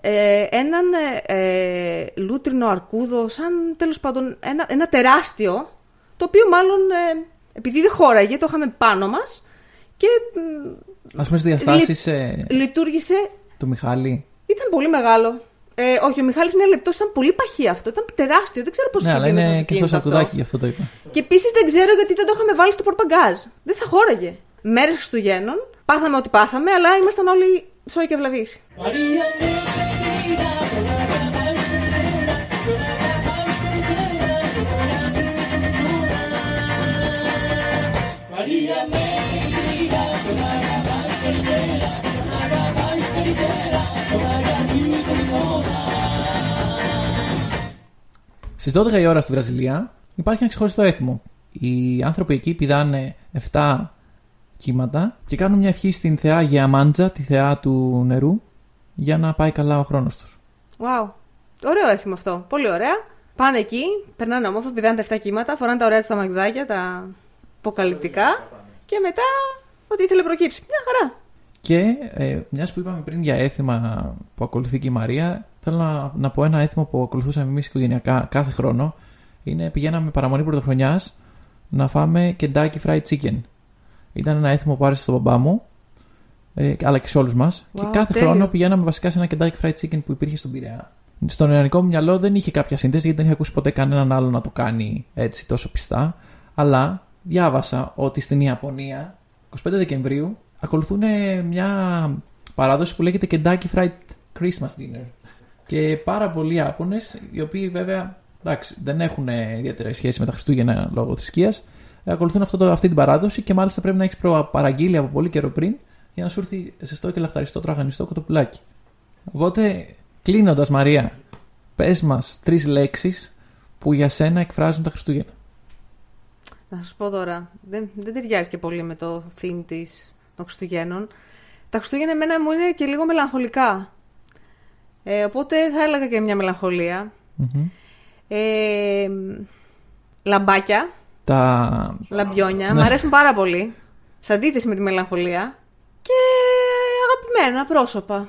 ε, έναν ε, ε, λούτρινο αρκούδο, σαν τέλος πάντων ένα, ένα τεράστιο, το οποίο μάλλον ε, επειδή δεν χώραγε, το είχαμε πάνω μας και μ, Α πούμε στις διαστάσεις ε, λειτουργήσε, του Μιχάλη. ήταν πολύ μεγάλο. Ε, όχι, ο Μιχάλης είναι λεπτός, ήταν πολύ παχύ αυτό, ήταν τεράστιο, δεν ξέρω πώς Ναι, αλλά είχε μπει μέσα είναι στο και αυτό αυτοκίνητο σακουδάκι, γι' αυτό το είπα. και επίσης δεν ξέρω γιατί δεν το είχαμε βάλει στο πορπαγκάζ. Δεν θα χώραγε. Μέρες Χριστουγέννων, πάθαμε ό,τι πάθαμε, αλλά ήμασταν όλοι σόι και ευλαβεί. Στις 12 η ώρα στη Βραζιλία υπάρχει ένα ξεχωριστό έθιμο. Οι άνθρωποι εκεί πηδάνε 7 κύματα και κάνουν μια ευχή στην θεά Γεαμάντζα, τη θεά του νερού, για να πάει καλά ο χρόνος τους. Wow. Ωραίο έθιμο αυτό. Πολύ ωραία. Πάνε εκεί, περνάνε όμορφα, πηδάνε τα 7 κύματα, φοράνε τα ωραία του τα μαγδάκια, τα αποκαλυπτικά και μετά ό,τι ήθελε προκύψει. Μια χαρά. Και ε, μιας που είπαμε πριν για έθιμα που ακολουθεί και η Μαρία, θέλω να, να πω ένα έθιμο που ακολουθούσαμε εμείς οικογενειακά κάθε χρόνο. Είναι πηγαίναμε παραμονή πρωτοχρονιάς να φάμε Kentucky Fried Chicken. Ήταν ένα έθιμο που άρεσε στον μπαμπά μου, ε, αλλά και σε όλους μας. και κάθε τέλειο. χρόνο πηγαίναμε βασικά σε ένα Kentucky Fried Chicken που υπήρχε στον Πειραιά. Στο νεανικό μου μυαλό δεν είχε κάποια σύνδεση γιατί δεν είχα ακούσει ποτέ κανέναν άλλο να το κάνει έτσι τόσο πιστά. Αλλά διάβασα ότι στην Ιαπωνία 25 Δεκεμβρίου ακολουθούν μια παράδοση που λέγεται Kentucky Fried Christmas Dinner. Και πάρα πολλοί Ιάπωνες, οι οποίοι βέβαια εντάξει, δεν έχουν ιδιαίτερη σχέση με τα Χριστούγεννα λόγω θρησκείας, ακολουθούν αυτό το, αυτή την παράδοση και μάλιστα πρέπει να έχεις παραγγείλει από πολύ καιρό πριν για να σου έρθει ζεστό και λαχταριστό τραγανιστό κοτοπουλάκι. Οπότε, κλείνοντας, Μαρία, πες μας τρεις λέξεις που για σένα εκφράζουν τα Χριστούγεννα. Να σας πω τώρα, δεν, δεν ταιριάζει και πολύ με το theme της, των Χριστουγέννων. Τα Χριστούγεννα εμένα μου είναι και λίγο μελαγχολικά. Ε, οπότε θα έλεγα και μια μελαγχολία. Ε, λαμπάκια, Τα. λαμπιόνια, Ναι. μου αρέσουν πάρα πολύ. Σε αντίθεση με τη μελαγχολία. Και αγαπημένα πρόσωπα.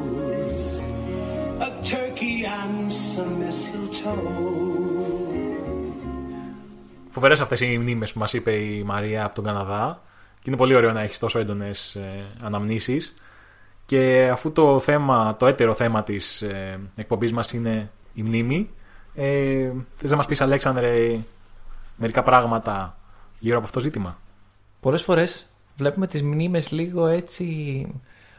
turkey and some mistletoe. Φοβερές αυτές οι μνήμες που μας είπε η Μαρία από τον Καναδά. Και είναι πολύ ωραίο να έχεις τόσο έντονες ε, αναμνήσεις. Και αφού το θέμα, το έτερο θέμα της ε, εκπομπής μας είναι η μνήμη, ε, θες να μας πεις, Αλέξανδρε, μερικά πράγματα γύρω από αυτό το ζήτημα; Πολλές φορές βλέπουμε τις μνήμες λίγο έτσι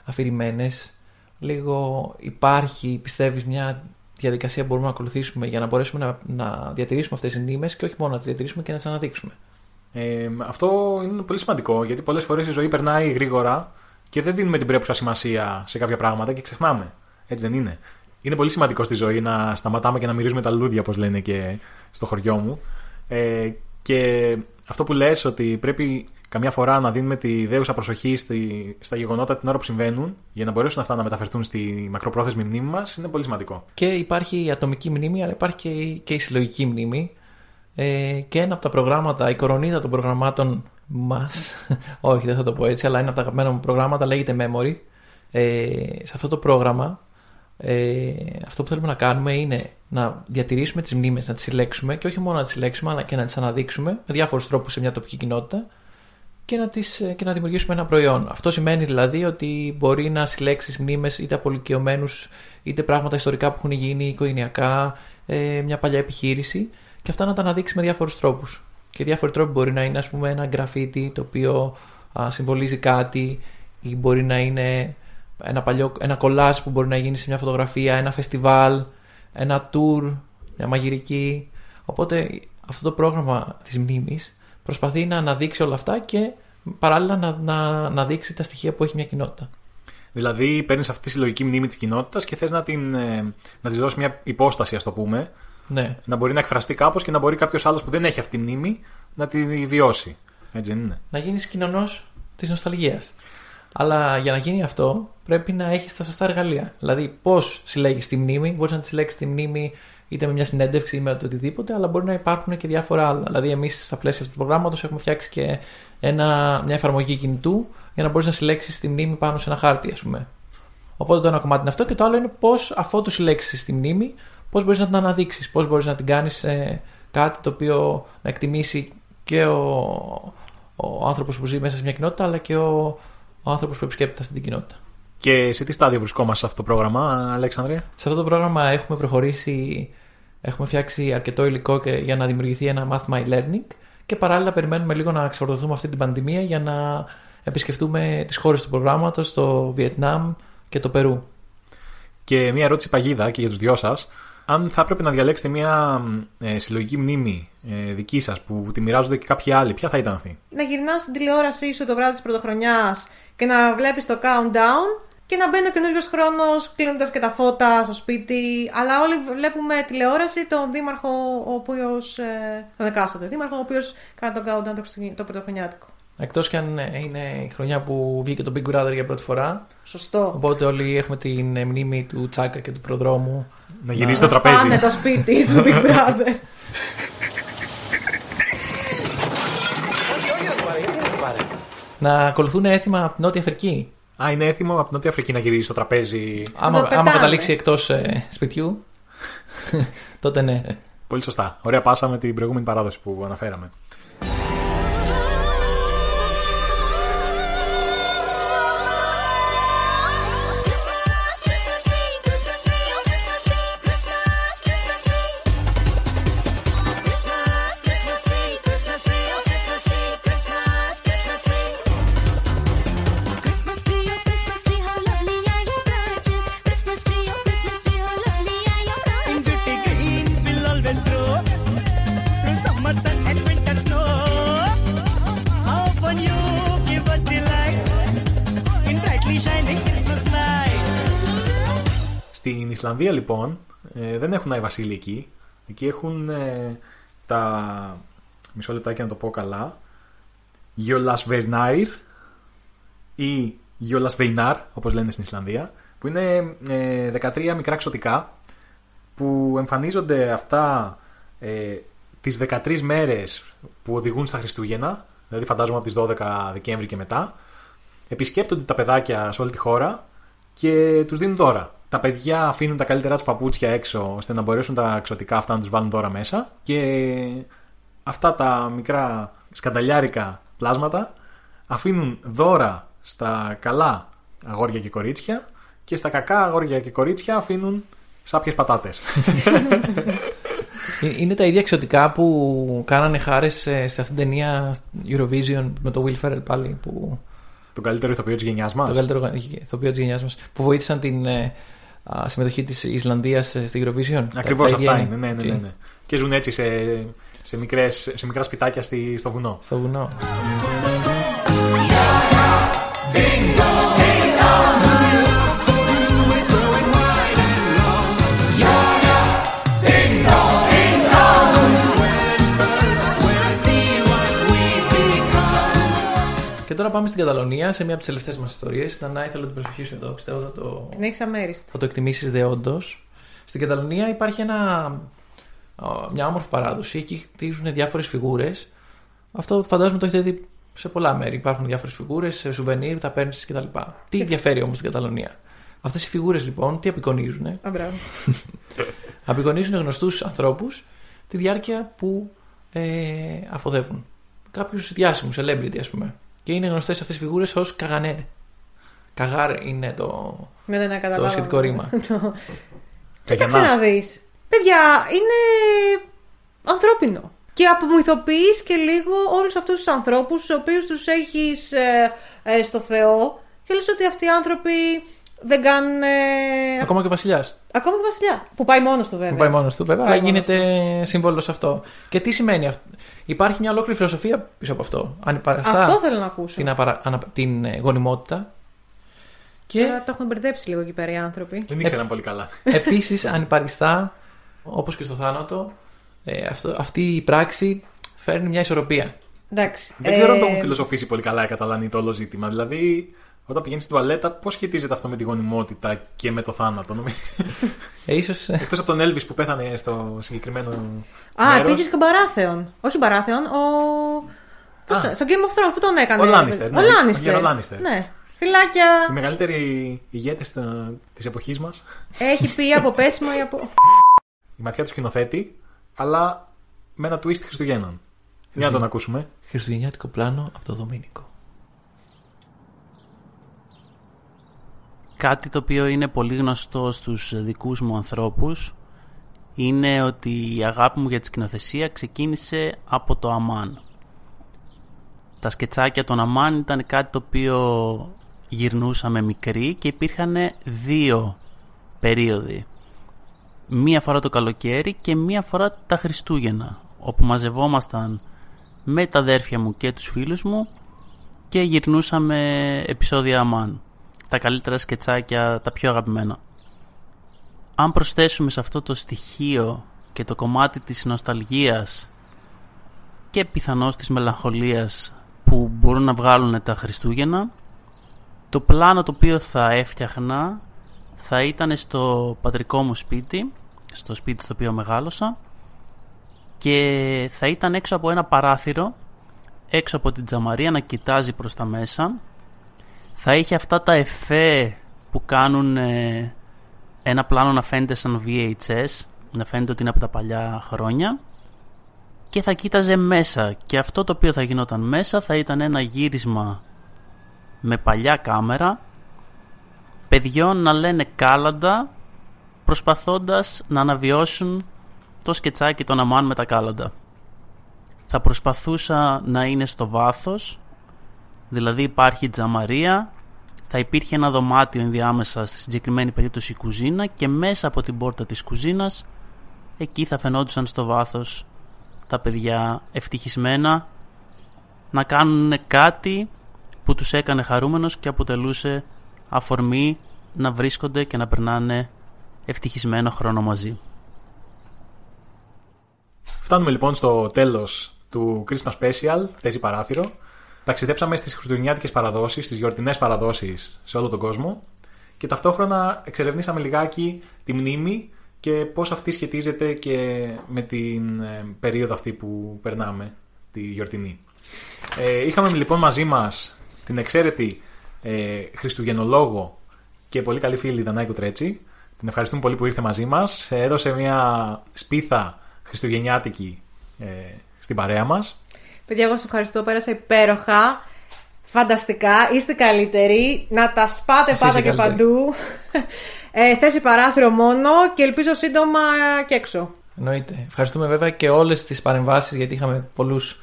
αφηρημένες. Λίγο υπάρχει, πιστεύεις, μια διαδικασία που μπορούμε να ακολουθήσουμε για να μπορέσουμε να, να διατηρήσουμε αυτές τις μνήμες και όχι μόνο να τις διατηρήσουμε και να τις αναδείξουμε. Ε, αυτό είναι πολύ σημαντικό γιατί πολλές φορές η ζωή περνάει γρήγορα και δεν δίνουμε την πρέπουσα σημασία σε κάποια πράγματα και ξεχνάμε. Έτσι δεν είναι. Είναι πολύ σημαντικό στη ζωή να σταματάμε και να μυρίζουμε τα λουλούδια, όπως λένε και στο χωριό μου. Ε, και αυτό που λες ότι πρέπει καμιά φορά να δίνουμε τη δέουσα προσοχή στη, στα γεγονότα την ώρα που συμβαίνουν για να μπορέσουν αυτά να μεταφερθούν στη μακροπρόθεσμη μνήμη μας είναι πολύ σημαντικό. Και υπάρχει η ατομική μνήμη, αλλά υπάρχει και η, και η συλλογική μνήμη. Ε, και ένα από τα προγράμματα, η κορονίδα των προγραμμάτων μας, όχι δεν θα το πω έτσι, αλλά ένα από τα αγαπημένα μου προγράμματα λέγεται Memory. Ε, σε αυτό το πρόγραμμα, ε, αυτό που θέλουμε να κάνουμε είναι να διατηρήσουμε τις μνήμες, να τις συλλέξουμε και όχι μόνο να τις συλλέξουμε, αλλά και να τις αναδείξουμε με διάφορους τρόπους σε μια τοπική κοινότητα και να, τις, και να δημιουργήσουμε ένα προϊόν. Αυτό σημαίνει δηλαδή ότι μπορεί να συλλέξεις μνήμες είτε από ηλικιωμένους, είτε πράγματα ιστορικά που έχουν γίνει οικογενειακά, ε, μια παλιά επιχείρηση και αυτά να τα αναδείξει με διάφορους τρόπους. Και διάφοροι τρόποι μπορεί να είναι, ας πούμε, ένα γκραφίτι το οποίο α, συμβολίζει κάτι, ή μπορεί να είναι ένα, παλιό, ένα κολλάζ που μπορεί να γίνει σε μια φωτογραφία, ένα φεστιβάλ, ένα tour, μια μαγειρική. Οπότε αυτό το πρόγραμμα της μνήμης προσπαθεί να αναδείξει όλα αυτά και παράλληλα να, να, να δείξει τα στοιχεία που έχει μια κοινότητα. Δηλαδή, παίρνεις αυτή τη συλλογική μνήμη της κοινότητας και θες να, την, ε, να της δώσεις μια υπόσταση, ας το πούμε. Ναι. Να μπορεί να εκφραστεί κάπως και να μπορεί κάποιος άλλος που δεν έχει αυτή τη μνήμη να τη βιώσει. Έτσι δεν είναι. Να γίνεις κοινωνός της νοσταλγίας. Αλλά για να γίνει αυτό πρέπει να έχεις τα σωστά εργαλεία. Δηλαδή, πώς συλλέγεις τη μνήμη, μπορείς να τη συλλέξεις τη μνήμη είτε με μια συνέντευξη ή με το οτιδήποτε, αλλά μπορεί να υπάρχουν και διάφορα άλλα. Δηλαδή, εμείς στα πλαίσια του προγράμματος έχουμε φτιάξει και ένα, μια εφαρμογή κινητού για να μπορείς να συλλέξεις τη μνήμη πάνω σε ένα χάρτη, ας πούμε. Οπότε το ένα κομμάτι είναι αυτό και το άλλο είναι πώς αφού του συλλέξεις τη μνήμη, πώς μπορείς να την αναδείξεις, πώς μπορείς να την κάνεις κάτι το οποίο να εκτιμήσει και ο, ο άνθρωπος που ζει μέσα σε μια κοινότητα, αλλά και ο, ο άνθρωπος που επισκέπτεται αυτή την κοινότητα. Και σε τι στάδιο βρισκόμαστε σε αυτό το πρόγραμμα, Αλέξανδρε; Σε αυτό το πρόγραμμα έχουμε προχωρήσει, έχουμε φτιάξει αρκετό υλικό και, για να δημιουργηθεί ένα Math My Learning και παράλληλα περιμένουμε λίγο να ξεφορτωθούμε αυτή την πανδημία για να επισκεφτούμε τις χώρες του προγράμματος, το Βιετνάμ και το Περού. Και μια ερώτηση παγίδα και για τους δυο σας. Αν θα έπρεπε να διαλέξετε μια ε, συλλογική μνήμη ε, δική σας που τη μοιράζονται και κάποιοι άλλοι, ποια θα ήταν αυτή; Να γυρνάς στην τηλεόρασή σου το βράδυ της πρωτοχρονιάς και να βλέπεις το countdown και να μπαίνει ο καινούριος χρόνος κλείνοντας και τα φώτα στο σπίτι. Αλλά όλοι βλέπουμε τηλεόραση τον δήμαρχο, ο οποίος. Ε, τον εκάστοτε δήμαρχο, ο οποίος κάνει τον countdown το, Χριστουγεν- το πρωτοχρονιάτικο. Εκτός και αν ε, είναι η χρονιά που βγήκε το Big Brother για πρώτη φορά. Σωστό. Οπότε όλοι έχουμε την ε, μνήμη του Τσάκα και του προδρόμου. Να γυρίζει το τραπέζι. Πάνε το σπίτι του Big Brother. Να ακολουθούν έθιμα από την Νότια Αφρική. Α, είναι έθιμο από την Νότια Αφρική να γυρίζει στο τραπέζι. Άμα, άμα καταλήξει εκτός σπιτιού, τότε ναι. Πολύ σωστά. Ωραία πάσα με την προηγούμενη παράδοση που αναφέραμε. Ισλανδία λοιπόν ε, δεν έχουν Άι Βασίλη εκεί. Εκεί έχουν ε, τα. Μισό λεπτάκι να το πω καλά. Γιολασβερνάιρ ή Γιολασβεϊνάρ, όπως λένε στην Ισλανδία, που είναι ε, 13 μικρά ξωτικά που εμφανίζονται αυτά ε, τις 13 μέρες που οδηγούν στα Χριστούγεννα, δηλαδή φαντάζομαι από τις 12 Δεκέμβρη και μετά, επισκέπτονται τα παιδάκια σε όλη τη χώρα και τους δίνουν δώρα. Τα παιδιά αφήνουν τα καλύτερά τους παπούτσια έξω ώστε να μπορέσουν τα εξωτικά αυτά να τους βάλουν δώρα μέσα και αυτά τα μικρά σκανταλιάρικα πλάσματα αφήνουν δώρα στα καλά αγόρια και κορίτσια και στα κακά αγόρια και κορίτσια αφήνουν σάπιες πατάτες. Ε, Είναι τα ίδια εξωτικά που κάνανε χάρες σε αυτή την ταινία Eurovision με το Will Ferrell πάλι. Που... Τον καλύτερο ηθοποιό της γενιάς μας. Το καλύτερο ηθοποιό της γενιάς μας. Που βοήθησαν την ε, α, συμμετοχή της Ισλανδίας στην Eurovision. Ακριβώς Τα- τα αυτά γέννη. είναι. Ναι, ναι, Και- ναι, ναι. Και ζουν έτσι σε, σε, μικρές, σε μικρά σπιτάκια στη, στο βουνό. Στο βουνό. Τώρα πάμε στην Καταλωνία, σε μία από τις τελευταίες μας ιστορίες. Θανάη, θέλω την προσοχή σου εδώ. Πιστεύω θα το, Την έχεις αμέριστη. θα το εκτιμήσεις δεόντω. Στην Καταλωνία υπάρχει ένα, α, μια όμορφη παράδοση. Εκεί χτίζουν διάφορες φιγούρες. Αυτό φαντάζομαι το έχετε δει σε πολλά μέρη. Υπάρχουν διάφορες φιγούρες, σουβενίρ, τα παίρνεις κτλ. Τι ενδιαφέρει όμως την Καταλωνία; Αυτές οι φιγούρες λοιπόν τι απεικονίζουν. Α, μπράβο. απεικονίζουν γνωστούς ανθρώπους τη διάρκεια που ε, αφοδεύουν. Κάποιους διάσημους, celebrity ας πούμε. Και είναι γνωστές αυτές οι φιγούρες ως καγανέρ. Καγάρ είναι το, Με δεν το καταλάβω. σχετικό ρήμα. Κοίταξε να δεις. Παιδιά, είναι ανθρώπινο. Και απομυθοποιείς και λίγο όλους αυτούς τους ανθρώπους, τους οποίους τους έχεις ε, ε, στο Θεό και λες ότι αυτοί οι άνθρωποι δεν κάνουν. ε, Ακόμα και ο Βασιλιάς. Ακόμα και ο Βασιλιάς. Που πάει μόνος του βέβαια. Που πάει μόνος του, βέβαια, αλλά Πάει μόνος γίνεται σύμβολος σε αυτό. Και τι σημαίνει αυτό. Υπάρχει μια ολόκληρη φιλοσοφία πίσω από αυτό. Ανυπαραστά Αυτό θέλω να ακούσω. την, απαρα... ανα- την ε, γονιμότητα. Και... Τώρα το έχουν μπερδέψει λίγο εκεί πέρα οι άνθρωποι. Δεν ήξεραν πολύ καλά. Επίσης, ανυπαριστά, όπως και στο θάνατο, ε, αυτό, αυτή η πράξη φέρνει μια ισορροπία. Εντάξει. Δεν ξέρω αν το Ε, έχουν φιλοσοφήσει πολύ καλά οι Καταλανοί το όλο ζήτημα. Δηλαδή, όταν πηγαίνει στην τουαλέτα, πώς σχετίζεται αυτό με τη γονιμότητα και με το θάνατο. νομίζω; Ε, ίσως... Εκτός από τον Έλβη που πέθανε στο συγκεκριμένο. Α, μέρος. επίσης και ο Μπαράθεον. Όχι Μπαράθεον, ο. Πώς το- στο Game of Thrones που τον έκανε; Ο Λάνιστερ, ναι. Ο Λάνιστερ. Ο γέρο Λάνιστερ. Ναι. Φυλάκια. Οι μεγαλύτεροι ηγέτες της εποχής μας. Έχει πει από πέσιμο ή από. Η ματιά του σκηνοθέτη, αλλά με ένα twist Χριστουγέννων. Για να τον ακούσουμε. Χριστουγεννιάτικο πλάνο από το Δομήνικο. Κάτι το οποίο είναι πολύ γνωστό στους δικούς μου ανθρώπους είναι ότι η αγάπη μου για τη σκηνοθεσία ξεκίνησε από το Αμάν. Τα σκετσάκια των Αμάν ήταν κάτι το οποίο γυρνούσαμε μικροί και υπήρχαν δύο περίοδοι. Μία φορά το καλοκαίρι και μία φορά τα Χριστούγεννα όπου μαζευόμασταν με τα αδέρφια μου και τους φίλους μου και γυρνούσαμε επεισόδια Αμάν. Τα καλύτερα σκετσάκια, τα πιο αγαπημένα. Αν προσθέσουμε σε αυτό το στοιχείο και το κομμάτι της νοσταλγίας και πιθανώς της μελαγχολίας που μπορούν να βγάλουν τα Χριστούγεννα, το πλάνο το οποίο θα έφτιαχνα θα ήταν στο πατρικό μου σπίτι, στο σπίτι στο οποίο μεγάλωσα και θα ήταν έξω από ένα παράθυρο, έξω από την τζαμαρία να κοιτάζει προς τα μέσα. Θα είχε αυτά τα εφέ που κάνουν ε, ένα πλάνο να φαίνεται σαν VHS, να φαίνεται ότι είναι από τα παλιά χρόνια και θα κοίταζε μέσα και αυτό το οποίο θα γινόταν μέσα θα ήταν ένα γύρισμα με παλιά κάμερα παιδιών να λένε κάλαντα προσπαθώντας να αναβιώσουν το σκετσάκι των αμάν με τα κάλαντα. Θα προσπαθούσα να είναι στο βάθος, δηλαδή υπάρχει τζαμαρία, θα υπήρχε ένα δωμάτιο ενδιάμεσα στη συγκεκριμένη περίπτωση η κουζίνα και μέσα από την πόρτα της κουζίνας εκεί θα φαινόντουσαν στο βάθος τα παιδιά ευτυχισμένα να κάνουν κάτι που τους έκανε χαρούμενος και αποτελούσε αφορμή να βρίσκονται και να περνάνε ευτυχισμένο χρόνο μαζί. Φτάνουμε λοιπόν στο τέλος του Christmas Special, θέση παράθυρο. Ταξιδέψαμε στις χριστουγεννιάτικες παραδόσεις, στις γιορτινές παραδόσεις σε όλο τον κόσμο και ταυτόχρονα εξερευνήσαμε λιγάκι τη μνήμη και πώς αυτή σχετίζεται και με την ε, περίοδο αυτή που περνάμε, τη γιορτινή. Ε, είχαμε λοιπόν μαζί μας την εξαίρετη ε, χριστουγεννολόγο και πολύ καλή φίλη Δανάη Κουτρέτσι. Την ευχαριστούμε πολύ που ήρθε μαζί μας. Έδωσε μια σπίθα χριστουγεννιάτικη ε, στην παρέα μας. Παιδιά, εγώ σα ευχαριστώ. Πέρασα υπέροχα. Φανταστικά. Είστε καλύτεροι. Να τα σπάτε Εσύ πάντα είσαι και καλύτερη. παντού. Ε, θέση παράθυρο μόνο και ελπίζω σύντομα και έξω. Εννοείται. Ευχαριστούμε βέβαια και όλες τις παρεμβάσεις γιατί είχαμε πολλούς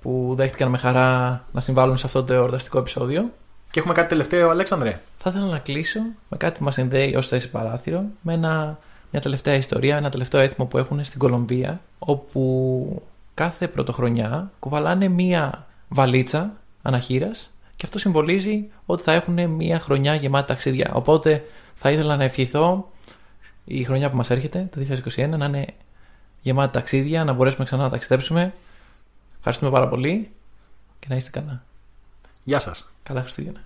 που δέχτηκαν με χαρά να συμβάλλουν σε αυτό το εορταστικό επεισόδιο. Και έχουμε κάτι τελευταίο, Αλέξανδρε. Θα ήθελα να κλείσω με κάτι που μας συνδέει ως θέση παράθυρο με ένα, μια τελευταία ιστορία, ένα τελευταίο έθιμο που έχουν στην Κολομβία, όπου κάθε πρωτοχρονιά κουβαλάνε μία βαλίτσα αναχείρας και αυτό συμβολίζει ότι θα έχουν μία χρονιά γεμάτη ταξίδια. Οπότε θα ήθελα να ευχηθώ η χρονιά που μας έρχεται, το 2021, να είναι γεμάτη ταξίδια, να μπορέσουμε ξανά να ταξιδέψουμε. Ευχαριστούμε πάρα πολύ και να είστε καλά. Γεια σας. Καλά Χριστούγεννα.